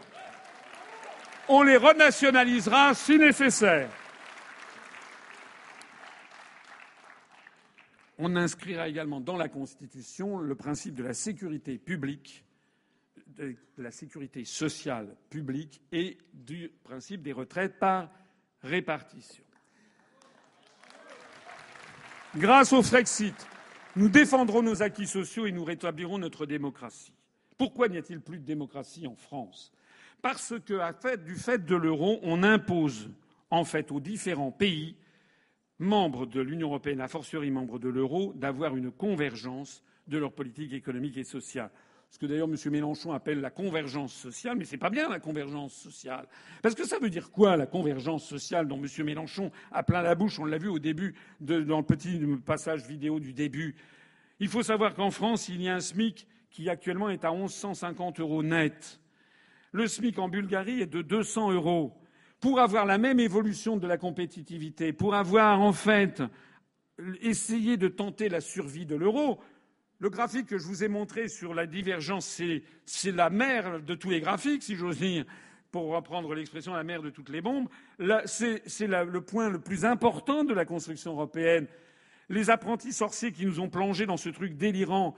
on les renationalisera si nécessaire. On inscrira également dans la Constitution le principe de la sécurité publique, de la sécurité sociale publique et du principe des retraites par répartition. Grâce au Frexit, nous défendrons nos acquis sociaux et nous rétablirons notre démocratie. Pourquoi n'y a-t-il plus de démocratie en France? Parce que, du fait de l'euro, on impose en fait aux différents pays membres de l'Union européenne, a fortiori membres de l'euro, d'avoir une convergence de leur politique économique et sociale. Ce que d'ailleurs M. Mélenchon appelle la convergence sociale, mais c'est pas bien la convergence sociale. Parce que ça veut dire quoi la convergence sociale dont M. Mélenchon a plein la bouche? On l'a vu au début, dans le petit passage vidéo du début. Il faut savoir qu'en France, il y a un SMIC qui actuellement est à 1150 euros net. Le SMIC en Bulgarie est de 200 euros. Pour avoir la même évolution de la compétitivité, pour avoir en fait essayé de tenter la survie de l'euro, le graphique que je vous ai montré sur la divergence, c'est la mère de tous les graphiques, si j'ose dire, pour reprendre l'expression la mère de toutes les bombes. C'est le point le plus important de la construction européenne. Les apprentis sorciers qui nous ont plongés dans ce truc délirant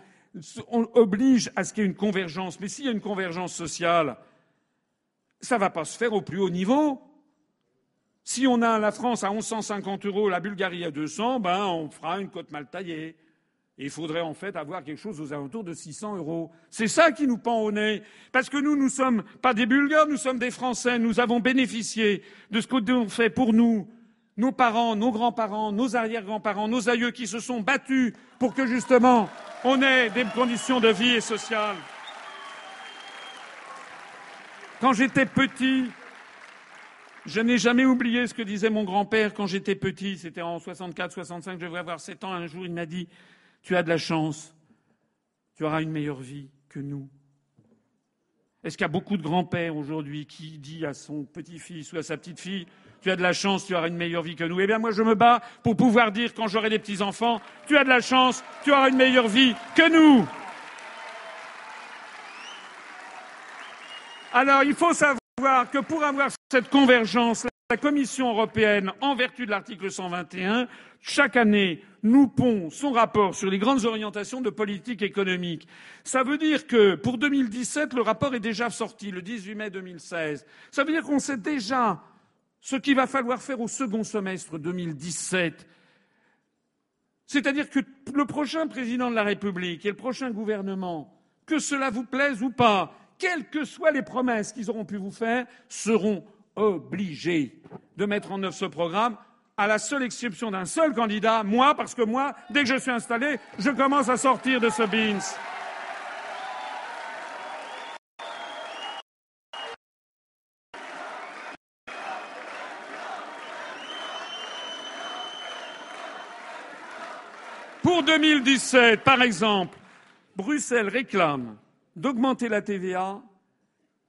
on oblige à ce qu'il y ait une convergence. Mais s'il y a une convergence sociale, ça ne va pas se faire au plus haut niveau. Si on a la France à 1150 euros, la Bulgarie à 200, ben on fera une cote mal taillée. Il faudrait en fait avoir quelque chose aux alentours de 600 euros. C'est ça qui nous pend au nez. Parce que nous, nous ne sommes pas des Bulgares, nous sommes des Français. Nous avons bénéficié de ce qu'ont fait pour nous nos parents, nos grands-parents, nos arrière-grands-parents, nos aïeux qui se sont battus pour que justement on ait des conditions de vie et sociales. Quand j'étais petit, je n'ai jamais oublié ce que disait mon grand-père quand j'étais petit. C'était en 64, 65, je devrais avoir 7 ans. Un jour, il m'a dit Tu as de la chance. Tu auras une meilleure vie que nous. Est-ce qu'il y a beaucoup de grands-pères aujourd'hui qui dit à son petit-fils ou à sa petite-fille tu as de la chance, tu auras une meilleure vie que nous. Eh bien, moi, je me bats pour pouvoir dire, quand j'aurai des petits-enfants, tu as de la chance, tu auras une meilleure vie que nous. Alors, il faut savoir que pour avoir cette convergence, la Commission européenne, en vertu de l'article 121, chaque année, nous pond son rapport sur les grandes orientations de politique économique. Ça veut dire que pour 2017, le rapport est déjà sorti, le 18 mai 2016. Ça veut dire qu'on sait déjà ce qu'il va falloir faire au second semestre 2017. C'est-à-dire que le prochain président de la République et le prochain gouvernement, que cela vous plaise ou pas, quelles que soient les promesses qu'ils auront pu vous faire, seront obligés de mettre en œuvre ce programme à la seule exception d'un seul candidat, moi, parce que moi, dès que je suis installé, je commence à sortir de ce beans. 2017, par exemple, Bruxelles réclame d'augmenter la TVA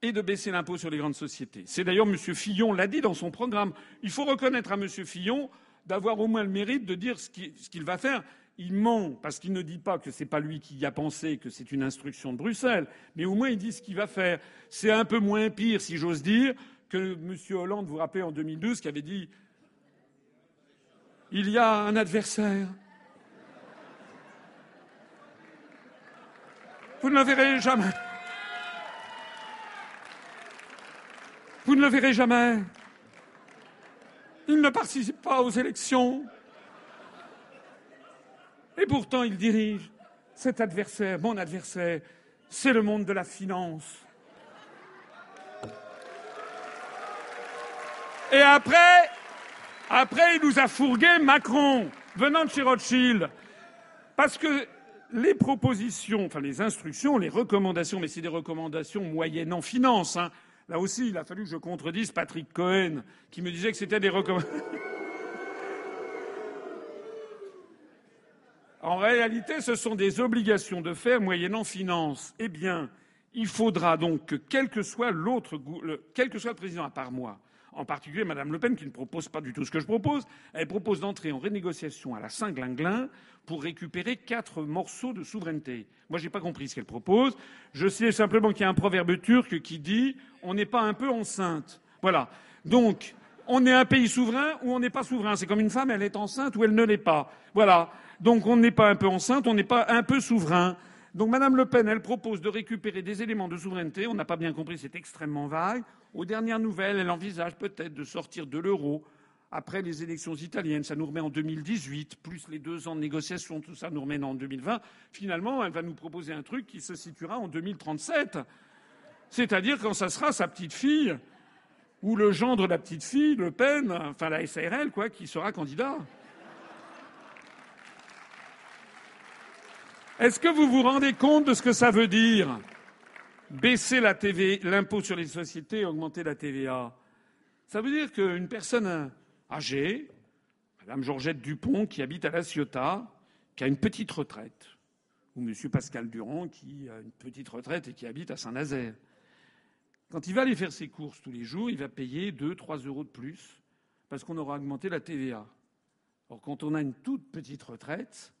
et de baisser l'impôt sur les grandes sociétés. C'est d'ailleurs M. Fillon l'a dit dans son programme. Il faut reconnaître à M. Fillon d'avoir au moins le mérite de dire ce qu'il va faire. Il ment parce qu'il ne dit pas que c'est pas lui qui a pensé, que c'est une instruction de Bruxelles, mais au moins il dit ce qu'il va faire. C'est un peu moins pire, si j'ose dire, que M. Hollande, vous rappelez, en 2012, qui avait dit il y a un adversaire. Vous ne le verrez jamais. Vous ne le verrez jamais. Il ne participe pas aux élections. Et pourtant, il dirige cet adversaire, mon adversaire, c'est le monde de la finance. Et après, après, il nous a fourgué Macron, venant de chez Rothschild. Parce que les propositions, enfin les instructions, les recommandations, mais c'est des recommandations moyennes en finance. Hein. Là aussi, il a fallu que je contredise Patrick Cohen, qui me disait que c'était des recommandations. En réalité, ce sont des obligations de faire moyennant finance. Eh bien, il faudra donc que quel que soit l'autre, quel que soit le président à part moi, en particulier Mme Le Pen, qui ne propose pas du tout ce que je propose, elle propose d'entrer en renégociation à la Saint-Glinglin pour récupérer quatre morceaux de souveraineté. Moi, je n'ai pas compris ce qu'elle propose. Je sais simplement qu'il y a un proverbe turc qui dit on n'est pas un peu enceinte. Voilà. Donc, on est un pays souverain ou on n'est pas souverain? C'est comme une femme, elle est enceinte ou elle ne l'est pas. Voilà. Donc, on n'est pas un peu enceinte, on n'est pas un peu souverain. Donc, Mme Le Pen, elle propose de récupérer des éléments de souveraineté. On n'a pas bien compris, c'est extrêmement vague. Aux dernières nouvelles, elle envisage peut-être de sortir de l'euro après les élections italiennes. Ça nous remet en 2018, plus les deux ans de négociation, tout ça nous remet en 2020. Finalement, elle va nous proposer un truc qui se situera en 2037. C'est-à-dire quand ça sera sa petite fille ou le gendre de la petite fille, Le Pen, enfin la SARL, quoi, qui sera candidat. Est-ce que vous vous rendez compte de ce que ça veut dire? Baisser la TV, l'impôt sur les sociétés, augmenter la TVA. Ça veut dire qu'une personne âgée, Madame Georgette Dupont, qui habite à La Ciotat, qui a une petite retraite, ou Monsieur Pascal Durand, qui a une petite retraite et qui habite à Saint-Nazaire, quand il va aller faire ses courses tous les jours, il va payer 2, 3 euros de plus parce qu'on aura augmenté la TVA. Or, quand on a une toute petite retraite,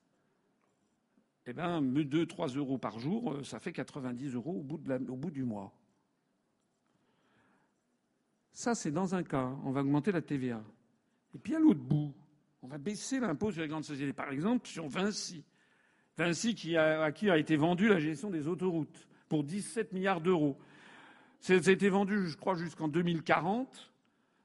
eh bien, 2, 3 euros par jour, euh, ça fait 90 euros au bout du mois. Ça, c'est dans un cas, on va augmenter la TVA. Et puis à l'autre bout, on va baisser l'impôt sur les grandes sociétés. Par exemple, sur Vinci. Vinci qui a, à qui a été vendu la gestion des autoroutes pour 17 milliards d'euros. Ça a été vendu, je crois, jusqu'en 2040.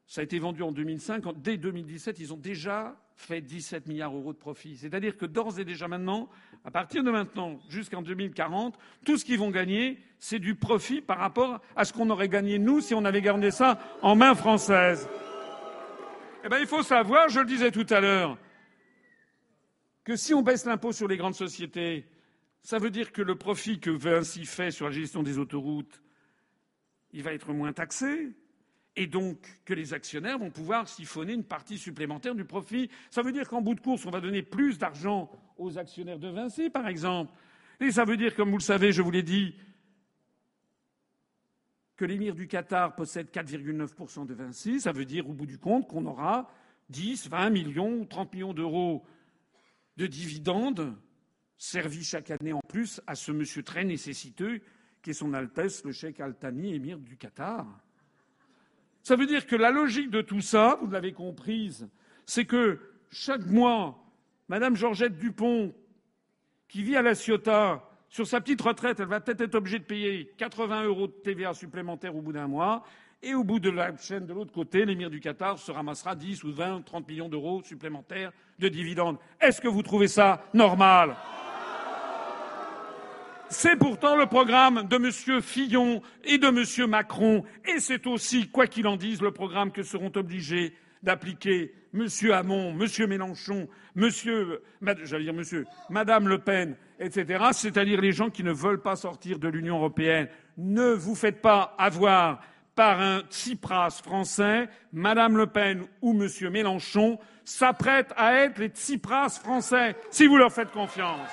Ça a été vendu en 2005. Dès 2017, ils ont déjà fait 17 milliards d'euros de profit. C'est-à-dire que d'ores et déjà maintenant, à partir de maintenant jusqu'en 2040, tout ce qu'ils vont gagner, c'est du profit par rapport à ce qu'on aurait gagné nous si on avait gardé ça en main française. Eh bien, il faut savoir, je le disais tout à l'heure, que si on baisse l'impôt sur les grandes sociétés, ça veut dire que le profit que Vinci fait sur la gestion des autoroutes, il va être moins taxé et donc que les actionnaires vont pouvoir siphonner une partie supplémentaire du profit. Ça veut dire qu'en bout de course, on va donner plus d'argent aux actionnaires de Vinci, par exemple. Et ça veut dire, comme vous le savez, je vous l'ai dit, que l'émir du Qatar possède 4,9% de Vinci. Ça veut dire, au bout du compte, qu'on aura 10, 20 millions ou 30 millions d'euros de dividendes servis chaque année en plus à ce monsieur très nécessiteux qui est son Altesse le Cheikh Al-Thani, émir du Qatar. Ça veut dire que la logique de tout ça, vous l'avez comprise, c'est que chaque mois, Madame Georgette Dupont, qui vit à La Ciotat, sur sa petite retraite, elle va peut-être être obligée de payer 80 euros de TVA supplémentaire au bout d'un mois. Et au bout de la chaîne de l'autre côté, l'émir du Qatar se ramassera 10 ou 20, 30 millions d'euros supplémentaires de dividendes. Est-ce que vous trouvez ça normal? C'est pourtant le programme de M. Fillon et de M. Macron, et c'est aussi, quoi qu'il en dise, le programme que seront obligés d'appliquer M. Hamon, M. Mélenchon, M. Mme Le Pen, etc., c'est-à-dire les gens qui ne veulent pas sortir de l'Union européenne. Ne vous faites pas avoir par un Tsipras français, Madame Le Pen ou Monsieur Mélenchon s'apprêtent à être les Tsipras français, si vous leur faites confiance.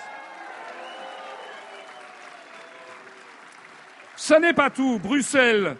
Ce n'est pas tout. Bruxelles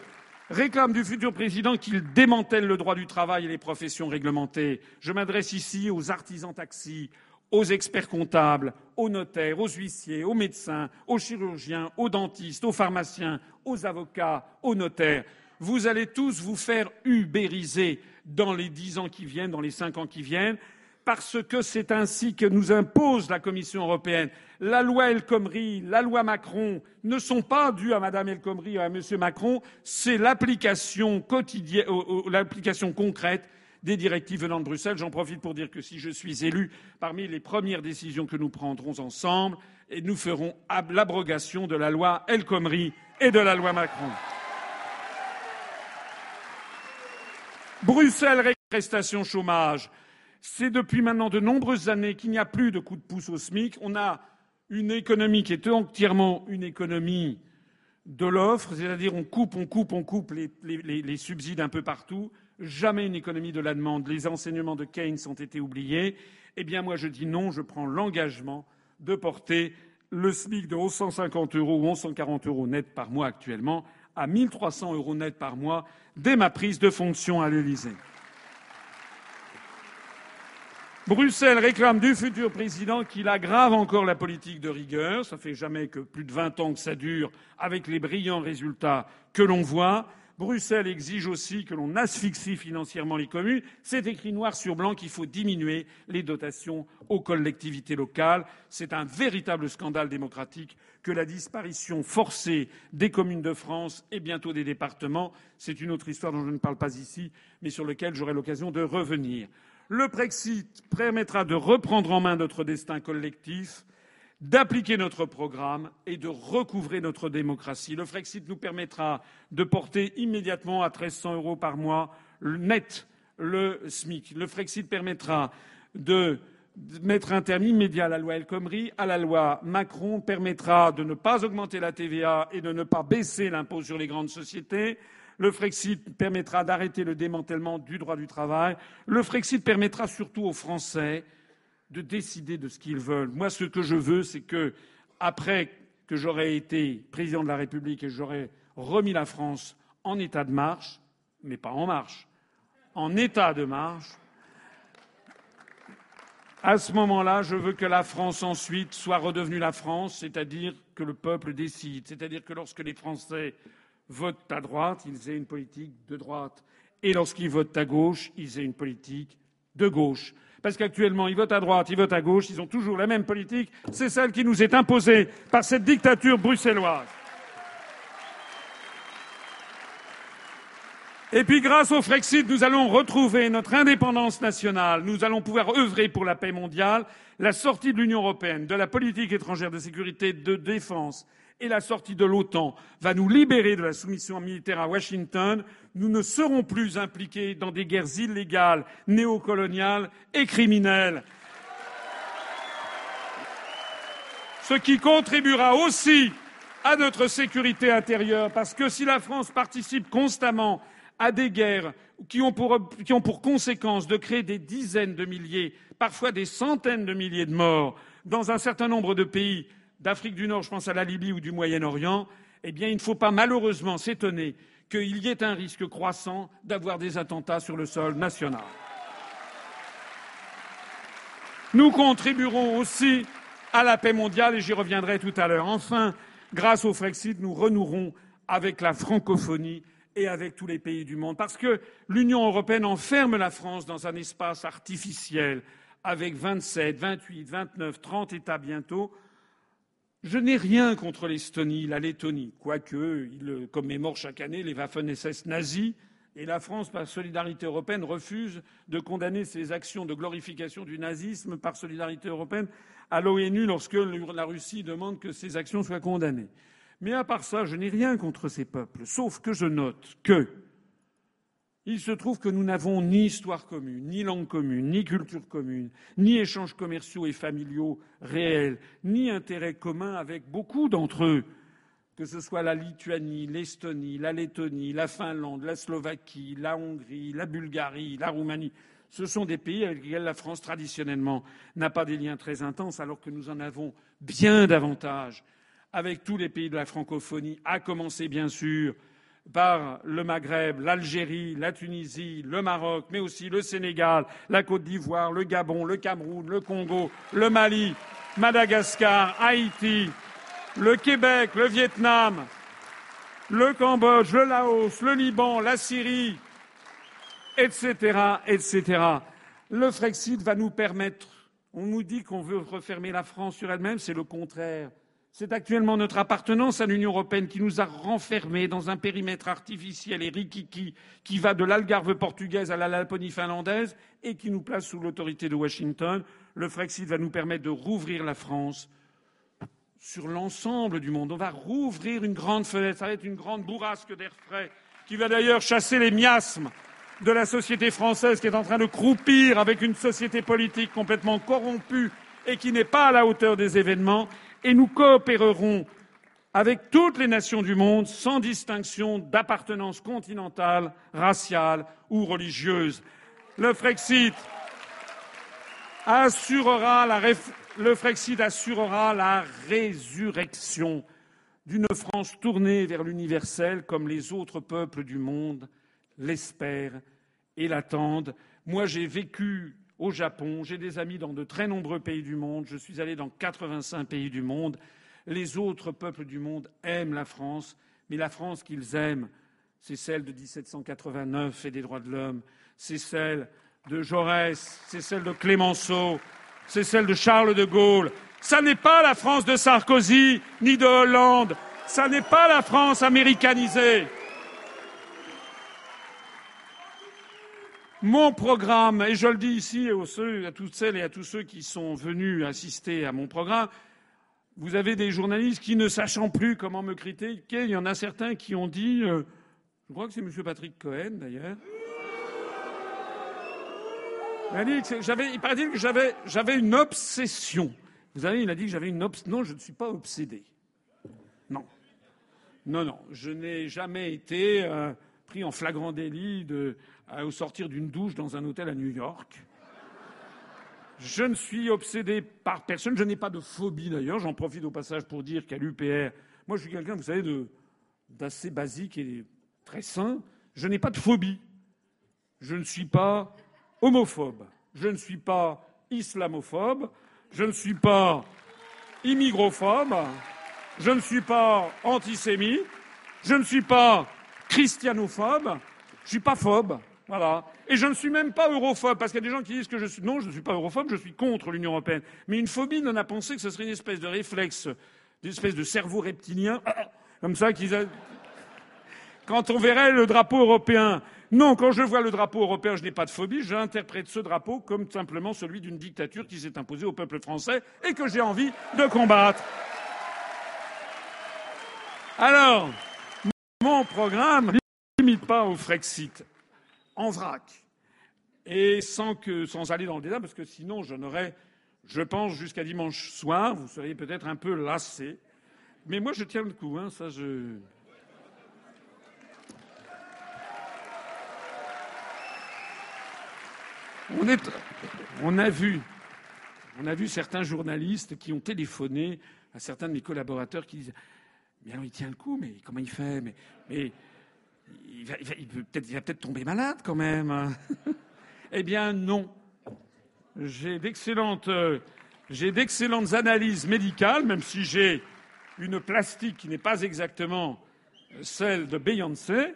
réclame du futur président qu'il démantèle le droit du travail et les professions réglementées. Je m'adresse ici aux artisans taxis, aux experts comptables, aux notaires, aux huissiers, aux médecins, aux chirurgiens, aux dentistes, aux pharmaciens, aux avocats, aux notaires. Vous allez tous vous faire ubériser dans les dix ans qui viennent, dans les cinq ans qui viennent, parce que c'est ainsi que nous impose la Commission européenne. La loi El Khomri, la loi Macron ne sont pas dues à Mme El Khomri ou à M. Macron, c'est l'application quotidienne, l'application concrète des directives venant de Bruxelles. J'en profite pour dire que si je suis élu, parmi les premières décisions que nous prendrons ensemble, nous ferons l'abrogation de la loi El Khomri et de la loi Macron. Bruxelles, prestations chômage. C'est depuis maintenant de nombreuses années qu'il n'y a plus de coup de pouce au SMIC. On a une économie qui est entièrement une économie de l'offre, c'est-à-dire on coupe, on coupe, on coupe les, subsides un peu partout. Jamais une économie de la demande. Les enseignements de Keynes ont été oubliés. Eh bien, moi, je dis non. Je prends l'engagement de porter le SMIC de 1150 euros ou 1140 euros net par mois actuellement à 1300 euros net par mois dès ma prise de fonction à l'Élysée. Bruxelles réclame du futur président qu'il aggrave encore la politique de rigueur. Ça fait jamais que plus de 20 ans que ça dure avec les brillants résultats que l'on voit. Bruxelles exige aussi que l'on asphyxie financièrement les communes. C'est écrit noir sur blanc qu'il faut diminuer les dotations aux collectivités locales. C'est un véritable scandale démocratique que la disparition forcée des communes de France et bientôt des départements. C'est une autre histoire dont je ne parle pas ici, mais sur laquelle j'aurai l'occasion de revenir. Le Brexit permettra de reprendre en main notre destin collectif, d'appliquer notre programme et de recouvrer notre démocratie. Le Frexit nous permettra de porter immédiatement à 1300 euros par mois net le SMIC. Le Frexit permettra de mettre un terme immédiat à la loi El Khomri, à la loi Macron, permettra de ne pas augmenter la TVA et de ne pas baisser l'impôt sur les grandes sociétés, le Frexit permettra d'arrêter le démantèlement du droit du travail. Le Frexit permettra surtout aux Français de décider de ce qu'ils veulent. Moi, ce que je veux, c'est que, après que j'aurai été président de la République et que j'aurai remis la France en état de marche, mais pas en marche, en état de marche, à ce moment-là, je veux que la France ensuite soit redevenue la France, c'est-à-dire que le peuple décide, c'est-à-dire que lorsque les Français votent à droite, ils aient une politique de droite. Et lorsqu'ils votent à gauche, ils aient une politique de gauche. Parce qu'actuellement, ils votent à droite, ils votent à gauche, ils ont toujours la même politique. C'est celle qui nous est imposée par cette dictature bruxelloise. Et puis, grâce au Frexit, nous allons retrouver notre indépendance nationale. Nous allons pouvoir œuvrer pour la paix mondiale, la sortie de l'Union européenne, de la politique étrangère de sécurité, de défense et la sortie de l'OTAN va nous libérer de la soumission militaire à Washington, nous ne serons plus impliqués dans des guerres illégales, néocoloniales et criminelles. Ce qui contribuera aussi à notre sécurité intérieure, parce que si la France participe constamment à des guerres qui ont pour, conséquence de créer des dizaines de milliers, parfois des centaines de milliers de morts dans un certain nombre de pays, d'Afrique du Nord, je pense à la Libye ou du Moyen-Orient, eh bien, il ne faut pas malheureusement s'étonner qu'il y ait un risque croissant d'avoir des attentats sur le sol national. Nous contribuerons aussi à la paix mondiale et j'y reviendrai tout à l'heure. Enfin, grâce au Frexit, nous renouerons avec la francophonie et avec tous les pays du monde parce que l'Union européenne enferme la France dans un espace artificiel avec 27, 28, 29, 30 États bientôt je n'ai rien contre l'Estonie, la Lettonie, quoique ils commémorent chaque année les Waffen-SS nazis, et la France, par solidarité européenne, refuse de condamner ces actions de glorification du nazisme par solidarité européenne à l'ONU lorsque la Russie demande que ces actions soient condamnées. Mais à part ça, je n'ai rien contre ces peuples, sauf que je note que il se trouve que nous n'avons ni histoire commune, ni langue commune, ni culture commune, ni échanges commerciaux et familiaux réels, ni intérêts communs avec beaucoup d'entre eux. que ce soit la Lituanie, l'Estonie, la Lettonie, la Finlande, la Slovaquie, la Hongrie, la Bulgarie, la Roumanie, ce sont des pays avec lesquels la France, traditionnellement, n'a pas des liens très intenses, alors que nous en avons bien davantage avec tous les pays de la francophonie, à commencer, bien sûr, par le Maghreb, l'Algérie, la Tunisie, le Maroc, mais aussi le Sénégal, la Côte d'Ivoire, le Gabon, le Cameroun, le Congo, le Mali, Madagascar, Haïti, le Québec, le Vietnam, le Cambodge, le Laos, le Liban, la Syrie, etc., etc. Le Frexit va nous permettre. On nous dit qu'on veut refermer la France sur elle-même, c'est le contraire. C'est actuellement notre appartenance à l'Union européenne qui nous a renfermés dans un périmètre artificiel et rikiki qui va de l'Algarve portugaise à la Laponie finlandaise et qui nous place sous l'autorité de Washington. Le Frexit va nous permettre de rouvrir la France sur l'ensemble du monde. On va rouvrir une grande fenêtre. Ça va être une grande bourrasque d'air frais qui va d'ailleurs chasser les miasmes de la société française qui est en train de croupir avec une société politique complètement corrompue et qui n'est pas à la hauteur des événements. Et nous coopérerons avec toutes les nations du monde sans distinction d'appartenance continentale, raciale ou religieuse. Le Frexit assurera la résurrection d'une France tournée vers l'universel comme les autres peuples du monde l'espèrent et l'attendent. Moi, j'ai vécu au Japon, j'ai des amis dans de très nombreux pays du monde, je suis allé dans 85 pays du monde. Les autres peuples du monde aiment la France, mais la France qu'ils aiment, c'est celle de 1789 et des droits de l'homme, c'est celle de Jaurès, c'est celle de Clémenceau, c'est celle de Charles de Gaulle. Ça n'est pas la France de Sarkozy ni de Hollande. Ça n'est pas la France américanisée. Mon programme, et je le dis ici à toutes celles et à tous ceux qui sont venus assister à mon programme, vous avez des journalistes qui, ne sachant plus comment me critiquer, il y en a certains qui ont dit, euh, je crois que c'est M. Patrick Cohen d'ailleurs, il paraît-il que j'avais, j'avais une obsession. Vous savez, il a dit que j'avais une obsession. Non, je ne suis pas obsédé. Non. Non, non. Je n'ai jamais été euh, pris en flagrant délit de, au sortir d'une douche dans un hôtel à New York. Je ne suis obsédé par personne. Je n'ai pas de phobie d'ailleurs. J'en profite au passage pour dire qu'à l'UPR, moi je suis quelqu'un, vous savez, d'assez basique et très sain. Je n'ai pas de phobie. Je ne suis pas homophobe. Je ne suis pas islamophobe. Je ne suis pas immigrophobe. Je ne suis pas antisémite. Je ne suis pas christianophobe. Je ne suis pas phobe. Voilà. Et je ne suis même pas europhobe, parce qu'il y a des gens qui disent que je suis. Non, je ne suis pas europhobe, je suis contre l'Union européenne. Mais une phobie, on a pensé que ce serait une espèce de réflexe, une espèce de cerveau reptilien, comme ça, qu'ils. Quand on verrait le drapeau européen non, quand je vois le drapeau européen, je n'ai pas de phobie. J'interprète ce drapeau comme simplement celui d'une dictature qui s'est imposée au peuple français et que j'ai envie de combattre. Alors, mon programme ne limite pas au Frexit en vrac et sans, que, sans aller dans le débat, parce que sinon je n'aurais, je pense, jusqu'à dimanche soir, vous seriez peut-être un peu lassé. Mais moi, je tiens le coup, hein, ça je. On, a vu, on a vu certains journalistes qui ont téléphoné à certains de mes collaborateurs qui disent Mais alors il tient le coup, mais comment il fait? Mais, il va, peut-être tomber malade quand même. eh bien non. J'ai d'excellentes, j'ai d'excellentes analyses médicales, même si j'ai une plastique qui n'est pas exactement celle de Beyoncé.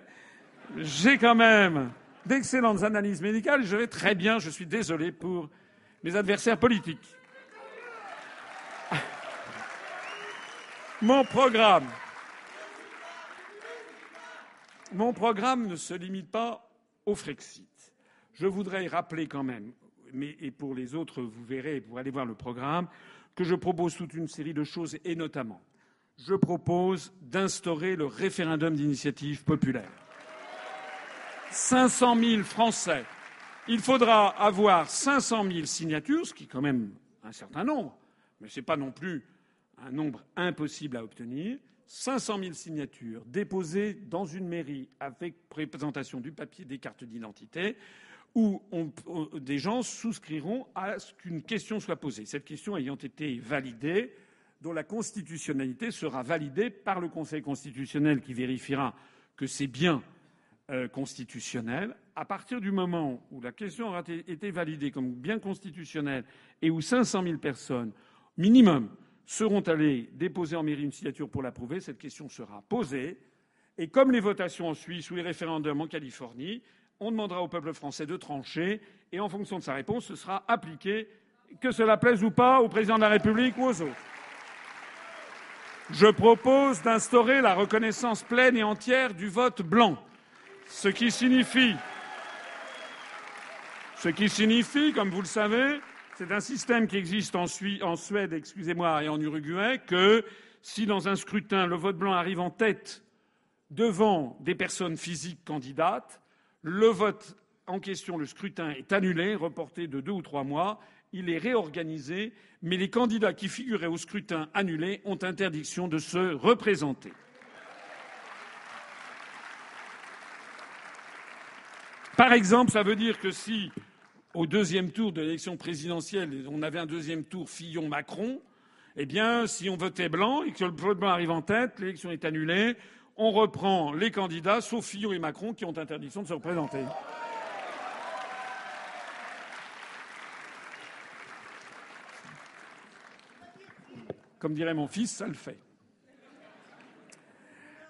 J'ai quand même d'excellentes analyses médicales. Je vais très bien, je suis désolé pour mes adversaires politiques. Mon programme. Mon programme ne se limite pas au Frexit. Je voudrais rappeler quand même, et pour les autres, vous verrez, pour aller voir le programme, que je propose toute une série de choses et notamment, je propose d'instaurer le référendum d'initiative populaire. 500 000 Français. Il faudra avoir 500 000 signatures, ce qui est quand même un certain nombre, mais ce n'est pas non plus un nombre impossible à obtenir. 500 000 signatures déposées dans une mairie avec présentation du papier des cartes d'identité où on, des gens souscriront à ce qu'une question soit posée. Cette question ayant été validée, dont la constitutionnalité sera validée par le Conseil constitutionnel qui vérifiera que c'est bien euh, constitutionnel. À partir du moment où la question aura été validée comme bien constitutionnelle et où 500 000 personnes minimum seront allées déposer en mairie une signature pour l'approuver, cette question sera posée. Et comme les votations en Suisse ou les référendums en Californie, on demandera au peuple français de trancher et en fonction de sa réponse, ce sera appliqué, que cela plaise ou pas au président de la République ou aux autres. Je propose d'instaurer la reconnaissance pleine et entière du vote blanc, ce qui signifie, ce qui signifie, comme vous le savez, c'est un système qui existe en, Suède, et en Uruguay, que si dans un scrutin le vote blanc arrive en tête devant des personnes physiques candidates, le vote en question, le scrutin est annulé, reporté de deux ou trois mois, il est réorganisé, mais les candidats qui figuraient au scrutin annulé ont interdiction de se représenter. Par exemple, ça veut dire que si, au deuxième tour de l'élection présidentielle, on avait un deuxième tour Fillon-Macron, eh bien, si on votait blanc et que le vote blanc arrive en tête, l'élection est annulée, on reprend les candidats, sauf Fillon et Macron, qui ont interdiction de se représenter. Comme dirait mon fils, ça le fait.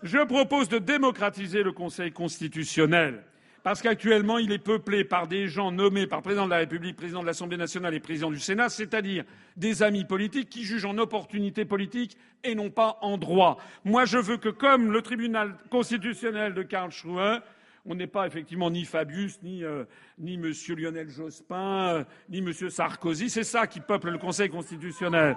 Je propose de démocratiser le Conseil constitutionnel parce qu'actuellement il est peuplé par des gens nommés par le président de la République, président de l'Assemblée nationale et président du Sénat, c'est-à-dire des amis politiques qui jugent en opportunité politique et non pas en droit. Moi, je veux que, comme le tribunal constitutionnel de Karlsruhe, on n'est pas effectivement ni Fabius, ni, euh, ni M. Lionel Jospin, euh, ni M. Sarkozy. C'est ça qui peuple le Conseil constitutionnel.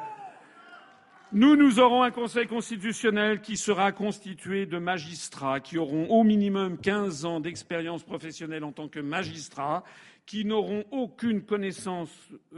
Nous, nous aurons un Conseil constitutionnel qui sera constitué de magistrats qui auront au minimum 15 ans d'expérience professionnelle en tant que magistrats, qui n'auront aucune connaissance,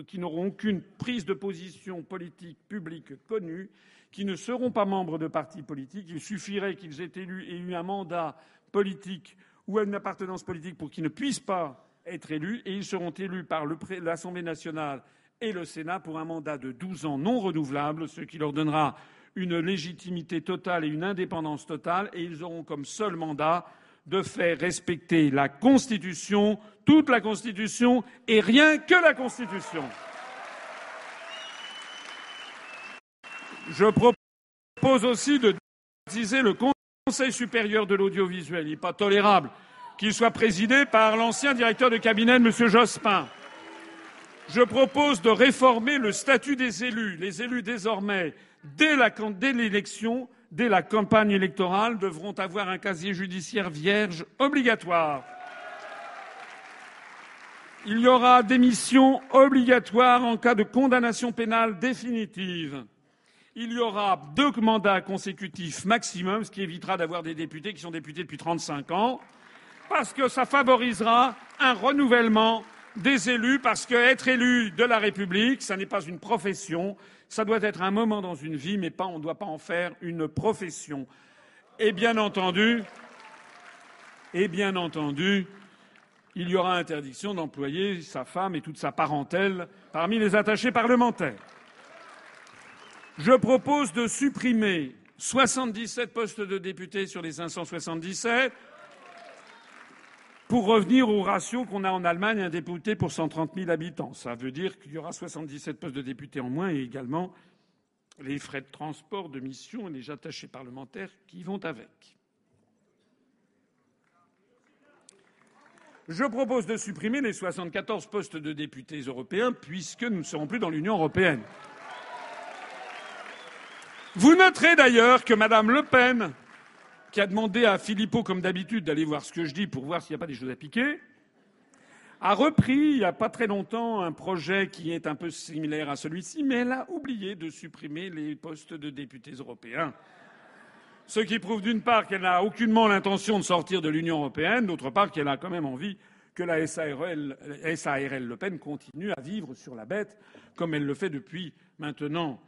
qui n'auront aucune prise de position politique publique connue, qui ne seront pas membres de partis politiques. Il suffirait qu'ils aient élus et eu un mandat politique ou une appartenance politique pour qu'ils ne puissent pas être élus, et ils seront élus par l'Assemblée nationale et le Sénat pour un mandat de 12 ans non renouvelable, ce qui leur donnera une légitimité totale et une indépendance totale, et ils auront comme seul mandat de faire respecter la Constitution, toute la Constitution et rien que la Constitution. Je propose aussi de baptiser le Conseil supérieur de l'audiovisuel. Il n'est pas tolérable qu'il soit présidé par l'ancien directeur de cabinet de M. Jospin. Je propose de réformer le statut des élus. Les élus, désormais, dès l'élection, dès la campagne électorale, devront avoir un casier judiciaire vierge obligatoire. Il y aura démission obligatoire en cas de condamnation pénale définitive. Il y aura deux mandats consécutifs maximum, ce qui évitera d'avoir des députés qui sont députés depuis 35 ans, parce que ça favorisera un renouvellement des élus parce qu'être élu de la République, ça n'est pas une profession, ça doit être un moment dans une vie, mais pas, on ne doit pas en faire une profession. Et bien entendu, et bien entendu, il y aura interdiction d'employer sa femme et toute sa parentèle parmi les attachés parlementaires. Je propose de supprimer 77 postes de députés sur les 577 pour revenir au ratio qu'on a en Allemagne, un député pour 130 000 habitants. Ça veut dire qu'il y aura 77 postes de députés en moins et également les frais de transport, de mission et les attachés parlementaires qui vont avec. Je propose de supprimer les 74 postes de députés européens puisque nous ne serons plus dans l'Union européenne. Vous noterez d'ailleurs que Mme Le Pen qui a demandé à Philippot, comme d'habitude, d'aller voir ce que je dis pour voir s'il n'y a pas des choses à piquer, a repris il n'y a pas très longtemps un projet qui est un peu similaire à celui-ci, mais elle a oublié de supprimer les postes de députés européens. Ce qui prouve d'une part qu'elle n'a aucunement l'intention de sortir de l'Union européenne, d'autre part qu'elle a quand même envie que la SARL, SARL Le Pen continue à vivre sur la bête, comme elle le fait depuis maintenant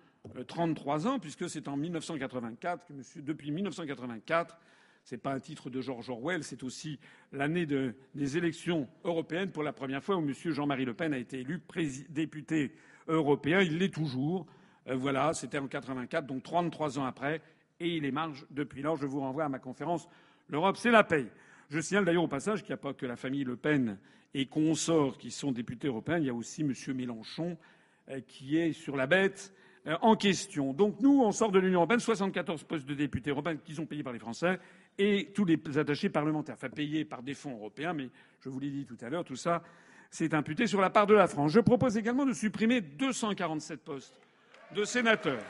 33 ans, puisque c'est en 1984 que monsieur, depuis 1984, c'est pas un titre de George Orwell, c'est aussi l'année de, des élections européennes pour la première fois où monsieur Jean-Marie Le Pen a été élu député européen. Il l'est toujours. Euh, voilà, c'était en 84, donc 33 ans après, et il émarge depuis lors. Je vous renvoie à ma conférence L'Europe, c'est la paix. Je signale d'ailleurs au passage qu'il n'y a pas que la famille Le Pen et consorts qui sont députés européens, il y a aussi M. Mélenchon euh, qui est sur la bête euh, en question. Donc nous, on sort de l'Union européenne, 74 postes de députés européens qui sont payés par les Français et tous les attachés parlementaires, enfin payés par des fonds européens, mais je vous l'ai dit tout à l'heure, tout ça, c'est imputé sur la part de la France. Je propose également de supprimer 247 postes de sénateurs.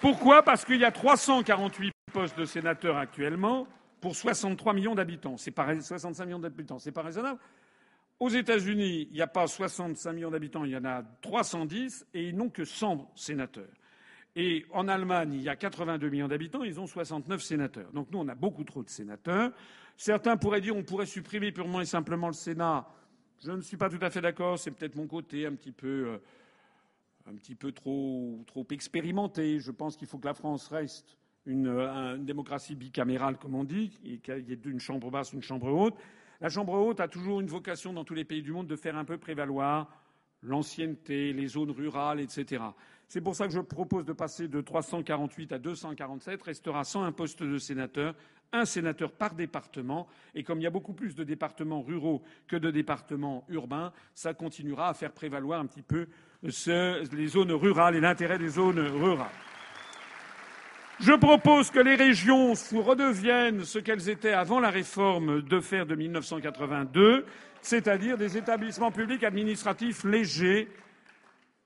Pourquoi? Parce qu'il y a 348 postes de sénateurs actuellement pour 63 millions d'habitants. C'est pas 65 millions d'habitants, c'est pas raisonnable. Aux États-Unis, il n'y a pas 65 millions d'habitants, il y en a 310 et ils n'ont que 100 sénateurs. Et en Allemagne, il y a 82 millions d'habitants, ils ont 69 sénateurs. Donc nous, on a beaucoup trop de sénateurs. Certains pourraient dire on pourrait supprimer purement et simplement le Sénat. Je ne suis pas tout à fait d'accord. C'est peut-être mon côté un petit peu, euh, un petit peu trop, trop expérimenté. Je pense qu'il faut que la France reste une, une, démocratie bicamérale, comme on dit, et qu'il y ait une chambre basse, une chambre haute. La chambre haute a toujours une vocation dans tous les pays du monde de faire un peu prévaloir l'ancienneté, les zones rurales, etc. C'est pour ça que je propose de passer de 348 à 247. Restera sans un poste de sénateur, un sénateur par département. Et comme il y a beaucoup plus de départements ruraux que de départements urbains, ça continuera à faire prévaloir un petit peu les zones rurales et l'intérêt des zones rurales. Je propose que les régions redeviennent ce qu'elles étaient avant la réforme de fer de 1982, c'est-à-dire des établissements publics administratifs légers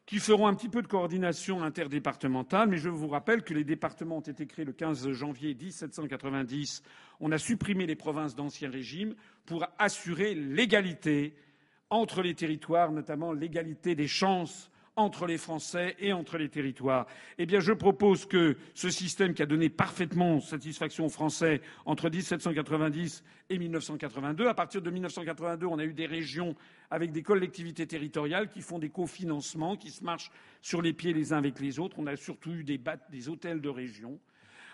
qui feront un petit peu de coordination interdépartementale, mais je vous rappelle que les départements ont été créés le 15 janvier 1790. On a supprimé les provinces d'ancien régime pour assurer l'égalité entre les territoires, notamment l'égalité des chances entre les Français et entre les territoires. Eh bien, je propose que ce système qui a donné parfaitement satisfaction aux Français entre 1790 et 1982, à partir de 1982, on a eu des régions avec des collectivités territoriales qui font des cofinancements, qui se marchent sur les pieds les uns avec les autres. On a surtout eu des, des hôtels de région.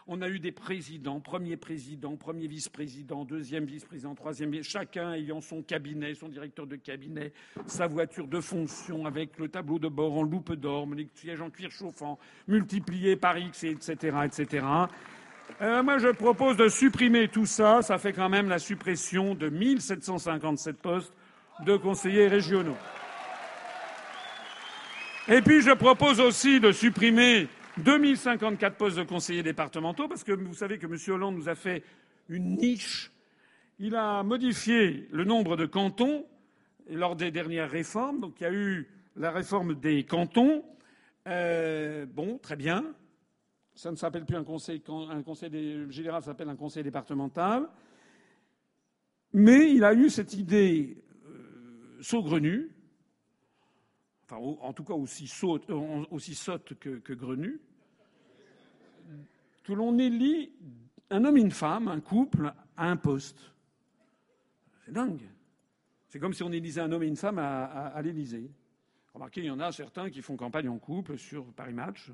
On a eu des présidents, premier président, premier vice-président, deuxième vice-président, troisième, chacun ayant son cabinet, son directeur de cabinet, sa voiture de fonction avec le tableau de bord en loupe d'or, les sièges en cuir chauffant, multiplié par X, etc., etc. Euh, moi, je propose de supprimer tout ça. Ça fait quand même la suppression de 1757 postes de conseillers régionaux. Et puis, je propose aussi de supprimer 2054 postes de conseillers départementaux, parce que vous savez que M. Hollande nous a fait une niche. Il a modifié le nombre de cantons lors des dernières réformes. Donc il y a eu la réforme des cantons. Euh, bon, très bien. Ça ne s'appelle plus un conseil, un conseil général, ça s'appelle un conseil départemental. Mais il a eu cette idée euh, saugrenue, enfin en tout cas euh, aussi sotte que, que grenue, que l'on élit un homme et une femme, un couple, à un poste. C'est dingue. C'est comme si on élisait un homme et une femme à, l'Élysée. Remarquez, il y en a certains qui font campagne en couple sur Paris Match.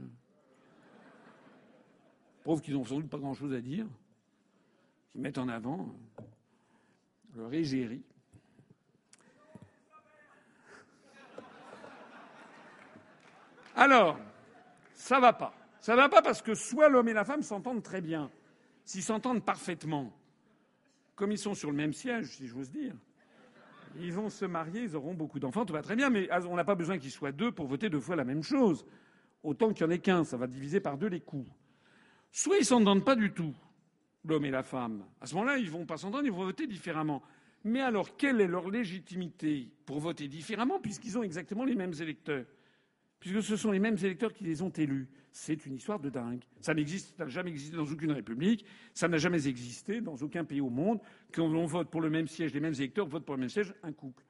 Pauvres qu'ils n'ont sans doute pas grand-chose à dire, qui mettent en avant leur égérie. Alors, ça va pas. Ça ne va pas parce que soit l'homme et la femme s'entendent très bien. S'ils s'entendent parfaitement, comme ils sont sur le même siège, si j'ose dire, ils vont se marier, ils auront beaucoup d'enfants, tout va très bien, mais on n'a pas besoin qu'ils soient deux pour voter deux fois la même chose. Autant qu'il y en ait qu'un, ça va diviser par deux les coûts. Soit ils s'entendent pas du tout, l'homme et la femme. À ce moment-là, ils vont pas s'entendre, ils vont voter différemment. Mais alors, quelle est leur légitimité pour voter différemment, puisqu'ils ont exactement les mêmes électeurs? Puisque ce sont les mêmes électeurs qui les ont élus. C'est une histoire de dingue. Ça n'a jamais existé dans aucune république. Ça n'a jamais existé dans aucun pays au monde. Quand on vote pour le même siège, les mêmes électeurs votent pour le même siège, un couple.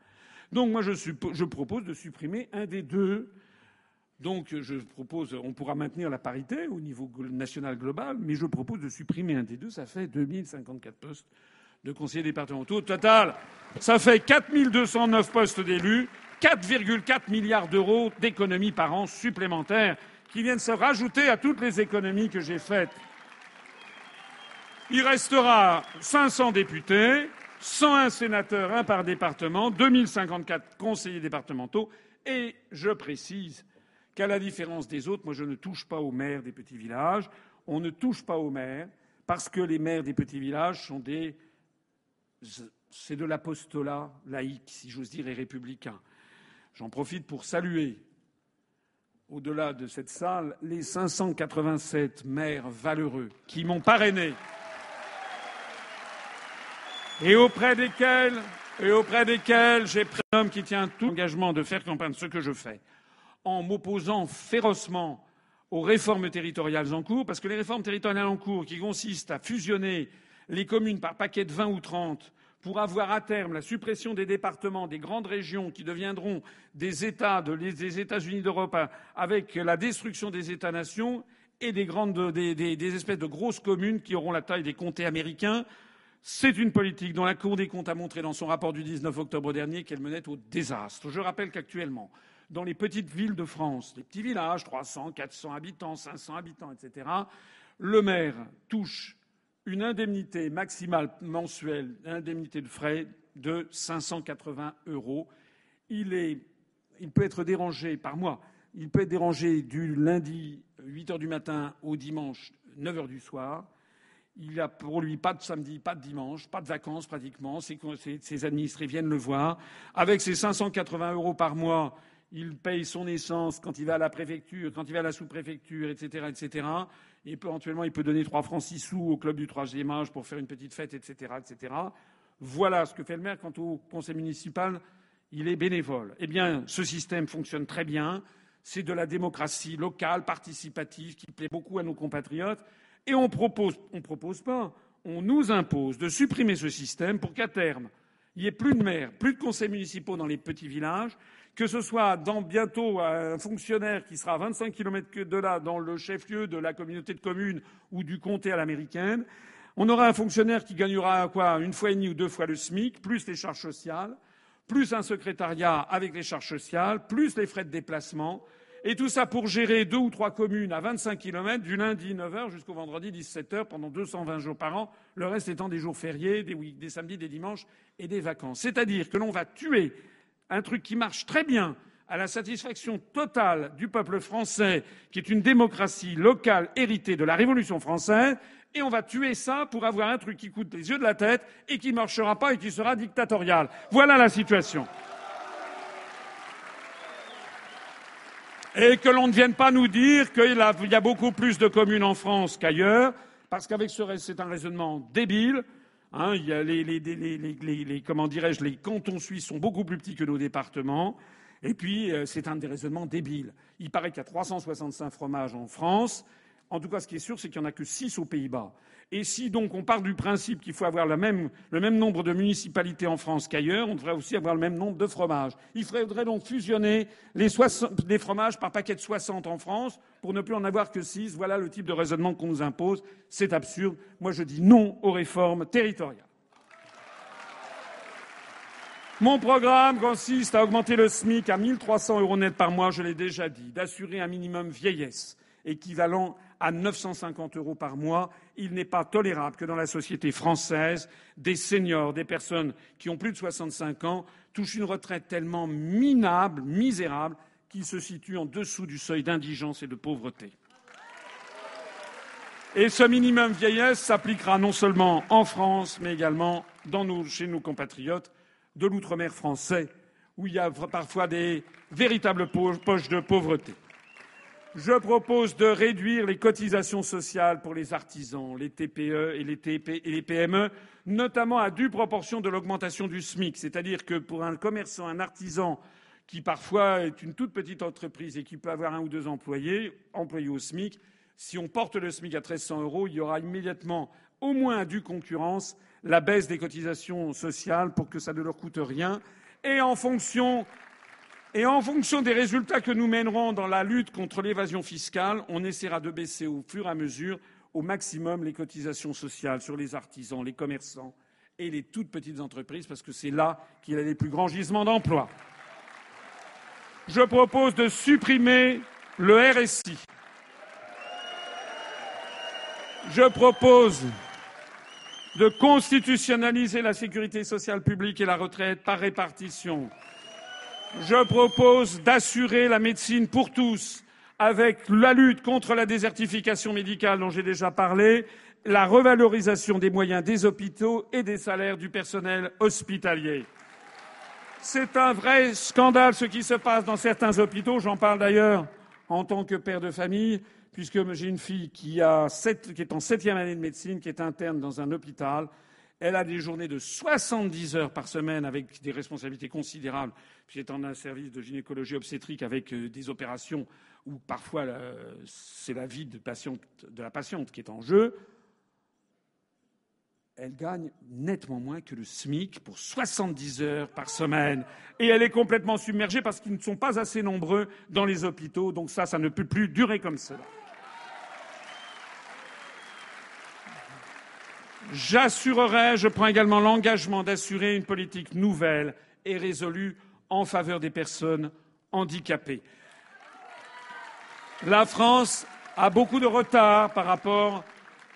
Donc moi, je, je propose de supprimer un des deux. Donc je propose, on pourra maintenir la parité au niveau national global, mais je propose de supprimer un des deux. Ça fait 2054 postes de conseillers départementaux. Au total, ça fait 4209 postes d'élus 4,4 milliards d'euros d'économies par an supplémentaires qui viennent se rajouter à toutes les économies que j'ai faites. Il restera 500 députés, 101 sénateurs, un par département, 2054 conseillers départementaux, et je précise qu'à la différence des autres, moi je ne touche pas aux maires des petits villages. On ne touche pas aux maires parce que les maires des petits villages sont des. C'est de l'apostolat laïque, si j'ose dire, et républicain. J'en profite pour saluer, au-delà de cette salle, les 587 maires valeureux qui m'ont parrainé et auprès desquels, j'ai pris un homme qui tient tout l'engagement de faire campagne, ce que je fais, en m'opposant férocement aux réformes territoriales en cours, parce que les réformes territoriales en cours, qui consistent à fusionner les communes par paquet de 20 ou 30 pour avoir à terme la suppression des départements, des grandes régions qui deviendront des États des États-Unis d'Europe avec la destruction des États-nations et des, des espèces de grosses communes qui auront la taille des comtés américains, c'est une politique dont la Cour des comptes a montré dans son rapport du 19 octobre dernier qu'elle menait au désastre. Je rappelle qu'actuellement, dans les petites villes de France, les petits villages, 300, 400 habitants, 500 habitants, etc., le maire touche une indemnité maximale mensuelle, indemnité de frais de 580 euros. Il, il peut être dérangé par mois. Il peut être dérangé du lundi 8 heures du matin au dimanche 9 heures du soir. Il n'y a pour lui pas de samedi, pas de dimanche, pas de vacances pratiquement. Ses, administrés viennent le voir. Avec ses 580 euros par mois, il paye son essence quand il va à la préfecture, quand il va à la sous-préfecture, etc. Et éventuellement, il peut donner 3 francs 6 sous au club du troisième âge pour faire une petite fête, etc.. Voilà ce que fait le maire. Quant au conseil municipal, il est bénévole. Eh bien, ce système fonctionne très bien. C'est de la démocratie locale, participative, qui plaît beaucoup à nos compatriotes. Et on propose, on propose pas, on nous impose de supprimer ce système pour qu'à terme, il n'y ait plus de maires, plus de conseils municipaux dans les petits villages, que ce soit dans bientôt un fonctionnaire qui sera à 25 km de là, dans le chef-lieu de la communauté de communes ou du comté à l'américaine. On aura un fonctionnaire qui gagnera quoi une fois et demie ou deux fois le SMIC, plus les charges sociales, plus un secrétariat avec les charges sociales, plus les frais de déplacement, et tout ça pour gérer deux ou trois communes à 25 km du lundi 9h jusqu'au vendredi 17h pendant 220 jours par an, le reste étant des jours fériés, des, des samedis, des dimanches et des vacances. C'est-à-dire que l'on va tuer un truc qui marche très bien à la satisfaction totale du peuple français, qui est une démocratie locale héritée de la Révolution française, et on va tuer ça pour avoir un truc qui coûte les yeux de la tête et qui ne marchera pas et qui sera dictatorial. Voilà la situation. et que l'on ne vienne pas nous dire qu'il y a beaucoup plus de communes en France qu'ailleurs, parce qu'avec ce c'est un raisonnement débile. Les cantons suisses sont beaucoup plus petits que nos départements. Et puis, euh, c'est un des raisonnements débiles. Il paraît qu'il y a 365 fromages en France. En tout cas, ce qui est sûr, c'est qu'il n'y en a que 6 aux Pays-Bas. Et si donc on part du principe qu'il faut avoir le même, nombre de municipalités en France qu'ailleurs, on devrait aussi avoir le même nombre de fromages. Il faudrait donc fusionner les, fromages par paquet de 60 en France pour ne plus en avoir que 6. Voilà le type de raisonnement qu'on nous impose. C'est absurde. Moi, je dis non aux réformes territoriales. Mon programme consiste à augmenter le SMIC à 1300 euros net par mois, je l'ai déjà dit, d'assurer un minimum vieillesse équivalent à 950 euros par mois. Il n'est pas tolérable que dans la société française, des seniors, des personnes qui ont plus de 65 ans, touchent une retraite tellement minable, misérable, qu'ils se situent en dessous du seuil d'indigence et de pauvreté. Et ce minimum vieillesse s'appliquera non seulement en France, mais également chez nos compatriotes de l'outre-mer français, où il y a parfois des véritables poches de pauvreté. Je propose de réduire les cotisations sociales pour les artisans, les TPE et les, PME, notamment à due proportion de l'augmentation du SMIC. C'est-à-dire que pour un commerçant, un artisan qui parfois est une toute petite entreprise et qui peut avoir un ou deux employés, employés au SMIC, si on porte le SMIC à 1300 euros, il y aura immédiatement, au moins à due concurrence, la baisse des cotisations sociales pour que ça ne leur coûte rien. Et en fonction et en fonction des résultats que nous mènerons dans la lutte contre l'évasion fiscale, on essaiera de baisser au fur et à mesure au maximum les cotisations sociales sur les artisans, les commerçants et les toutes petites entreprises, parce que c'est là qu'il y a les plus grands gisements d'emplois. Je propose de supprimer le RSI. Je propose de constitutionnaliser la sécurité sociale publique et la retraite par répartition. Je propose d'assurer la médecine pour tous avec la lutte contre la désertification médicale dont j'ai déjà parlé, la revalorisation des moyens des hôpitaux et des salaires du personnel hospitalier. C'est un vrai scandale ce qui se passe dans certains hôpitaux. J'en parle d'ailleurs en tant que père de famille, puisque j'ai une fille qui, est en septième année de médecine, qui est interne dans un hôpital. Elle a des journées de 70 heures par semaine avec des responsabilités considérables, puis est en un service de gynécologie obstétrique avec euh, des opérations où parfois c'est la vie de, de la patiente qui est en jeu elle gagne nettement moins que le SMIC pour 70 heures par semaine. Et elle est complètement submergée parce qu'ils ne sont pas assez nombreux dans les hôpitaux. Donc ça, ça ne peut plus durer comme cela. J'assurerai, je prends également l'engagement d'assurer une politique nouvelle et résolue en faveur des personnes handicapées. La France a beaucoup de retard par rapport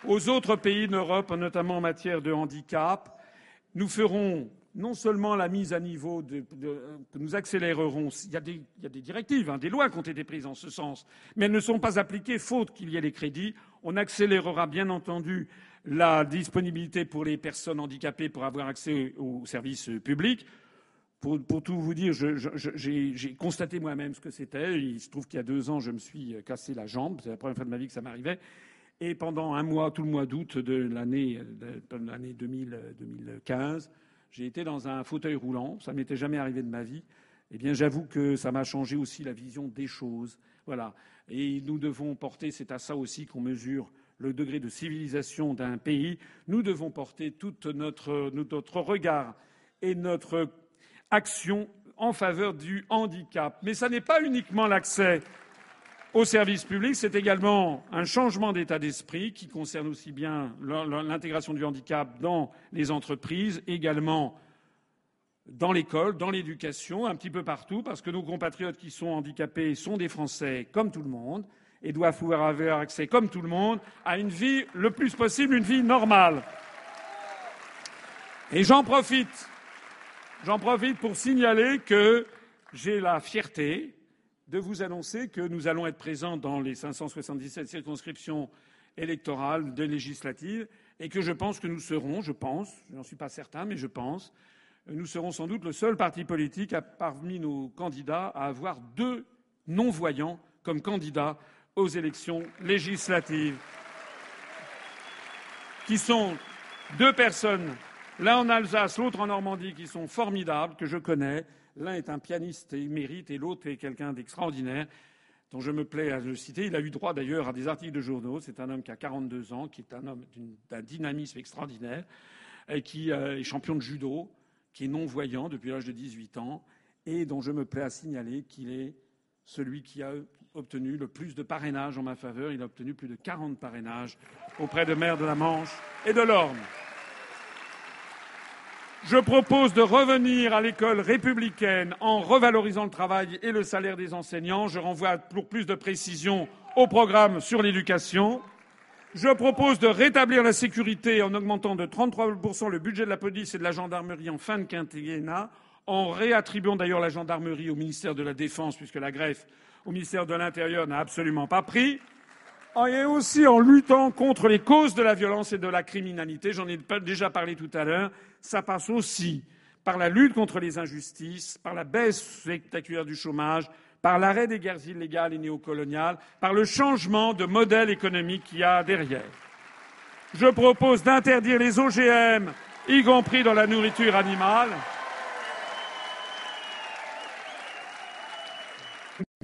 aux autres pays d'Europe, notamment en matière de handicap. Nous ferons non seulement la mise à niveau, que nous accélérerons. Il y a des, directives, hein, des lois qui ont été prises en ce sens, mais elles ne sont pas appliquées faute qu'il y ait les crédits. On accélérera bien entendu la disponibilité pour les personnes handicapées pour avoir accès aux services publics. Pour, tout vous dire, j'ai constaté moi-même ce que c'était. Il se trouve qu'il y a deux ans, je me suis cassé la jambe. C'est la première fois de ma vie que ça m'arrivait. Et pendant un mois, tout le mois d'août de l'année 2015, j'ai été dans un fauteuil roulant. Ça m'était jamais arrivé de ma vie. Eh bien, j'avoue que ça m'a changé aussi la vision des choses. Voilà. Et nous devons porter, c'est à ça aussi qu'on mesure le degré de civilisation d'un pays. Nous devons porter tout notre, regard et notre action en faveur du handicap. Mais ça n'est pas uniquement l'accès au service public, c'est également un changement d'état d'esprit qui concerne aussi bien l'intégration du handicap dans les entreprises, également dans l'école, dans l'éducation, un petit peu partout, parce que nos compatriotes qui sont handicapés sont des Français comme tout le monde et doivent pouvoir avoir accès, comme tout le monde, à une vie le plus possible, une vie normale. Et j'en profite, j'en profite pour signaler que j'ai la fierté de vous annoncer que nous allons être présents dans les 577 circonscriptions électorales de législatives et que je pense que nous serons, je pense, je n'en suis pas certain, mais je pense, nous serons sans doute le seul parti politique parmi nos candidats à avoir deux non-voyants comme candidats aux élections législatives, qui sont deux personnes, l'un en Alsace, l'autre en Normandie, qui sont formidables, que je connais, L'un est un pianiste émérite et l'autre est quelqu'un d'extraordinaire dont je me plais à le citer. Il a eu droit d'ailleurs à des articles de journaux. C'est un homme qui a 42 ans, qui est un homme d'un dynamisme extraordinaire, et qui euh, est champion de judo, qui est non-voyant depuis l'âge de 18 ans, et dont je me plais à signaler qu'il est celui qui a obtenu le plus de parrainages en ma faveur. Il a obtenu plus de 40 parrainages auprès de maires de la Manche et de l'Orne. Je propose de revenir à l'école républicaine en revalorisant le travail et le salaire des enseignants. Je renvoie pour plus de précision au programme sur l'éducation. Je propose de rétablir la sécurité en augmentant de 33% le budget de la police et de la gendarmerie en fin de quinquennat, en réattribuant d'ailleurs la gendarmerie au ministère de la Défense, puisque la greffe au ministère de l'Intérieur n'a absolument pas pris. Et aussi en luttant contre les causes de la violence et de la criminalité. J'en ai déjà parlé tout à l'heure. Ça passe aussi par la lutte contre les injustices, par la baisse spectaculaire du chômage, par l'arrêt des guerres illégales et néocoloniales, par le changement de modèle économique qu'il y a derrière. Je propose d'interdire les OGM, y compris dans la nourriture animale.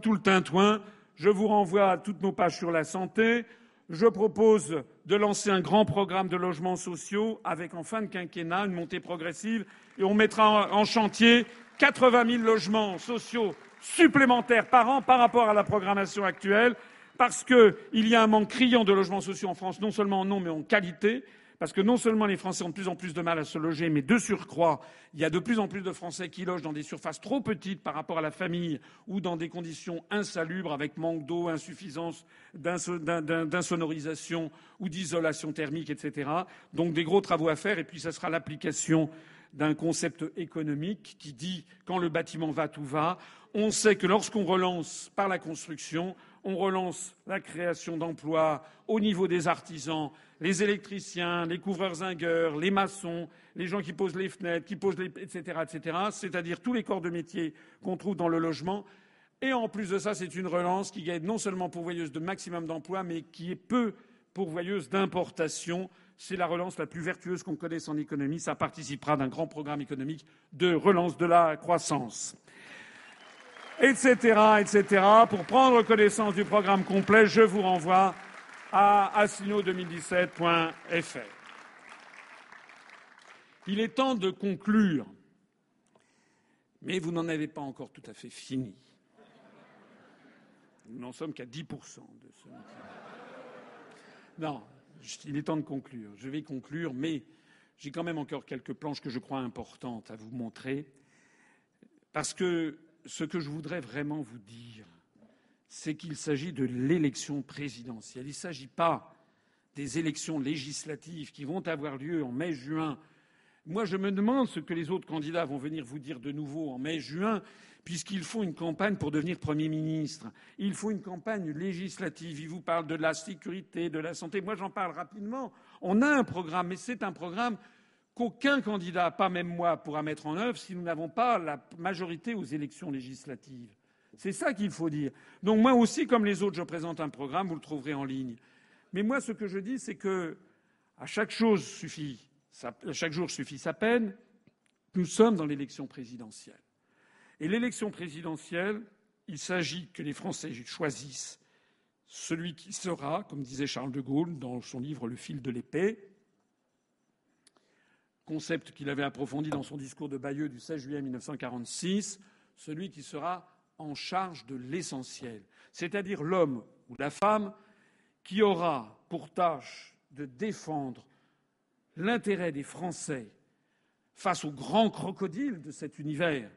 Tout le tintouin. Je vous renvoie à toutes nos pages sur la santé. Je propose de lancer un grand programme de logements sociaux avec, en fin de quinquennat, une montée progressive. Et on mettra en chantier 80 000 logements sociaux supplémentaires par an par rapport à la programmation actuelle. Parce qu'il y a un manque criant de logements sociaux en France, non seulement en nom, mais en qualité, parce que non seulement les Français ont de plus en plus de mal à se loger, mais de surcroît, il y a de plus en plus de Français qui logent dans des surfaces trop petites par rapport à la famille ou dans des conditions insalubres avec manque d'eau, insuffisance d'insonorisation ou d'isolation thermique, etc. Donc des gros travaux à faire et puis ça sera l'application d'un concept économique qui dit quand le bâtiment va, tout va. On sait que lorsqu'on relance par la construction, on relance la création d'emplois au niveau des artisans, les électriciens, les couvreurs zingueurs, les maçons, les gens qui posent les fenêtres, qui posent etc., etc., c'est-à-dire tous les corps de métier qu'on trouve dans le logement. Et en plus de ça, c'est une relance qui est non seulement pourvoyeuse de maximum d'emplois, mais qui est peu pourvoyeuse d'importation. C'est la relance la plus vertueuse qu'on connaisse en économie. Ça participera d'un grand programme économique de relance de la croissance. Etc., etc. Pour prendre connaissance du programme complet, je vous renvoie à assino2017.fr. Il est temps de conclure, mais vous n'en avez pas encore tout à fait fini. Nous n'en sommes qu'à 10% de ce. Non, il est temps de conclure. Je vais conclure, mais j'ai quand même encore quelques planches que je crois importantes à vous montrer. Parce que ce que je voudrais vraiment vous dire, c'est qu'il s'agit de l'élection présidentielle. Il ne s'agit pas des élections législatives qui vont avoir lieu en mai-juin. Moi, je me demande ce que les autres candidats vont venir vous dire de nouveau en mai-juin, puisqu'il faut une campagne pour devenir Premier ministre. Il faut une campagne législative. Ils vous parlent de la sécurité, de la santé. Moi, j'en parle rapidement. On a un programme, mais c'est un programme qu'aucun candidat, pas même moi, pourra mettre en œuvre si nous n'avons pas la majorité aux élections législatives. C'est ça qu'il faut dire. Donc moi aussi, comme les autres, je présente un programme, vous le trouverez en ligne. Mais moi, ce que je dis, c'est que à chaque chose suffit, chaque jour suffit sa peine. Nous sommes dans l'élection présidentielle. Et l'élection présidentielle, il s'agit que les Français choisissent celui qui sera, comme disait Charles de Gaulle dans son livre Le fil de l'épée, concept qu'il avait approfondi dans son discours de Bayeux du 16 juillet 1946, celui qui sera en charge de l'essentiel, c'est-à-dire l'homme ou la femme qui aura pour tâche de défendre l'intérêt des Français face aux grands crocodiles de cet univers,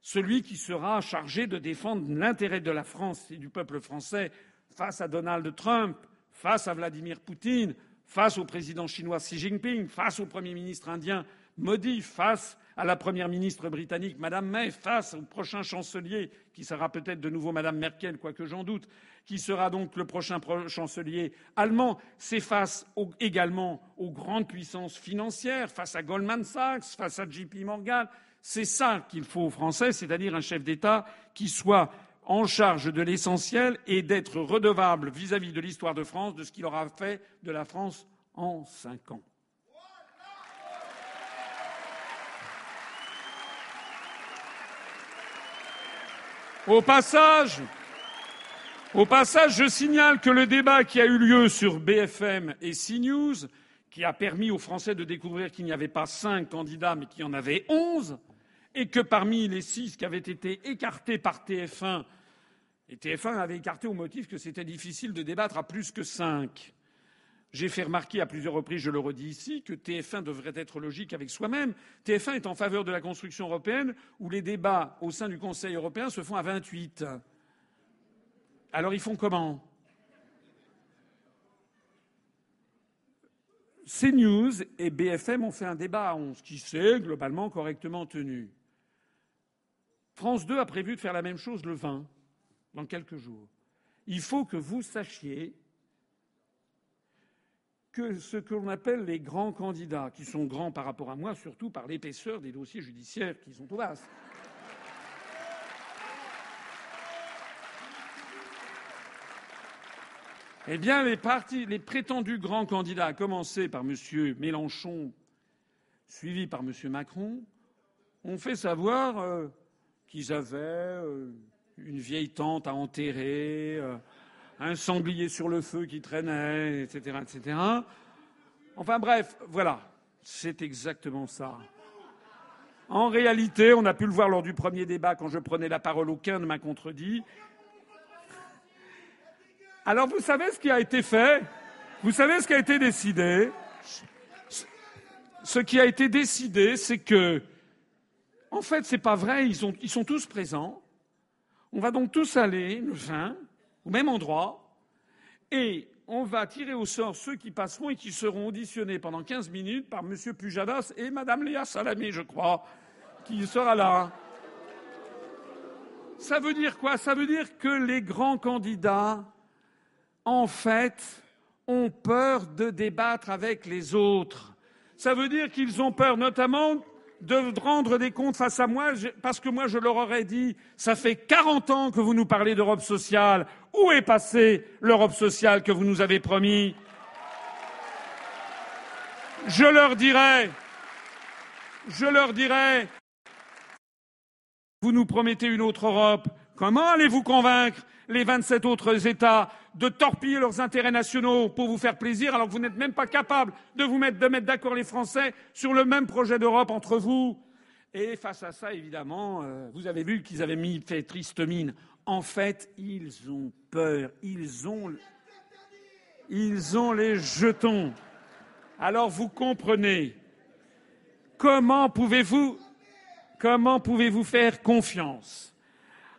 celui qui sera chargé de défendre l'intérêt de la France et du peuple français face à Donald Trump, face à Vladimir Poutine, face au président chinois Xi Jinping, face au Premier ministre indien Modi, face à la Première ministre britannique, Madame May, face au prochain chancelier, qui sera peut-être de nouveau Madame Merkel, quoique j'en doute, qui sera donc le prochain chancelier allemand, c'est face également aux grandes puissances financières, face à Goldman Sachs, face à JP Morgan. C'est ça qu'il faut aux Français, c'est-à-dire un chef d'État qui soit en charge de l'essentiel et d'être redevable vis-à-vis de l'histoire de France de ce qu'il aura fait de la France en cinq ans. Au passage, au passage, je signale que le débat qui a eu lieu sur BFM et CNews, qui a permis aux Français de découvrir qu'il n'y avait pas cinq candidats, mais qu'il y en avait onze, et que parmi les six qui avaient été écartés par TF1, et TF1 avait écarté au motif que c'était difficile de débattre à plus que cinq. J'ai fait remarquer à plusieurs reprises, je le redis ici, que TF1 devrait être logique avec soi-même. TF1 est en faveur de la construction européenne où les débats au sein du Conseil européen se font à 28. Alors ils font comment? CNews et BFM ont fait un débat à 11 qui s'est globalement correctement tenu. France 2 a prévu de faire la même chose le 20, dans quelques jours. Il faut que vous sachiez que ce que l'on appelle les grands candidats, qui sont grands par rapport à moi, surtout par l'épaisseur des dossiers judiciaires qui sont au vastes. Eh bien, les, prétendus grands candidats, à commencer par M. Mélenchon, suivi par M. Macron, ont fait savoir euh, qu'ils avaient euh, une vieille tante à enterrer, euh, un sanglier sur le feu qui traînait, etc., etc. Enfin bref, voilà, c'est exactement ça. En réalité, on a pu le voir lors du premier débat, quand je prenais la parole, aucun ne m'a contredit. Alors vous savez ce qui a été fait? Vous savez ce qui a été décidé? Ce qui a été décidé, c'est que, en fait, c'est pas vrai, ils, ils sont tous présents. On va donc tous aller, le 20, au même endroit, et on va tirer au sort ceux qui passeront et qui seront auditionnés pendant 15 minutes par M. Pujadas et Mme Léa Salamé, je crois, qui sera là. Ça veut dire quoi? Ça veut dire que les grands candidats, en fait, ont peur de débattre avec les autres. Ça veut dire qu'ils ont peur notamment de rendre des comptes face à moi, parce que moi je leur aurais dit ça fait 40 ans que vous nous parlez d'Europe sociale. Où est passée l'Europe sociale que vous nous avez promis? Je leur dirais, je leur dirais, vous nous promettez une autre Europe. Comment allez-vous convaincre les 27 autres États de torpiller leurs intérêts nationaux pour vous faire plaisir alors que vous n'êtes même pas capable de vous mettre, d'accord les Français sur le même projet d'Europe entre vous Et face à ça, évidemment, euh, vous avez vu qu'ils avaient mis fait triste mine. En fait, ils ont peur. Ils ont, ils ont les jetons. Alors vous comprenez. Comment pouvez-vous Comment pouvez-vous faire confiance?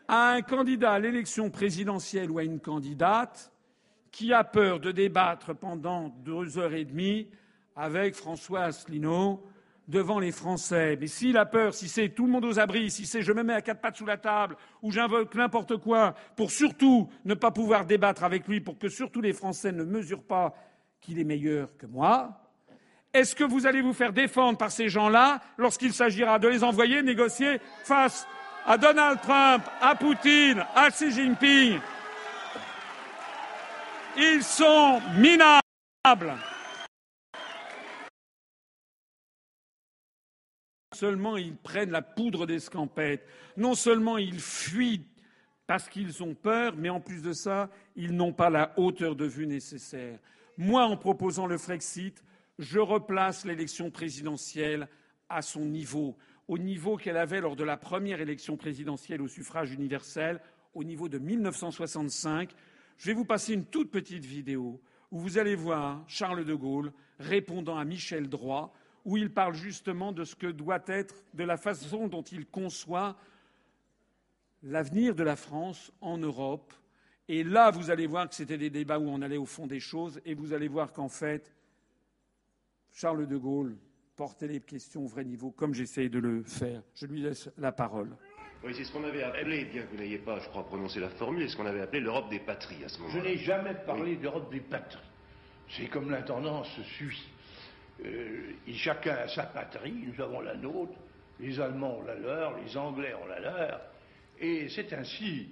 À un candidat à l'élection présidentielle ou à une candidate qui a peur de débattre pendant deux heures et demie avec François Asselineau devant les Français. Mais s'il a peur, si c'est tout le monde aux abris, si c'est je me mets à quatre pattes sous la table ou j'invoque n'importe quoi pour surtout ne pas pouvoir débattre avec lui, pour que surtout les Français ne mesurent pas qu'il est meilleur que moi, est-ce que vous allez vous faire défendre par ces gens-là lorsqu'il s'agira de les envoyer négocier face à Donald Trump, à Poutine, à Xi Jinping Ils sont minables. Seulement ils prennent la poudre d'escampette. Non seulement ils fuient parce qu'ils ont peur, mais en plus de ça, ils n'ont pas la hauteur de vue nécessaire. Moi, en proposant le Frexit, je replace l'élection présidentielle à son niveau, au niveau qu'elle avait lors de la première élection présidentielle au suffrage universel, au niveau de 1965. Je vais vous passer une toute petite vidéo où vous allez voir Charles de Gaulle répondant à Michel Droit, où il parle justement de ce que doit être, de la façon dont il conçoit l'avenir de la France en Europe. Et là, vous allez voir que c'était des débats où on allait au fond des choses, et vous allez voir qu'en fait, Charles de Gaulle portait les questions au vrai niveau, comme j'essaie de le faire. Je lui laisse la parole. Oui, c'est ce qu'on avait appelé, bien que vous n'ayez pas, je crois, prononcé la formule, c'est ce qu'on avait appelé l'Europe des patries à ce Je moment-là. n'ai jamais parlé d'Europe des patries. C'est comme l'intendance suit. Euh, et chacun a sa patrie, nous avons la nôtre, les Allemands ont la leur, les Anglais ont la leur. Et c'est ainsi.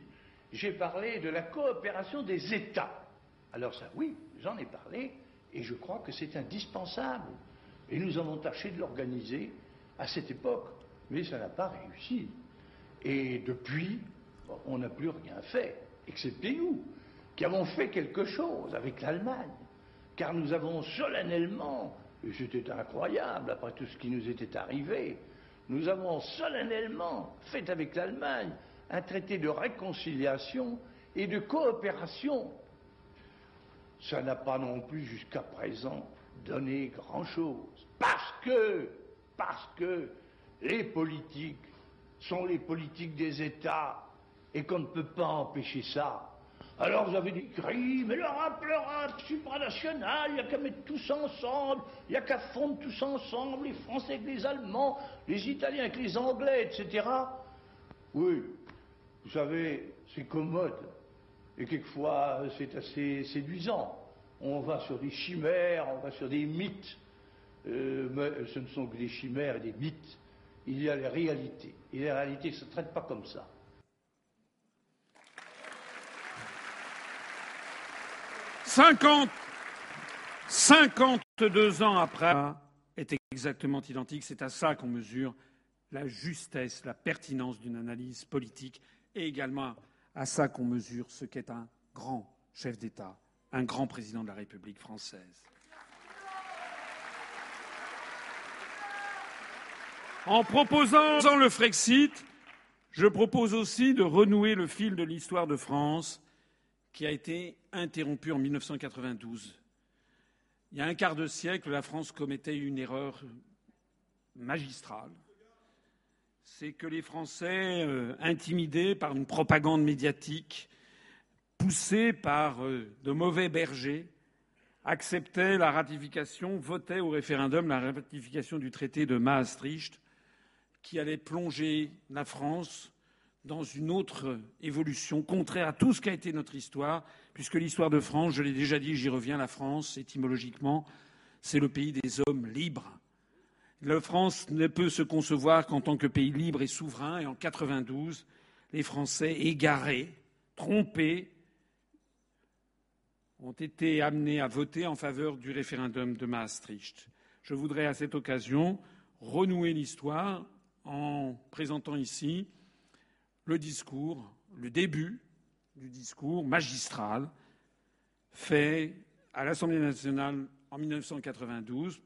J'ai parlé de la coopération des États. Alors ça, oui, j'en ai parlé, et je crois que c'est indispensable. Et nous avons tâché de l'organiser à cette époque, mais ça n'a pas réussi. Et depuis, on n'a plus rien fait, excepté nous, qui avons fait quelque chose avec l'Allemagne. Car nous avons solennellement, et c'était incroyable après tout ce qui nous était arrivé, nous avons solennellement fait avec l'Allemagne un traité de réconciliation et de coopération. Ça n'a pas non plus jusqu'à présent donné grand-chose. Parce que, parce que les politiques sont les politiques des États et qu'on ne peut pas empêcher ça. Alors vous avez des cris, mais l'Europe, l'Europe supranationale, il n'y a qu'à mettre tous ensemble, il n'y a qu'à fondre tous ensemble, les Français avec les Allemands, les Italiens avec les Anglais, etc. Oui, vous savez, c'est commode. Et quelquefois, c'est assez séduisant. On va sur des chimères, on va sur des mythes. Euh, mais ce ne sont que des chimères et des mythes. Il y a les réalités. Et les réalités ne se traitent pas comme ça. Cinquante, 52 ans après, est exactement identique. C'est à ça qu'on mesure la justesse, la pertinence d'une analyse politique et également à ça qu'on mesure ce qu'est un grand chef d'État, un grand président de la République française. En proposant le Frexit, je propose aussi de renouer le fil de l'histoire de France qui a été interrompu en 1992. Il y a un quart de siècle, la France commettait une erreur magistral, c'est que les Français, euh, intimidés par une propagande médiatique, poussés par euh, de mauvais bergers, acceptaient la ratification, votaient au référendum la ratification du traité de Maastricht, qui allait plonger la France dans une autre évolution contraire à tout ce qu'a été notre histoire, puisque l'histoire de France, je l'ai déjà dit, j'y reviens, la France, étymologiquement, c'est le pays des hommes libres. La France ne peut se concevoir qu'en tant que pays libre et souverain, et en 92, les Français égarés, trompés, ont été amenés à voter en faveur du référendum de Maastricht. Je voudrais à cette occasion renouer l'histoire en présentant ici le discours, le début du discours magistral fait à l'Assemblée nationale en 1992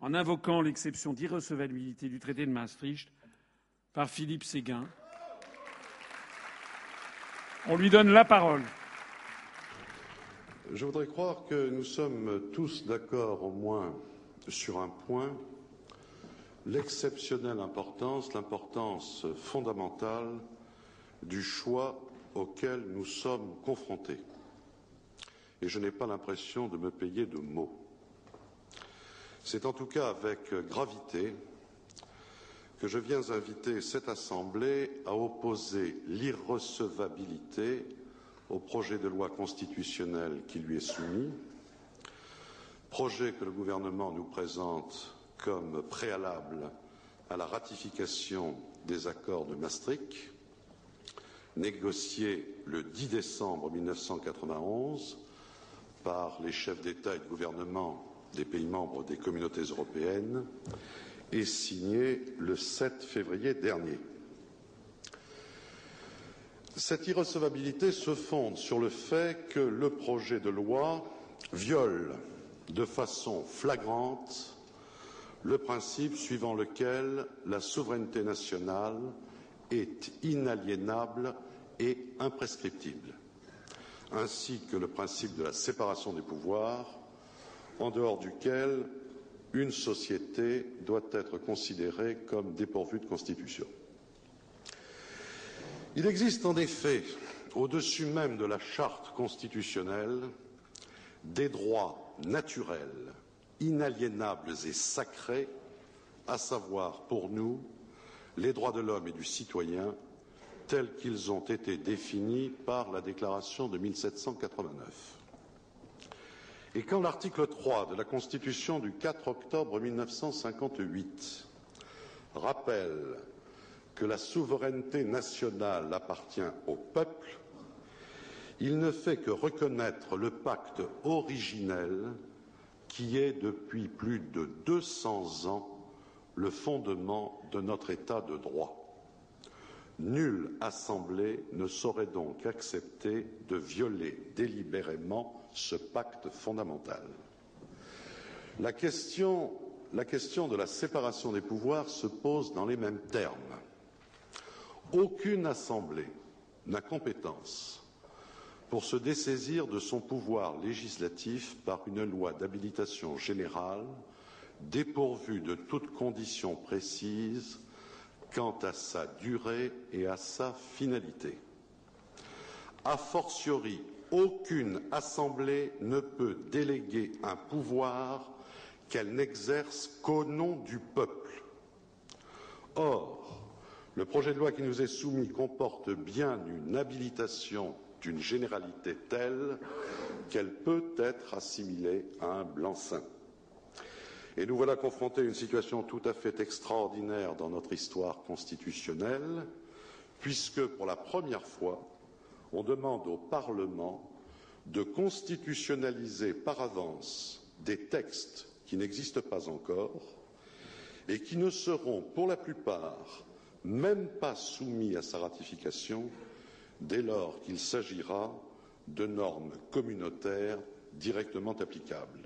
en invoquant l'exception d'irrecevabilité du traité de Maastricht par Philippe Séguin. On lui donne la parole. Je voudrais croire que nous sommes tous d'accord au moins sur un point, l'exceptionnelle importance, l'importance fondamentale du choix auquel nous sommes confrontés. Et je n'ai pas l'impression de me payer de mots. C'est en tout cas avec gravité que je viens inviter cette Assemblée à opposer l'irrecevabilité au projet de loi constitutionnelle qui lui est soumis, projet que le gouvernement nous présente comme préalable à la ratification des accords de Maastricht, négocié le 10 décembre 1991 par les chefs d'État et de gouvernement des pays membres des communautés européennes et signé le 7 février dernier. Cette irrecevabilité se fonde sur le fait que le projet de loi viole de façon flagrante le principe suivant lequel la souveraineté nationale est inaliénable et imprescriptible, ainsi que le principe de la séparation des pouvoirs, en dehors duquel une société doit être considérée comme dépourvue de constitution. Il existe en effet, au-dessus même de la charte constitutionnelle, des droits naturels, inaliénables et sacrés, à savoir pour nous les droits de l'homme et du citoyen tels qu'ils ont été définis par la déclaration de 1789. Et quand l'article 3 de la Constitution du 4 octobre 1958 rappelle que la souveraineté nationale appartient au peuple, il ne fait que reconnaître le pacte originel qui est depuis plus de 200 ans le fondement de notre État de droit. Nulle assemblée ne saurait donc accepter de violer délibérément ce pacte fondamental. La question, la question, de la séparation des pouvoirs se pose dans les mêmes termes. Aucune assemblée n'a compétence pour se dessaisir de son pouvoir législatif par une loi d'habilitation générale dépourvue de toute condition précise quant à sa durée et à sa finalité. A fortiori, aucune assemblée ne peut déléguer un pouvoir qu'elle n'exerce qu'au nom du peuple. Or, le projet de loi qui nous est soumis comporte bien une habilitation d'une généralité telle qu'elle peut être assimilée à un blanc-seing. Et nous voilà confrontés à une situation tout à fait extraordinaire dans notre histoire constitutionnelle, puisque pour la première fois, on demande au Parlement de constitutionnaliser par avance des textes qui n'existent pas encore et qui ne seront pour la plupart même pas soumis à sa ratification dès lors qu'il s'agira de normes communautaires directement applicables.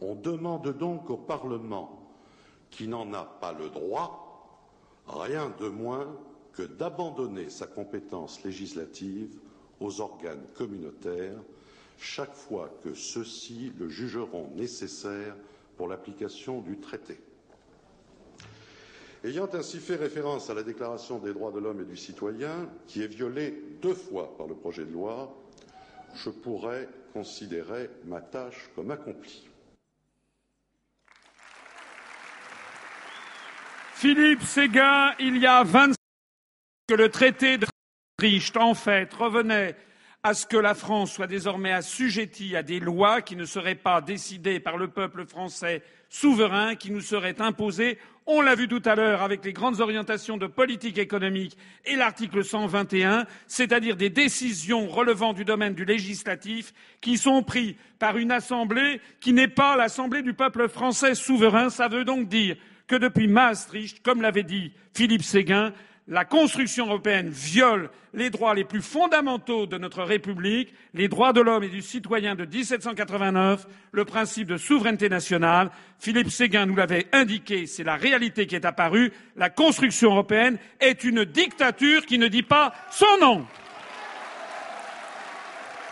On demande donc au Parlement, qui n'en a pas le droit, rien de moins que d'abandonner sa compétence législative aux organes communautaires chaque fois que ceux-ci le jugeront nécessaire pour l'application du traité. Ayant ainsi fait référence à la Déclaration des droits de l'homme et du citoyen, qui est violée deux fois par le projet de loi, je pourrais considérer ma tâche comme accomplie. Philippe Séguin, il y a 25 ans que le traité de Maastricht, en fait, revenait à ce que la France soit désormais assujettie à des lois qui ne seraient pas décidées par le peuple français souverain, qui nous seraient imposées. On l'a vu tout à l'heure avec les grandes orientations de politique économique et l'article 121, c'est-à-dire des décisions relevant du domaine du législatif qui sont prises par une assemblée qui n'est pas l'assemblée du peuple français souverain. Ça veut donc dire que depuis Maastricht, comme l'avait dit Philippe Séguin, la construction européenne viole les droits les plus fondamentaux de notre République, les droits de l'homme et du citoyen de 1789, le principe de souveraineté nationale. Philippe Séguin nous l'avait indiqué, c'est la réalité qui est apparue. La construction européenne est une dictature qui ne dit pas son nom.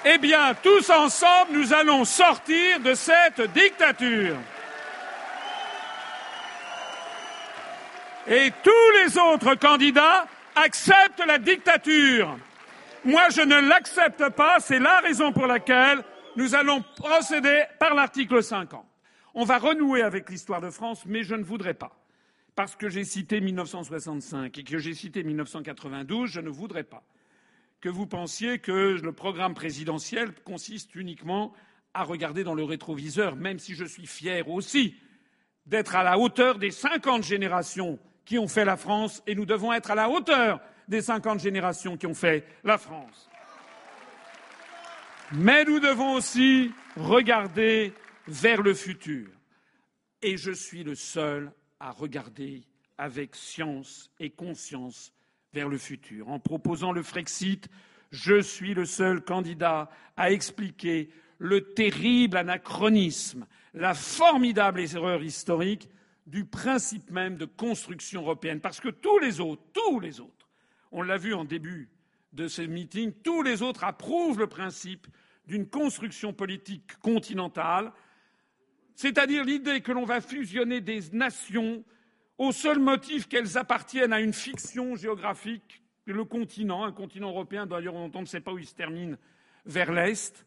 Eh bien, tous ensemble, nous allons sortir de cette dictature. Et tous les autres candidats acceptent la dictature. Moi, je ne l'accepte pas. C'est la raison pour laquelle nous allons procéder par l'article 50. On va renouer avec l'histoire de France, mais je ne voudrais pas. Parce que j'ai cité 1965 et que j'ai cité 1992, je ne voudrais pas que vous pensiez que le programme présidentiel consiste uniquement à regarder dans le rétroviseur, même si je suis fier aussi d'être à la hauteur des 50 générations qui ont fait la France et nous devons être à la hauteur des 50 générations qui ont fait la France. Mais nous devons aussi regarder vers le futur. Et je suis le seul à regarder avec science et conscience vers le futur. En proposant le Frexit, je suis le seul candidat à expliquer le terrible anachronisme, la formidable erreur historique du principe même de construction européenne. Parce que tous les autres, tous les autres, on l'a vu en début de ce meeting, tous les autres approuvent le principe d'une construction politique continentale, c'est-à-dire l'idée que l'on va fusionner des nations au seul motif qu'elles appartiennent à une fiction géographique, le continent, un continent européen d'ailleurs on ne sait pas où il se termine, vers l'Est,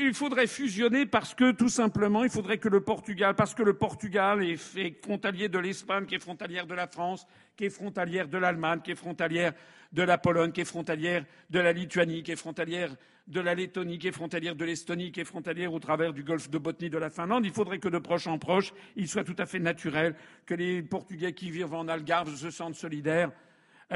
il faudrait fusionner parce que, tout simplement, il faudrait que le Portugal, parce que le Portugal est, frontalier de l'Espagne, qui est frontalière de la France, qui est frontalière de l'Allemagne, qui est frontalière de la Pologne, qui est frontalière de la Lituanie, qui est frontalière de la Lettonie, qui est frontalière de l'Estonie, qui est frontalière au travers du golfe de Botnie de la Finlande. Il faudrait que de proche en proche, il soit tout à fait naturel que les Portugais qui vivent en Algarve se sentent solidaires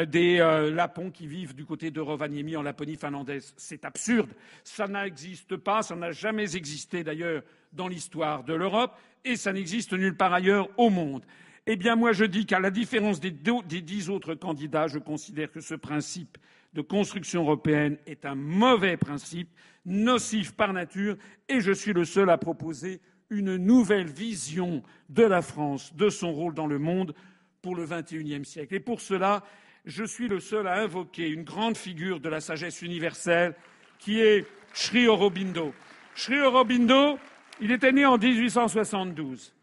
des euh, Lapons qui vivent du côté de Rovaniemi en Laponie finlandaise. C'est absurde. Ça n'existe pas, ça n'a jamais existé d'ailleurs dans l'histoire de l'Europe et ça n'existe nulle part ailleurs au monde. Eh bien, moi, je dis qu'à la différence des, des dix autres candidats, je considère que ce principe de construction européenne est un mauvais principe, nocif par nature, et je suis le seul à proposer une nouvelle vision de la France, de son rôle dans le monde pour le XXIe siècle. Et pour cela, je suis le seul à invoquer une grande figure de la sagesse universelle qui est Sri Aurobindo. Sri Aurobindo, il était né en 1872.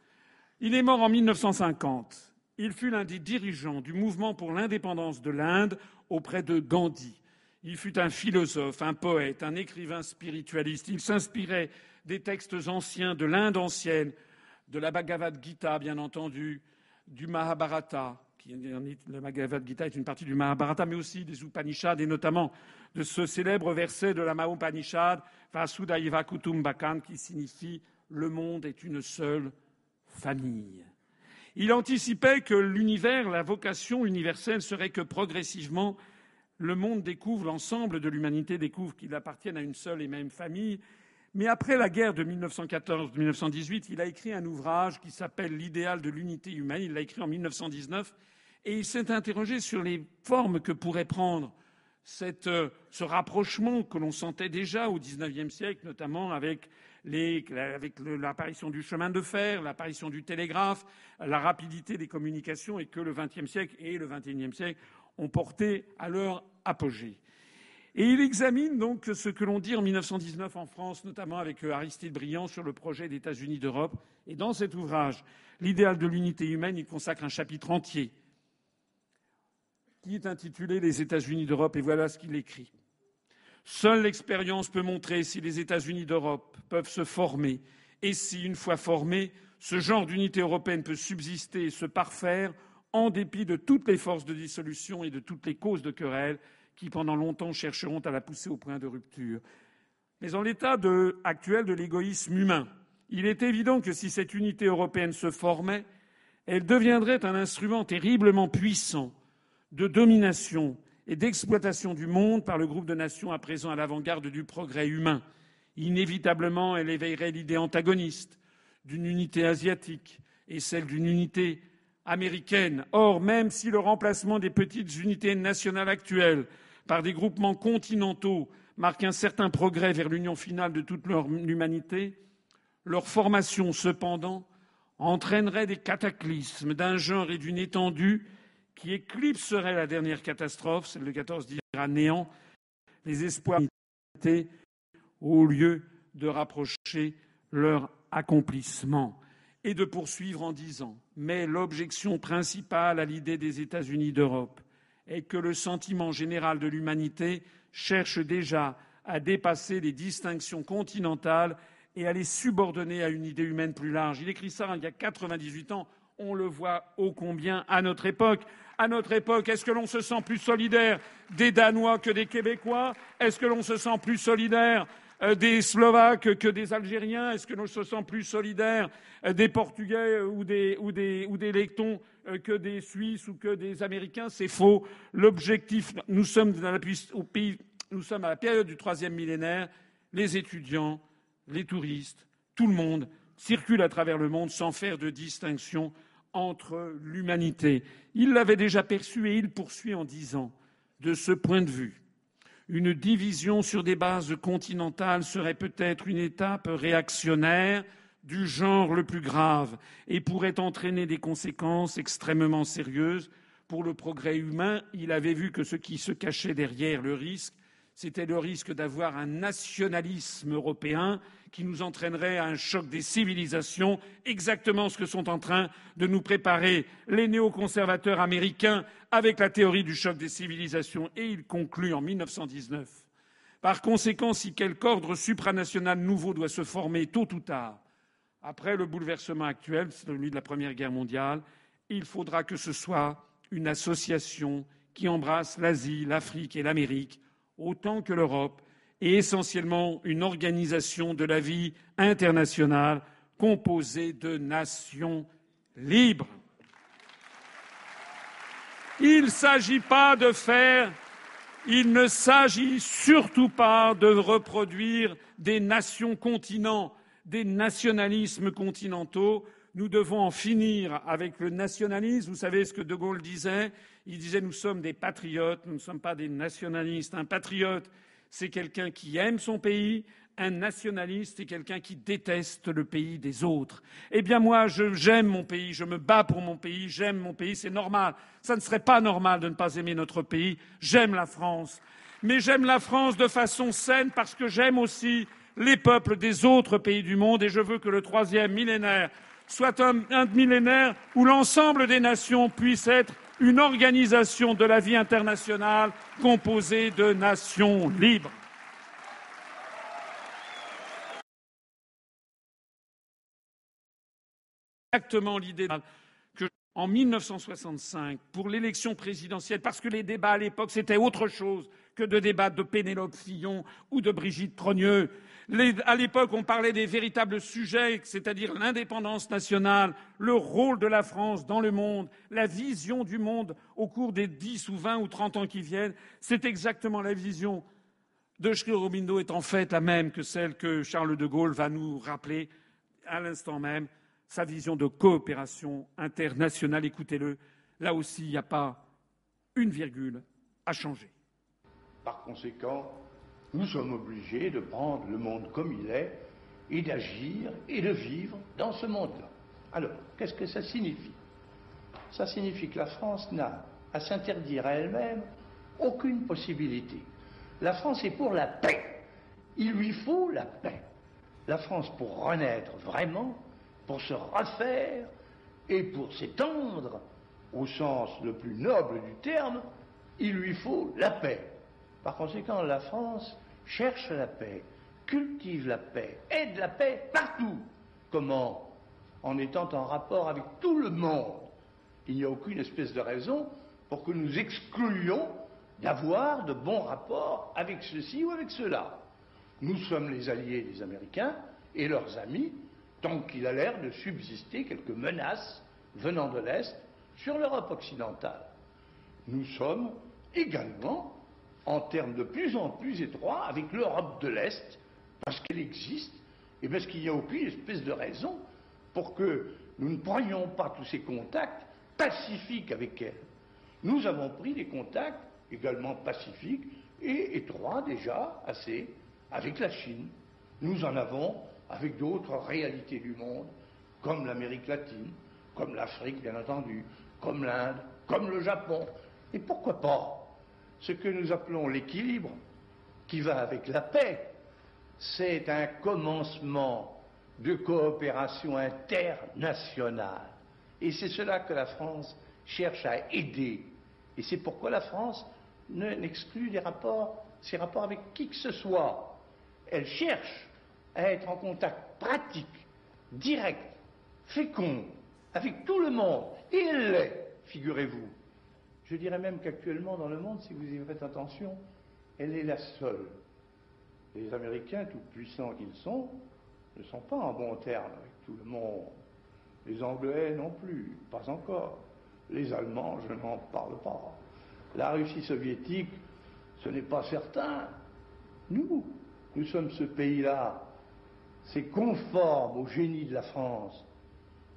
Il est mort en 1950. Il fut l'un des dirigeants du mouvement pour l'indépendance de l'Inde auprès de Gandhi. Il fut un philosophe, un poète, un écrivain spiritualiste. Il s'inspirait des textes anciens de l'Inde ancienne, de la Bhagavad Gita, bien entendu, du Mahabharata, le Bhagavad Gita est une partie du Mahabharata, mais aussi des Upanishads, et notamment de ce célèbre verset de la Mahopanishad, Vasudhaiva Kutumbakam, qui signifie Le monde est une seule famille. Il anticipait que l'univers, la vocation universelle serait que progressivement le monde découvre, l'ensemble de l'humanité découvre qu'il appartient à une seule et même famille. Mais après la guerre de 1914-1918, il a écrit un ouvrage qui s'appelle L'idéal de l'unité humaine. Il l'a écrit en 1919 et il s'est interrogé sur les formes que pourrait prendre euh, ce rapprochement que l'on sentait déjà au XIXe siècle, notamment avec, l'apparition du chemin de fer, l'apparition du télégraphe, la rapidité des communications, et que le XXe siècle et le XXIe siècle ont porté à leur apogée. Et il examine donc ce que l'on dit en 1919 en France, notamment avec euh, Aristide Briand sur le projet d'États-Unis d'Europe. Et dans cet ouvrage, L'idéal de l'unité humaine, il consacre un chapitre entier qui est intitulé Les États-Unis d'Europe, et voilà ce qu'il écrit. Seule l'expérience peut montrer si les États-Unis d'Europe peuvent se former, et si, une fois formés, ce genre d'unité européenne peut subsister et se parfaire en dépit de toutes les forces de dissolution et de toutes les causes de querelle qui, pendant longtemps, chercheront à la pousser au point de rupture. Mais en l'état actuel de l'égoïsme humain, il est évident que si cette unité européenne se formait, elle deviendrait un instrument terriblement puissant de domination et d'exploitation du monde par le groupe de nations à présent à l'avant-garde du progrès humain. Inévitablement, elle éveillerait l'idée antagoniste d'une unité asiatique et celle d'une unité américaine. Or, même si le remplacement des petites unités nationales actuelles par des groupements continentaux marque un certain progrès vers l'union finale de toute l'humanité, leur formation, cependant, entraînerait des cataclysmes d'un genre et d'une étendue qui éclipseraient la dernière catastrophe, celle de 14 dira néant, les espoirs au lieu de rapprocher leur accomplissement et de poursuivre en disant Mais l'objection principale à l'idée des États-Unis d'Europe est que le sentiment général de l'humanité cherche déjà à dépasser les distinctions continentales et à les subordonner à une idée humaine plus large. Il écrit ça il y a 98 ans. On le voit ô combien à notre époque. À notre époque, est-ce que l'on se sent plus solidaire des Danois que des Québécois? Est-ce que l'on se sent plus solidaire euh, des Slovaques que des Algériens? Est-ce que l'on se sent plus solidaire euh, des Portugais ou des, ou euh, que des Suisses ou que des Américains? C'est faux. L'objectif, nous sommes, nous sommes à la période du troisième millénaire. Les étudiants, les touristes, tout le monde circule à travers le monde sans faire de distinction entre l'humanité. Il l'avait déjà perçu et il poursuit en disant De ce point de vue, une division sur des bases continentales serait peut-être une étape réactionnaire du genre le plus grave et pourrait entraîner des conséquences extrêmement sérieuses pour le progrès humain. Il avait vu que ce qui se cachait derrière le risque, c'était le risque d'avoir un nationalisme européen qui nous entraînerait à un choc des civilisations, exactement ce que sont en train de nous préparer les néoconservateurs américains avec la théorie du choc des civilisations. Et il conclut en 1919. Par conséquent, si quelque ordre supranational nouveau doit se former tôt ou tard, après le bouleversement actuel, celui de la Première Guerre mondiale, il faudra que ce soit une association qui embrasse l'Asie, l'Afrique et l'Amérique autant que l'Europe et essentiellement une organisation de la vie internationale composée de nations libres. Il ne s'agit pas de faire, il ne s'agit surtout pas de reproduire des nations continents, des nationalismes continentaux. Nous devons en finir avec le nationalisme. Vous savez ce que De Gaulle disait Il disait Nous sommes des patriotes, nous ne sommes pas des nationalistes. Un patriote, c'est quelqu'un qui aime son pays. Un nationaliste, c'est quelqu'un qui déteste le pays des autres. Eh bien moi, j'aime mon pays, je me bats pour mon pays, j'aime mon pays, c'est normal. Ça ne serait pas normal de ne pas aimer notre pays. J'aime la France. Mais j'aime la France de façon saine parce que j'aime aussi les peuples des autres pays du monde et je veux que le troisième millénaire soit un, un millénaire où l'ensemble des nations puissent être une organisation de la vie internationale composée de nations libres. Exactement l'idée que en 1965, pour l'élection présidentielle, parce que les débats à l'époque c'était autre chose que de débattre de Pénélope Fillon ou de Brigitte Trogneux, à l'époque, on parlait des véritables sujets, c'est-à-dire l'indépendance nationale, le rôle de la France dans le monde, la vision du monde au cours des dix ou vingt ou trente ans qui viennent. C'est exactement la vision de Schlerobindo est en fait la même que celle que Charles de Gaulle va nous rappeler à l'instant même, sa vision de coopération internationale. Écoutez-le, là aussi, il n'y a pas une virgule à changer. Par conséquent, nous sommes obligés de prendre le monde comme il est et d'agir et de vivre dans ce monde-là. Alors, qu'est-ce que ça signifie? Ça signifie que la France n'a à s'interdire à elle-même aucune possibilité La France est pour la paix. Il lui faut la paix. La France, pour renaître vraiment, pour se refaire et pour s'étendre, au sens le plus noble du terme, il lui faut la paix. Par conséquent, la France cherche la paix, cultive la paix, aide la paix partout. Comment? En étant en rapport avec tout le monde. Il n'y a aucune espèce de raison pour que nous excluions d'avoir de bons rapports avec ceci ou avec cela. Nous sommes les alliés des Américains et leurs amis, tant qu'il a l'air de subsister quelques menaces venant de l'Est sur l'Europe occidentale. Nous sommes également en termes de plus en plus étroits avec l'Europe de l'Est, parce qu'elle existe et parce qu'il n'y a aucune espèce de raison pour que nous ne prenions pas tous ces contacts pacifiques avec elle. Nous avons pris des contacts également pacifiques et étroits déjà assez avec la Chine. Nous en avons avec d'autres réalités du monde, comme l'Amérique latine, comme l'Afrique bien entendu, comme l'Inde, comme le Japon. Et pourquoi pas ce que nous appelons l'équilibre, qui va avec la paix, c'est un commencement de coopération internationale. Et c'est cela que la France cherche à aider. Et c'est pourquoi la France n'exclut les rapports, ses rapports avec qui que ce soit. Elle cherche à être en contact pratique, direct, fécond, avec tout le monde. Et elle l'est, figurez-vous. Je dirais même qu'actuellement dans le monde, si vous y faites attention, elle est la seule. Les Américains, tout puissants qu'ils sont, ne sont pas en bon terme avec tout le monde. Les Anglais non plus, pas encore. Les Allemands, je n'en parle pas. La Russie soviétique, ce n'est pas certain. Nous, nous sommes ce pays-là. C'est conforme au génie de la France.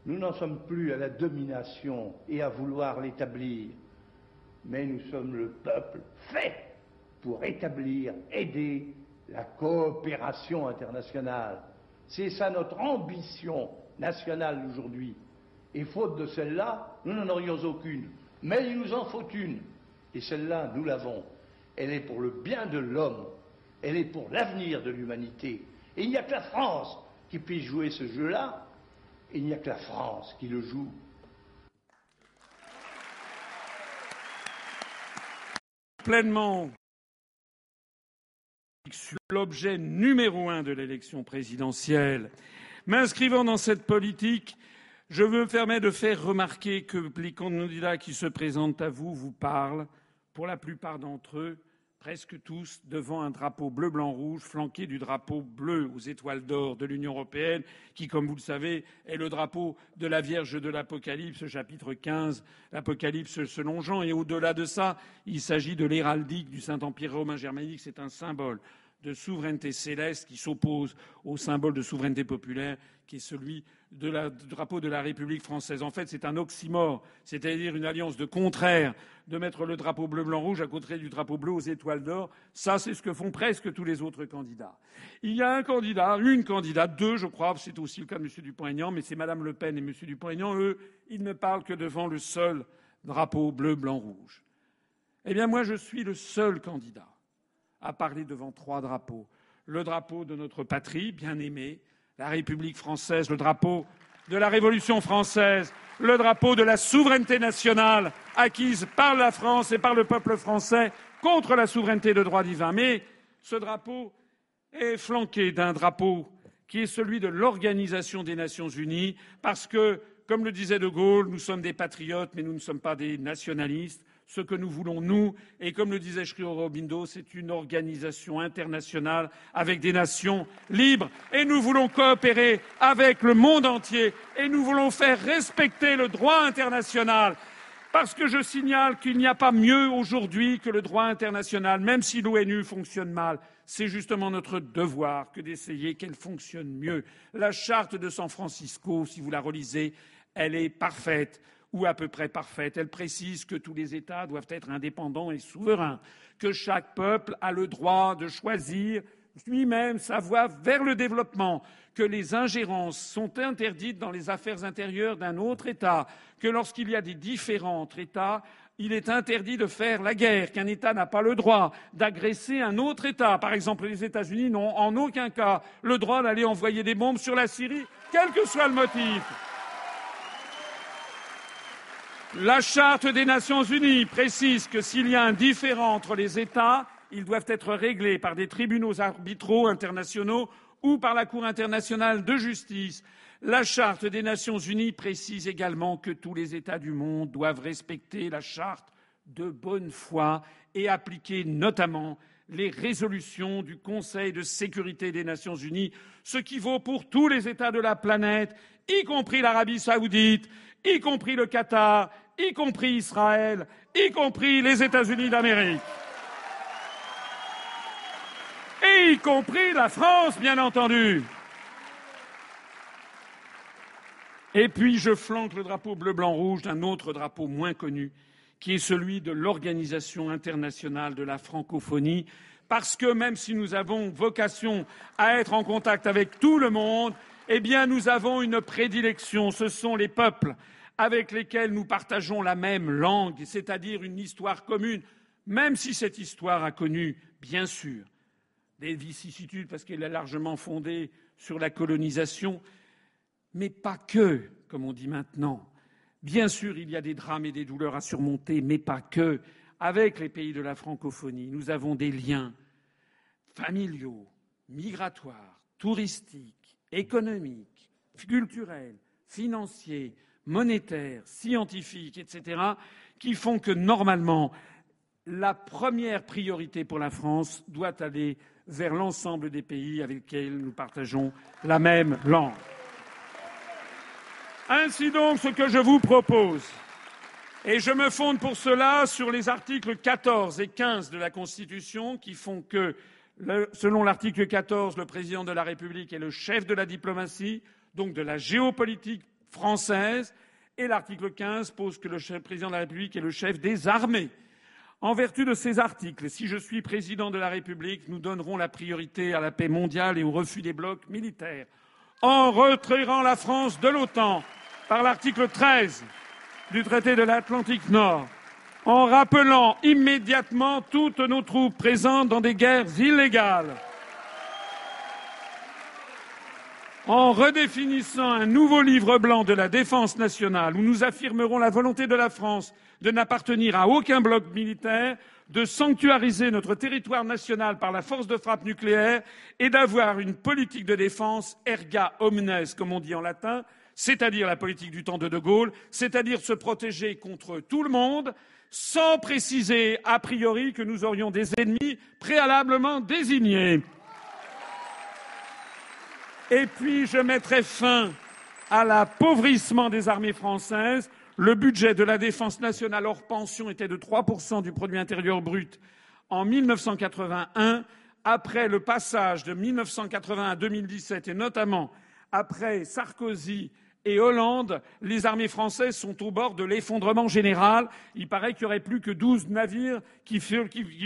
Nous n'en sommes plus à la domination et à vouloir l'établir mais nous sommes le peuple fait pour établir, aider la coopération internationale. C'est ça notre ambition nationale aujourd'hui. Et faute de celle-là, nous n'en aurions aucune. Mais il nous en faut une. Et celle-là, nous l'avons. Elle est pour le bien de l'homme. Elle est pour l'avenir de l'humanité. Et il n'y a que la France qui puisse jouer ce jeu-là. Il n'y a que la France qui le joue. Pleinement sur l'objet numéro un de l'élection présidentielle. M'inscrivant dans cette politique, je me permets de faire remarquer que les candidats qui se présentent à vous vous parlent, pour la plupart d'entre eux, presque tous devant un drapeau bleu, blanc, rouge, flanqué du drapeau bleu aux étoiles d'or de l'Union européenne, qui, comme vous le savez, est le drapeau de la Vierge de l'Apocalypse, chapitre 15, l'Apocalypse selon Jean. Et au-delà de ça, il s'agit de l'héraldique du Saint-Empire romain germanique. C'est un symbole de souveraineté céleste qui s'oppose au symbole de souveraineté populaire qui est celui du drapeau de la République française. En fait, c'est un oxymore, c'est-à-dire une alliance de contraires, de mettre le drapeau bleu, blanc, rouge à côté du drapeau bleu aux étoiles d'or. Ça, c'est ce que font presque tous les autres candidats. Il y a un candidat, une candidate, deux, je crois, c'est aussi le cas de M. Dupont-Aignan, mais c'est Mme Le Pen et M. Dupont-Aignan, eux, ils ne parlent que devant le seul drapeau bleu, blanc, rouge. Eh bien, moi, je suis le seul candidat à parler devant trois drapeaux. Le drapeau de notre patrie, bien aimée, la République française, le drapeau de la Révolution française, le drapeau de la souveraineté nationale acquise par la France et par le peuple français contre la souveraineté de droit divin. Mais ce drapeau est flanqué d'un drapeau qui est celui de l'Organisation des Nations Unies, parce que, comme le disait De Gaulle, nous sommes des patriotes, mais nous ne sommes pas des nationalistes ce que nous voulons, nous. Et comme le disait Sri Aurobindo, c'est une organisation internationale avec des nations libres. Et nous voulons coopérer avec le monde entier. Et nous voulons faire respecter le droit international. Parce que je signale qu'il n'y a pas mieux aujourd'hui que le droit international, même si l'ONU fonctionne mal. C'est justement notre devoir que d'essayer qu'elle fonctionne mieux. La charte de San Francisco, si vous la relisez, elle est parfaite ou à peu près parfaite. Elle précise que tous les États doivent être indépendants et souverains, que chaque peuple a le droit de choisir lui-même sa voie vers le développement, que les ingérences sont interdites dans les affaires intérieures d'un autre État, que lorsqu'il y a des différents entre États, il est interdit de faire la guerre, qu'un État n'a pas le droit d'agresser un autre État. Par exemple, les États-Unis n'ont en aucun cas le droit d'aller envoyer des bombes sur la Syrie, quel que soit le motif. La Charte des Nations Unies précise que s'il y a un différend entre les États, ils doivent être réglés par des tribunaux arbitraux internationaux ou par la Cour internationale de justice. La Charte des Nations Unies précise également que tous les États du monde doivent respecter la Charte de bonne foi et appliquer notamment les résolutions du Conseil de sécurité des Nations Unies, ce qui vaut pour tous les États de la planète, y compris l'Arabie saoudite, y compris le Qatar, y compris Israël, y compris les États-Unis d'Amérique y compris la France, bien entendu. Et puis je flanque le drapeau bleu, blanc, rouge d'un autre drapeau moins connu, qui est celui de l'Organisation internationale de la francophonie, parce que même si nous avons vocation à être en contact avec tout le monde, eh nous avons une prédilection, ce sont les peuples avec lesquels nous partageons la même langue, c'est-à-dire une histoire commune, même si cette histoire a connu, bien sûr, des vicissitudes parce qu'elle est largement fondée sur la colonisation, mais pas que, comme on dit maintenant. Bien sûr, il y a des drames et des douleurs à surmonter, mais pas que. Avec les pays de la francophonie, nous avons des liens familiaux, migratoires, touristiques, économiques, culturels, financiers, monétaires, scientifiques, etc., qui font que normalement, la première priorité pour la France doit aller vers l'ensemble des pays avec lesquels nous partageons la même langue. Ainsi donc, ce que je vous propose, et je me fonde pour cela sur les articles 14 et 15 de la Constitution qui font que, selon l'article 14, le président de la République est le chef de la diplomatie, donc de la géopolitique française, et l'article 15 pose que le président de la République est le chef des armées. En vertu de ces articles, si je suis président de la République, nous donnerons la priorité à la paix mondiale et au refus des blocs militaires. En retirant la France de l'OTAN par l'article 13 du traité de l'Atlantique Nord, en rappelant immédiatement toutes nos troupes présentes dans des guerres illégales, en redéfinissant un nouveau livre blanc de la défense nationale où nous affirmerons la volonté de la France de n'appartenir à aucun bloc militaire, de sanctuariser notre territoire national par la force de frappe nucléaire et d'avoir une politique de défense erga omnes, comme on dit en latin, c'est-à-dire la politique du temps de De Gaulle, c'est-à-dire se protéger contre tout le monde, sans préciser a priori que nous aurions des ennemis préalablement désignés. Et puis je mettrai fin à l'appauvrissement des armées françaises. Le budget de la défense nationale hors pension était de 3% du produit intérieur brut en 1981. Après le passage de 1980 à 2017 et notamment après Sarkozy et Hollande, les armées françaises sont au bord de l'effondrement général. Il paraît qu'il n'y aurait plus que 12 navires qui,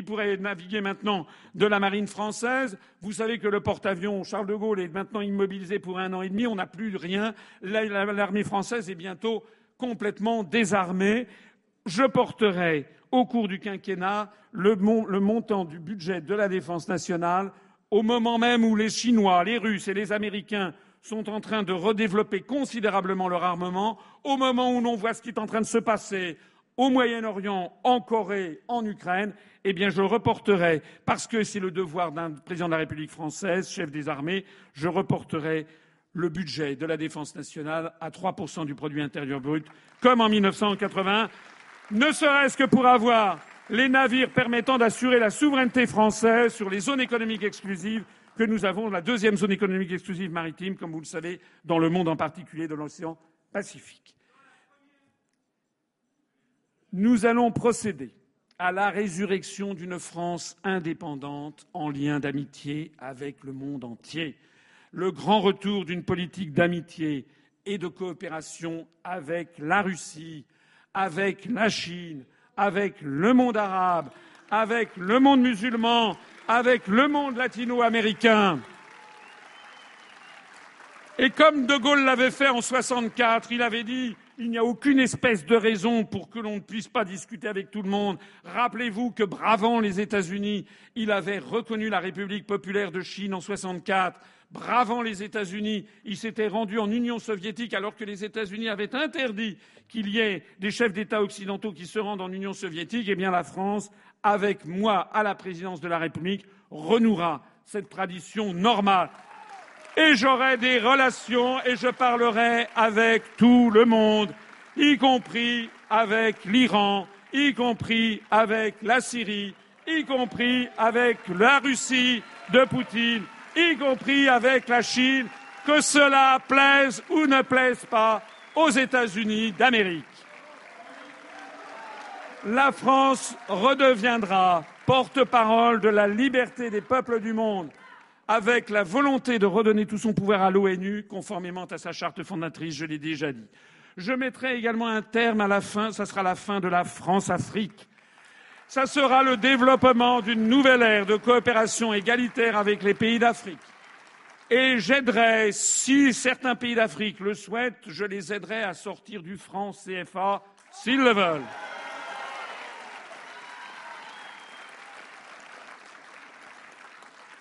pourraient naviguer maintenant de la marine française. Vous savez que le porte-avions Charles de Gaulle est maintenant immobilisé pour un an et demi. On n'a plus rien. L'armée française est bientôt complètement désarmée. Je porterai au cours du quinquennat le, le montant du budget de la défense nationale au moment même où les Chinois, les Russes et les Américains sont en train de redévelopper considérablement leur armement, au moment où l'on voit ce qui est en train de se passer au Moyen-Orient, en Corée, en Ukraine, eh bien, je reporterai, parce que c'est le devoir d'un président de la République française, chef des armées, je reporterai le budget de la défense nationale à 3% du produit intérieur brut, comme en 1980, ne serait-ce que pour avoir les navires permettant d'assurer la souveraineté française sur les zones économiques exclusives que nous avons la deuxième zone économique exclusive maritime, comme vous le savez, dans le monde en particulier de l'océan Pacifique. Nous allons procéder à la résurrection d'une France indépendante en lien d'amitié avec le monde entier, le grand retour d'une politique d'amitié et de coopération avec la Russie, avec la Chine, avec le monde arabe, avec le monde musulman, avec le monde latino-américain. Et comme De Gaulle l'avait fait en 64, il avait dit Il n'y a aucune espèce de raison pour que l'on ne puisse pas discuter avec tout le monde. Rappelez-vous que, bravant les États-Unis, il avait reconnu la République populaire de Chine en 64. Bravant les États-Unis, il s'était rendu en Union soviétique alors que les États-Unis avaient interdit qu'il y ait des chefs d'État occidentaux qui se rendent en Union soviétique. Eh bien, la France, avec moi à la présidence de la République, renouera cette tradition normale et j'aurai des relations et je parlerai avec tout le monde, y compris avec l'Iran, y compris avec la Syrie, y compris avec la Russie de Poutine, y compris avec la Chine, que cela plaise ou ne plaise pas aux États-Unis d'Amérique. La France redeviendra porte-parole de la liberté des peuples du monde avec la volonté de redonner tout son pouvoir à l'ONU, conformément à sa charte fondatrice, je l'ai déjà dit. Je mettrai également un terme à la fin, ça sera la fin de la France-Afrique. Ça sera le développement d'une nouvelle ère de coopération égalitaire avec les pays d'Afrique. Et j'aiderai, si certains pays d'Afrique le souhaitent, je les aiderai à sortir du franc CFA s'ils le veulent.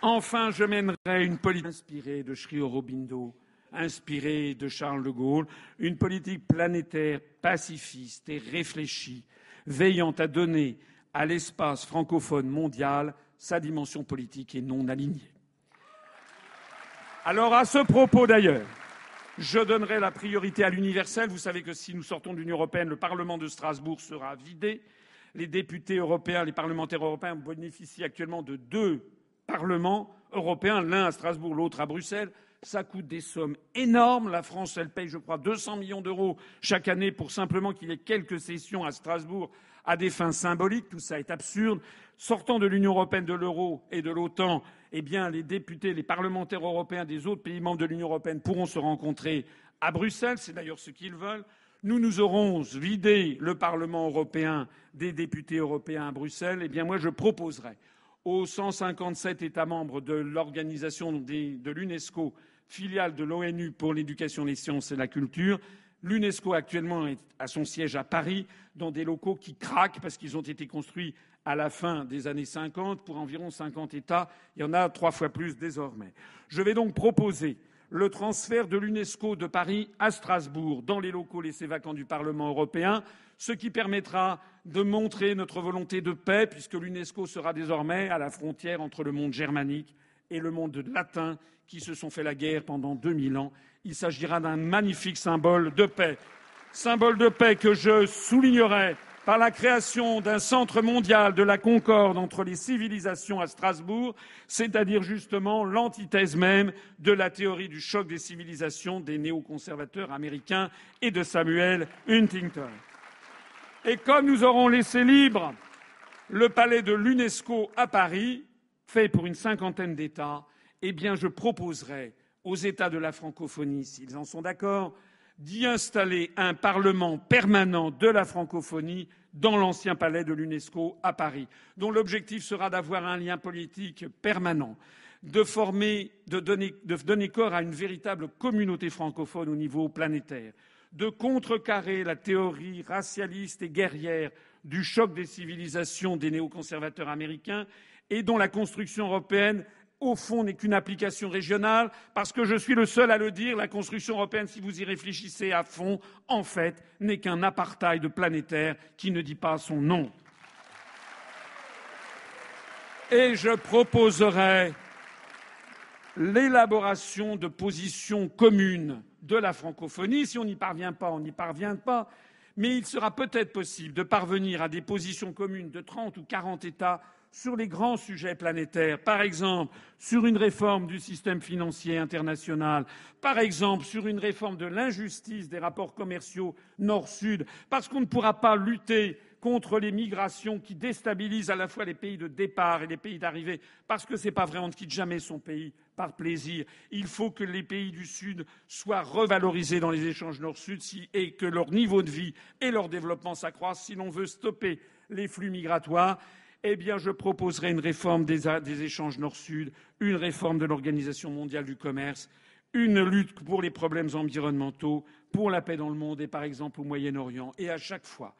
Enfin, je mènerai une politique inspirée de Sri Aurobindo, inspirée de Charles de Gaulle, une politique planétaire, pacifiste et réfléchie, veillant à donner à l'espace francophone mondial sa dimension politique et non alignée. Alors, à ce propos d'ailleurs, je donnerai la priorité à l'universel. Vous savez que si nous sortons de l'Union européenne, le Parlement de Strasbourg sera vidé. Les députés européens, les parlementaires européens bénéficient actuellement de deux Parlement européen, l'un à Strasbourg, l'autre à Bruxelles. Ça coûte des sommes énormes. La France, elle paye, je crois, 200 millions d'euros chaque année pour simplement qu'il y ait quelques sessions à Strasbourg à des fins symboliques. Tout ça est absurde. Sortant de l'Union européenne, de l'euro et de l'OTAN, eh bien, les députés, les parlementaires européens des autres pays membres de l'Union européenne pourront se rencontrer à Bruxelles. C'est d'ailleurs ce qu'ils veulent. Nous, nous aurons vidé le Parlement européen des députés européens à Bruxelles. Eh bien, moi, je proposerai aux 157 États membres de l'organisation de l'UNESCO, filiale de l'ONU pour l'éducation, les sciences et la culture. L'UNESCO actuellement à son siège à Paris, dans des locaux qui craquent parce qu'ils ont été construits à la fin des années 50 pour environ 50 États. Il y en a trois fois plus désormais. Je vais donc proposer le transfert de l'UNESCO de Paris à Strasbourg, dans les locaux laissés vacants du Parlement européen, ce qui permettra de montrer notre volonté de paix, puisque l'UNESCO sera désormais à la frontière entre le monde germanique et le monde latin, qui se sont fait la guerre pendant 2000 ans. Il s'agira d'un magnifique symbole de paix. Symbole de paix que je soulignerai par la création d'un centre mondial de la concorde entre les civilisations à Strasbourg, c'est-à-dire justement l'antithèse même de la théorie du choc des civilisations des néoconservateurs américains et de Samuel Huntington. Et comme nous aurons laissé libre le palais de l'UNESCO à Paris, fait pour une cinquantaine d'États, eh bien, je proposerai aux États de la francophonie, s'ils en sont d'accord, d'y installer un parlement permanent de la francophonie dans l'ancien palais de l'UNESCO à Paris, dont l'objectif sera d'avoir un lien politique permanent, de former, de donner, de donner corps à une véritable communauté francophone au niveau planétaire, de contrecarrer la théorie racialiste et guerrière du choc des civilisations des néoconservateurs américains et dont la construction européenne au fond n'est qu'une application régionale, parce que je suis le seul à le dire, la construction européenne, si vous y réfléchissez à fond, en fait, n'est qu'un apartheid planétaire qui ne dit pas son nom. Et je proposerai l'élaboration de positions communes de la francophonie. Si on n'y parvient pas, on n'y parvient pas. Mais il sera peut-être possible de parvenir à des positions communes de 30 ou 40 États sur les grands sujets planétaires, par exemple sur une réforme du système financier international, par exemple sur une réforme de l'injustice des rapports commerciaux Nord-Sud, parce qu'on ne pourra pas lutter contre les migrations qui déstabilisent à la fois les pays de départ et les pays d'arrivée, parce que ce n'est pas vrai, on ne quitte jamais son pays par plaisir. Il faut que les pays du Sud soient revalorisés dans les échanges Nord-Sud et que leur niveau de vie et leur développement s'accroissent si l'on veut stopper les flux migratoires. Eh bien, je proposerai une réforme des, des échanges Nord-Sud, une réforme de l'Organisation mondiale du commerce, une lutte pour les problèmes environnementaux, pour la paix dans le monde et par exemple au Moyen-Orient. Et à chaque fois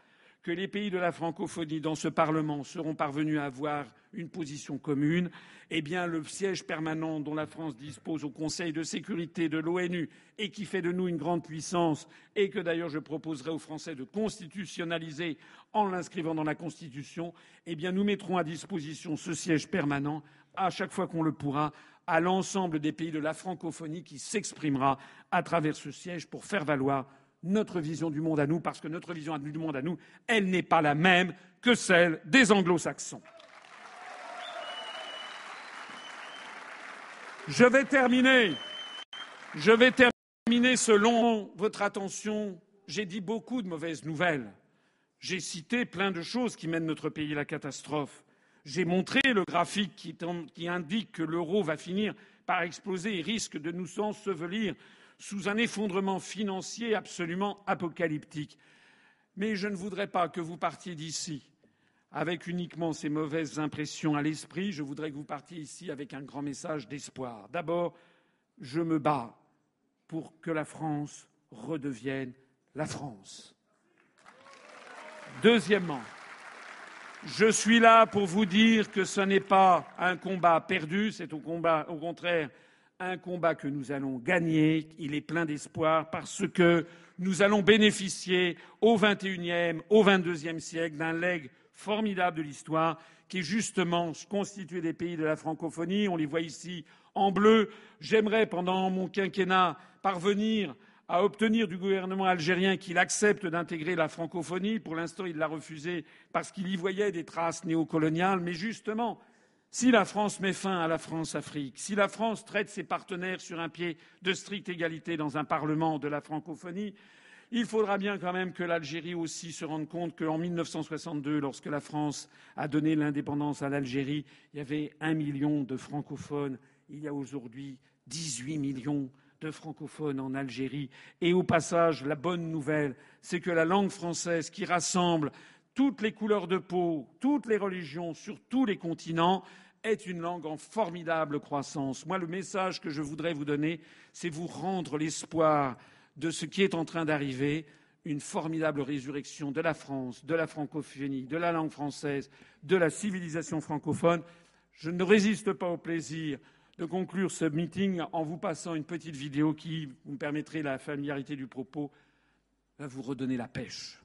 que les pays de la francophonie dans ce Parlement seront parvenus à avoir une position commune, eh le siège permanent dont la France dispose au Conseil de sécurité de l'ONU et qui fait de nous une grande puissance et que d'ailleurs je proposerai aux Français de constitutionnaliser en l'inscrivant dans la Constitution, eh nous mettrons à disposition ce siège permanent à chaque fois qu'on le pourra à l'ensemble des pays de la francophonie qui s'exprimera à travers ce siège pour faire valoir notre vision du monde à nous, parce que notre vision du monde à nous, elle n'est pas la même que celle des anglo-saxons. Je vais terminer. Je vais terminer selon votre attention. J'ai dit beaucoup de mauvaises nouvelles. J'ai cité plein de choses qui mènent notre pays à la catastrophe. J'ai montré le graphique qui, qui indique que l'euro va finir par exploser et risque de nous ensevelir sous un effondrement financier absolument apocalyptique. Mais je ne voudrais pas que vous partiez d'ici avec uniquement ces mauvaises impressions à l'esprit. Je voudrais que vous partiez ici avec un grand message d'espoir. D'abord, je me bats pour que la France redevienne la France. Deuxièmement, je suis là pour vous dire que ce n'est pas un combat perdu, c'est au, au contraire un combat que nous allons gagner. Il est plein d'espoir parce que nous allons bénéficier au XXIe, au XXIIe siècle d'un legs formidable de l'histoire qui est justement constitué des pays de la francophonie. On les voit ici en bleu. J'aimerais, pendant mon quinquennat, parvenir à obtenir du gouvernement algérien qu'il accepte d'intégrer la francophonie. Pour l'instant, il l'a refusé parce qu'il y voyait des traces néocoloniales. Mais justement, si la France met fin à la France-Afrique, si la France traite ses partenaires sur un pied de stricte égalité dans un Parlement de la francophonie, il faudra bien quand même que l'Algérie aussi se rende compte qu'en 1962, lorsque la France a donné l'indépendance à l'Algérie, il y avait un million de francophones. Il y a aujourd'hui 18 millions de francophones en Algérie. Et au passage, la bonne nouvelle, c'est que la langue française qui rassemble toutes les couleurs de peau, toutes les religions sur tous les continents, est une langue en formidable croissance. Moi, le message que je voudrais vous donner, c'est vous rendre l'espoir de ce qui est en train d'arriver, une formidable résurrection de la France, de la francophonie, de la langue française, de la civilisation francophone. Je ne résiste pas au plaisir de conclure ce meeting en vous passant une petite vidéo qui, vous me permettrez la familiarité du propos, va vous redonner la pêche.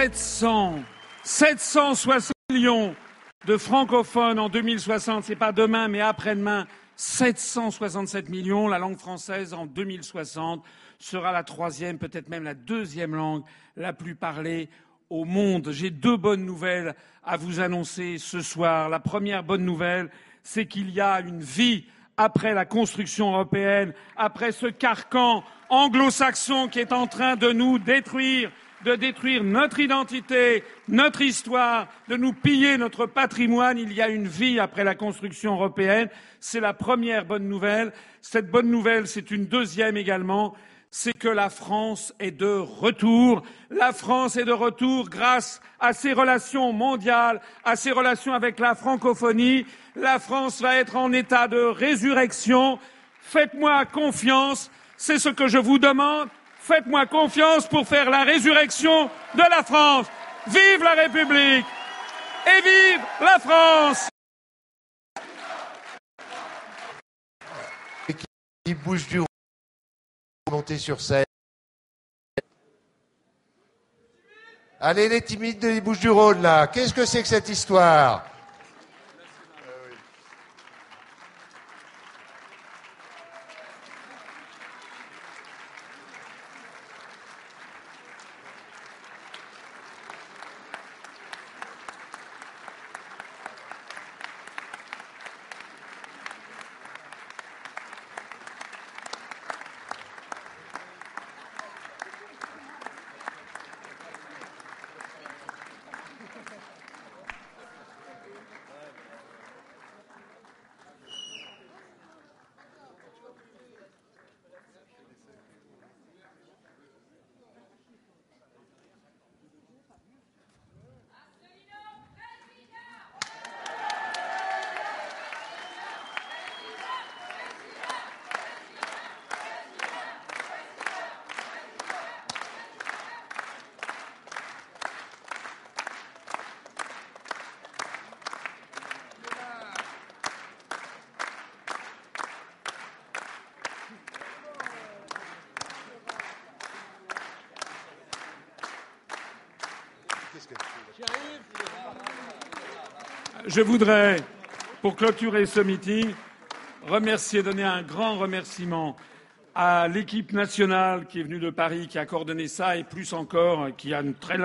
700, 760 millions de francophones en 2060. C'est pas demain, mais après-demain. 767 millions. La langue française en 2060 sera la troisième, peut-être même la deuxième langue la plus parlée au monde. J'ai deux bonnes nouvelles à vous annoncer ce soir. La première bonne nouvelle, c'est qu'il y a une vie après la construction européenne, après ce carcan anglo-saxon qui est en train de nous détruire, de détruire notre identité, notre histoire, de nous piller notre patrimoine. Il y a une vie après la construction européenne. C'est la première bonne nouvelle. Cette bonne nouvelle, c'est une deuxième également c'est que la France est de retour. La France est de retour grâce à ses relations mondiales, à ses relations avec la francophonie. La France va être en état de résurrection. Faites-moi confiance, c'est ce que je vous demande. Faites-moi confiance pour faire la résurrection de la France. Vive la République et vive la France du sur scène. Allez, les timides des Bouches-du-Rhône, là, qu'est-ce que c'est que cette histoire? Je voudrais, pour clôturer ce meeting, remercier, donner un grand remerciement à l'équipe nationale qui est venue de Paris, qui a coordonné ça, et plus encore, qui a une très,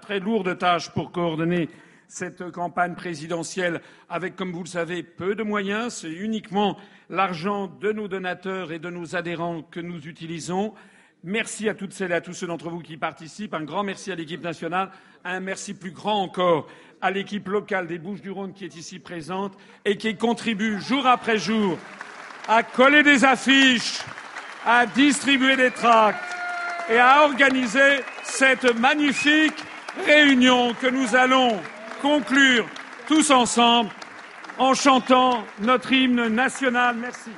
très lourde tâche pour coordonner cette campagne présidentielle avec, comme vous le savez, peu de moyens. C'est uniquement l'argent de nos donateurs et de nos adhérents que nous utilisons. Merci à toutes celles et à tous ceux d'entre vous qui participent. Un grand merci à l'équipe nationale. Un merci plus grand encore à l'équipe locale des Bouches-du-Rhône qui est ici présente et qui contribue jour après jour à coller des affiches, à distribuer des tracts et à organiser cette magnifique réunion que nous allons conclure tous ensemble en chantant notre hymne national. Merci.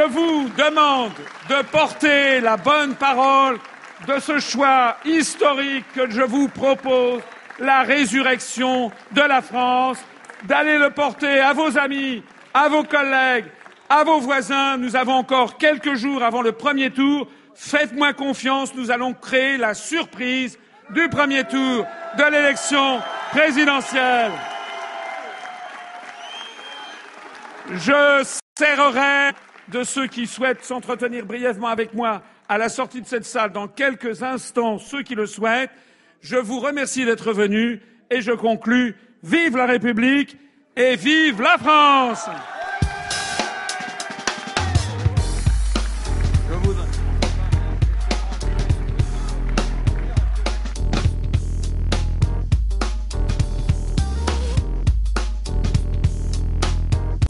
Je vous demande de porter la bonne parole de ce choix historique que je vous propose, la résurrection de la France, d'aller le porter à vos amis, à vos collègues, à vos voisins. Nous avons encore quelques jours avant le premier tour. Faites-moi confiance, nous allons créer la surprise du premier tour de l'élection présidentielle. Je serrerai de ceux qui souhaitent s'entretenir brièvement avec moi à la sortie de cette salle dans quelques instants, ceux qui le souhaitent. Je vous remercie d'être venus et je conclus Vive la République et vive la France